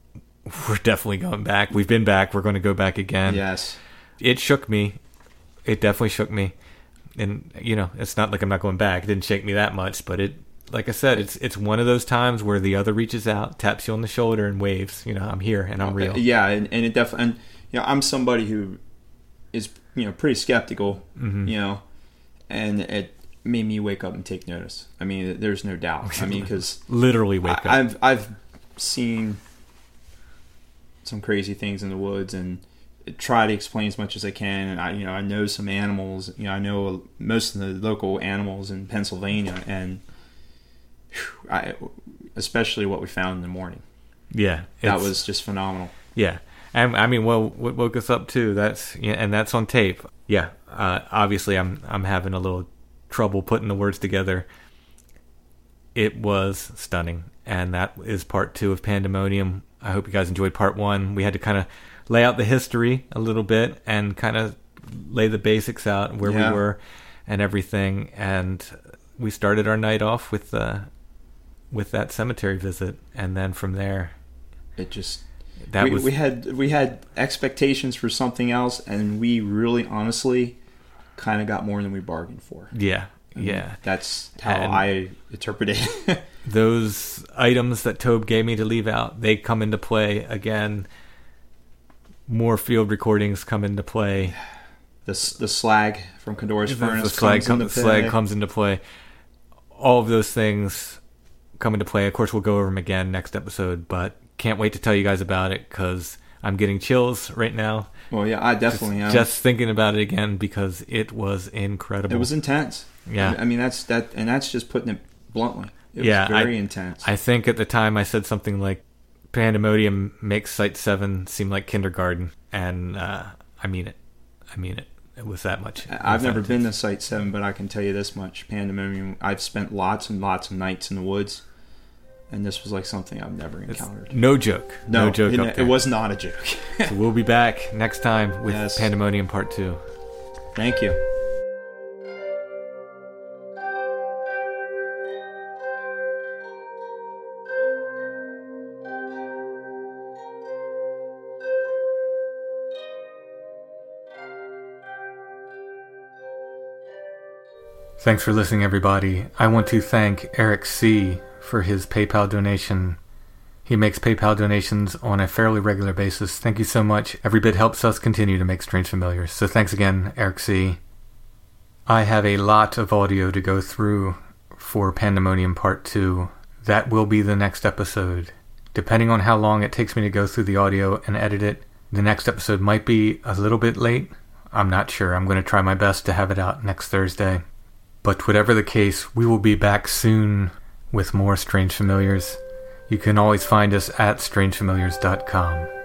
we're definitely going back. We've been back. We're going to go back again. yes, It shook me. It definitely shook me. And you know, it's not like I'm not going back. It didn't shake me that much, but it like I said, it's it's one of those times where the other reaches out, taps you on the shoulder and waves, you know, I'm here and I'm real. Uh, Yeah, and, and it definitely, and you know, I'm somebody who is you know pretty skeptical, Mhm. you know, and it made me wake up and take notice. I mean, there's no doubt. I mean, because Literally wake up. I've I've seen some crazy things in the woods and try to explain as much as I can. And I you know I know some animals. You know I know most of the local animals in Pennsylvania, and whew, I especially what we found in the morning. yeah. That was just phenomenal. Yeah, and I mean, well, what woke us up too? That's yeah, and that's on tape. Yeah, uh, obviously, I'm I'm having a little trouble putting the words together. It was stunning, and that is part two of Pandemonium. I hope you guys enjoyed part one. We had to kind of lay out the history a little bit and kind of lay the basics out where Yeah. we were and everything, and we started our night off with uh, with that cemetery visit, and then from there, It just that we, was we had we had expectations for something else, and we really honestly kind of got more than we bargained for. yeah, And yeah. that's how And- I interpret it. those items that Tobe gave me to leave out, they come into play again. More field recordings come into play. the the slag from Codorus The- furnace the slag, comes com- into slag play. comes into play. All of those things come into play. Of course, we'll go over them again next episode, but can't wait to tell you guys about it because I'm getting chills right now. Well, yeah, I definitely am. Just thinking about it again because it was incredible. it was intense. Yeah. I mean that's that, and that's just putting it bluntly. It Yeah, was very I- intense. I think at the time I said something like Pandemonium makes Site 7 seem like kindergarten. And uh, I mean it. I mean it. with that much. I've never been to Site Seven, but I can tell you this much: Pandemonium. I've spent lots and lots of nights in the woods, and this was like something I've never It's encountered. no joke. No, No joke It, it was not a joke. So we'll be back next time with Yes. Pandemonium Part Two. Thank you. Thanks for listening, everybody. I want to thank Eric C. for his PayPal donation. He makes PayPal donations on a fairly regular basis. Thank you so much. Every bit helps us continue to make Strange Familiar. So thanks again, Eric C. I have a lot of audio to go through for Pandemonium Part 2. That will be the next episode. Depending on how long it takes me to go through the audio and edit it, the next episode might be a little bit late. I'm not sure. I'm going to try my best to have it out next Thursday. But whatever the case, we will be back soon with more Strange Familiars. You can always find us at strangefamiliars.com.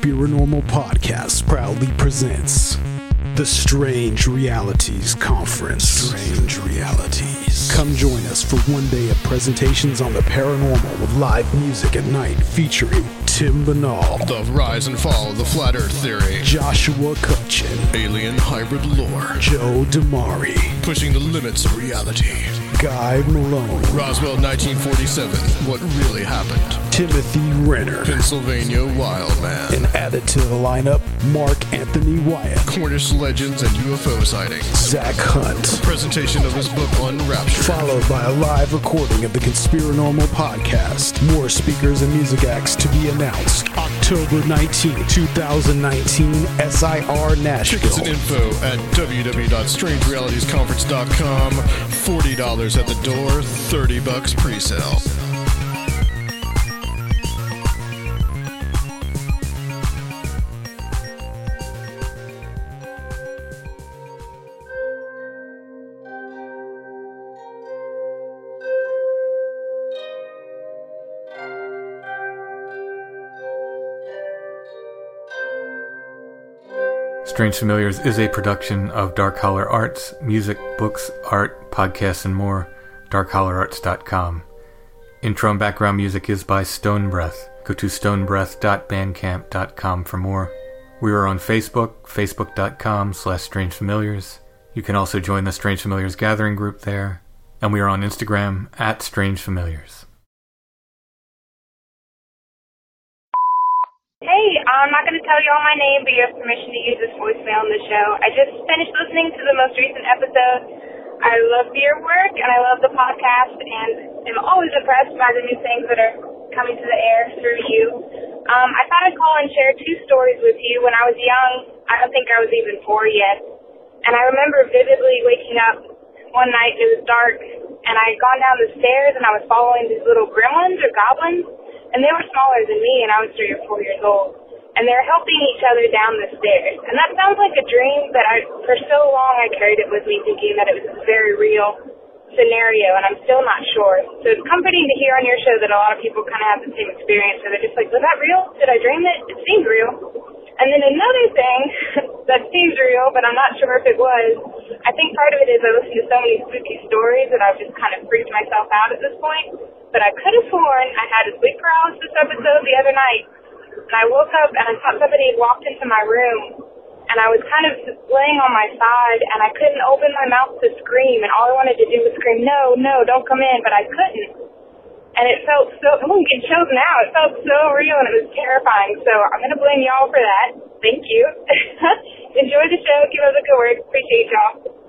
Conspiranormal Podcast proudly presents the Strange Realities Conference. Strange Realities. Come join us for one day of presentations on the paranormal with live music at night featuring Tim Binnall, The rise and fall of the flat earth theory. Joshua Cutchin, Alien hybrid lore. Joe Damari, Pushing the limits of reality. Guy Malone, Roswell 1947. What really happened. Timothy Renner, Pennsylvania Wild Man. and added to the lineup, Mark Anthony Wyatt, Cornish legends and UFO sightings. Zach Hunt. Presentation of his book Unraptured. Followed by a live recording of the Conspiranormal podcast. More speakers and music acts to be announced. October 19, 2019, SIR National. Tickets and info at www.strangerealitiesconference.com. $40 at the door, 30 bucks pre-sale. Strange Familiars is a production of Dark Holler Arts, music, books, art, podcasts, and more. DarkHollerArts.com. Intro and background music is by Stone Breath. Go to stonebreath.bandcamp.com for more. We are on Facebook, facebook.com slash strangefamiliars. You can also join the Strange Familiars Gathering group there. And we are on Instagram at Strange Familiars. Hey, I'm not going to tell you all my name, but you have permission to use this voicemail in the show. I just finished listening to the most recent episode. I love your work and I love the podcast and am always impressed by the new things that are coming to the air through you. Um, I thought I'd call and share two stories with you. When I was young, I don't think I was even four yet, and I remember vividly waking up one night, it was dark, and I had gone down the stairs and I was following these little gremlins or goblins, and they were smaller than me, and I was three or four years old. And they're helping each other down the stairs. And that sounds like a dream, but I, for so long I carried it with me thinking that it was a very real scenario, and I'm still not sure. So it's comforting to hear on your show that a lot of people kind of have the same experience, where they're just like, was that real? Did I dream it? It seemed real. And then another thing that seems real, but I'm not sure if it was, I think part of it is I listen to so many spooky stories that I've just kind of freaked myself out at this point. But I could have sworn I had a sleep paralysis episode the other night, and I woke up and I thought somebody had walked into my room, and I was kind of laying on my side, and I couldn't open my mouth to scream, and all I wanted to do was scream, no, no, don't come in, but I couldn't. And it felt so, oh, I'm getting chills now, it felt so real, and it was terrifying, so I'm going to blame y'all for that. Thank you. Enjoy the show, keep up the good work, appreciate y'all.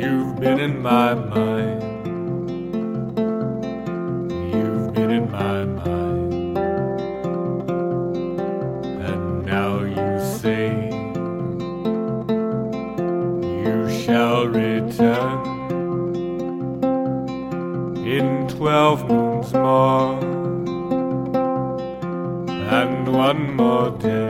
You've been in my mind. You've been in my mind, and now you say you shall return in twelve moons more, and one more day,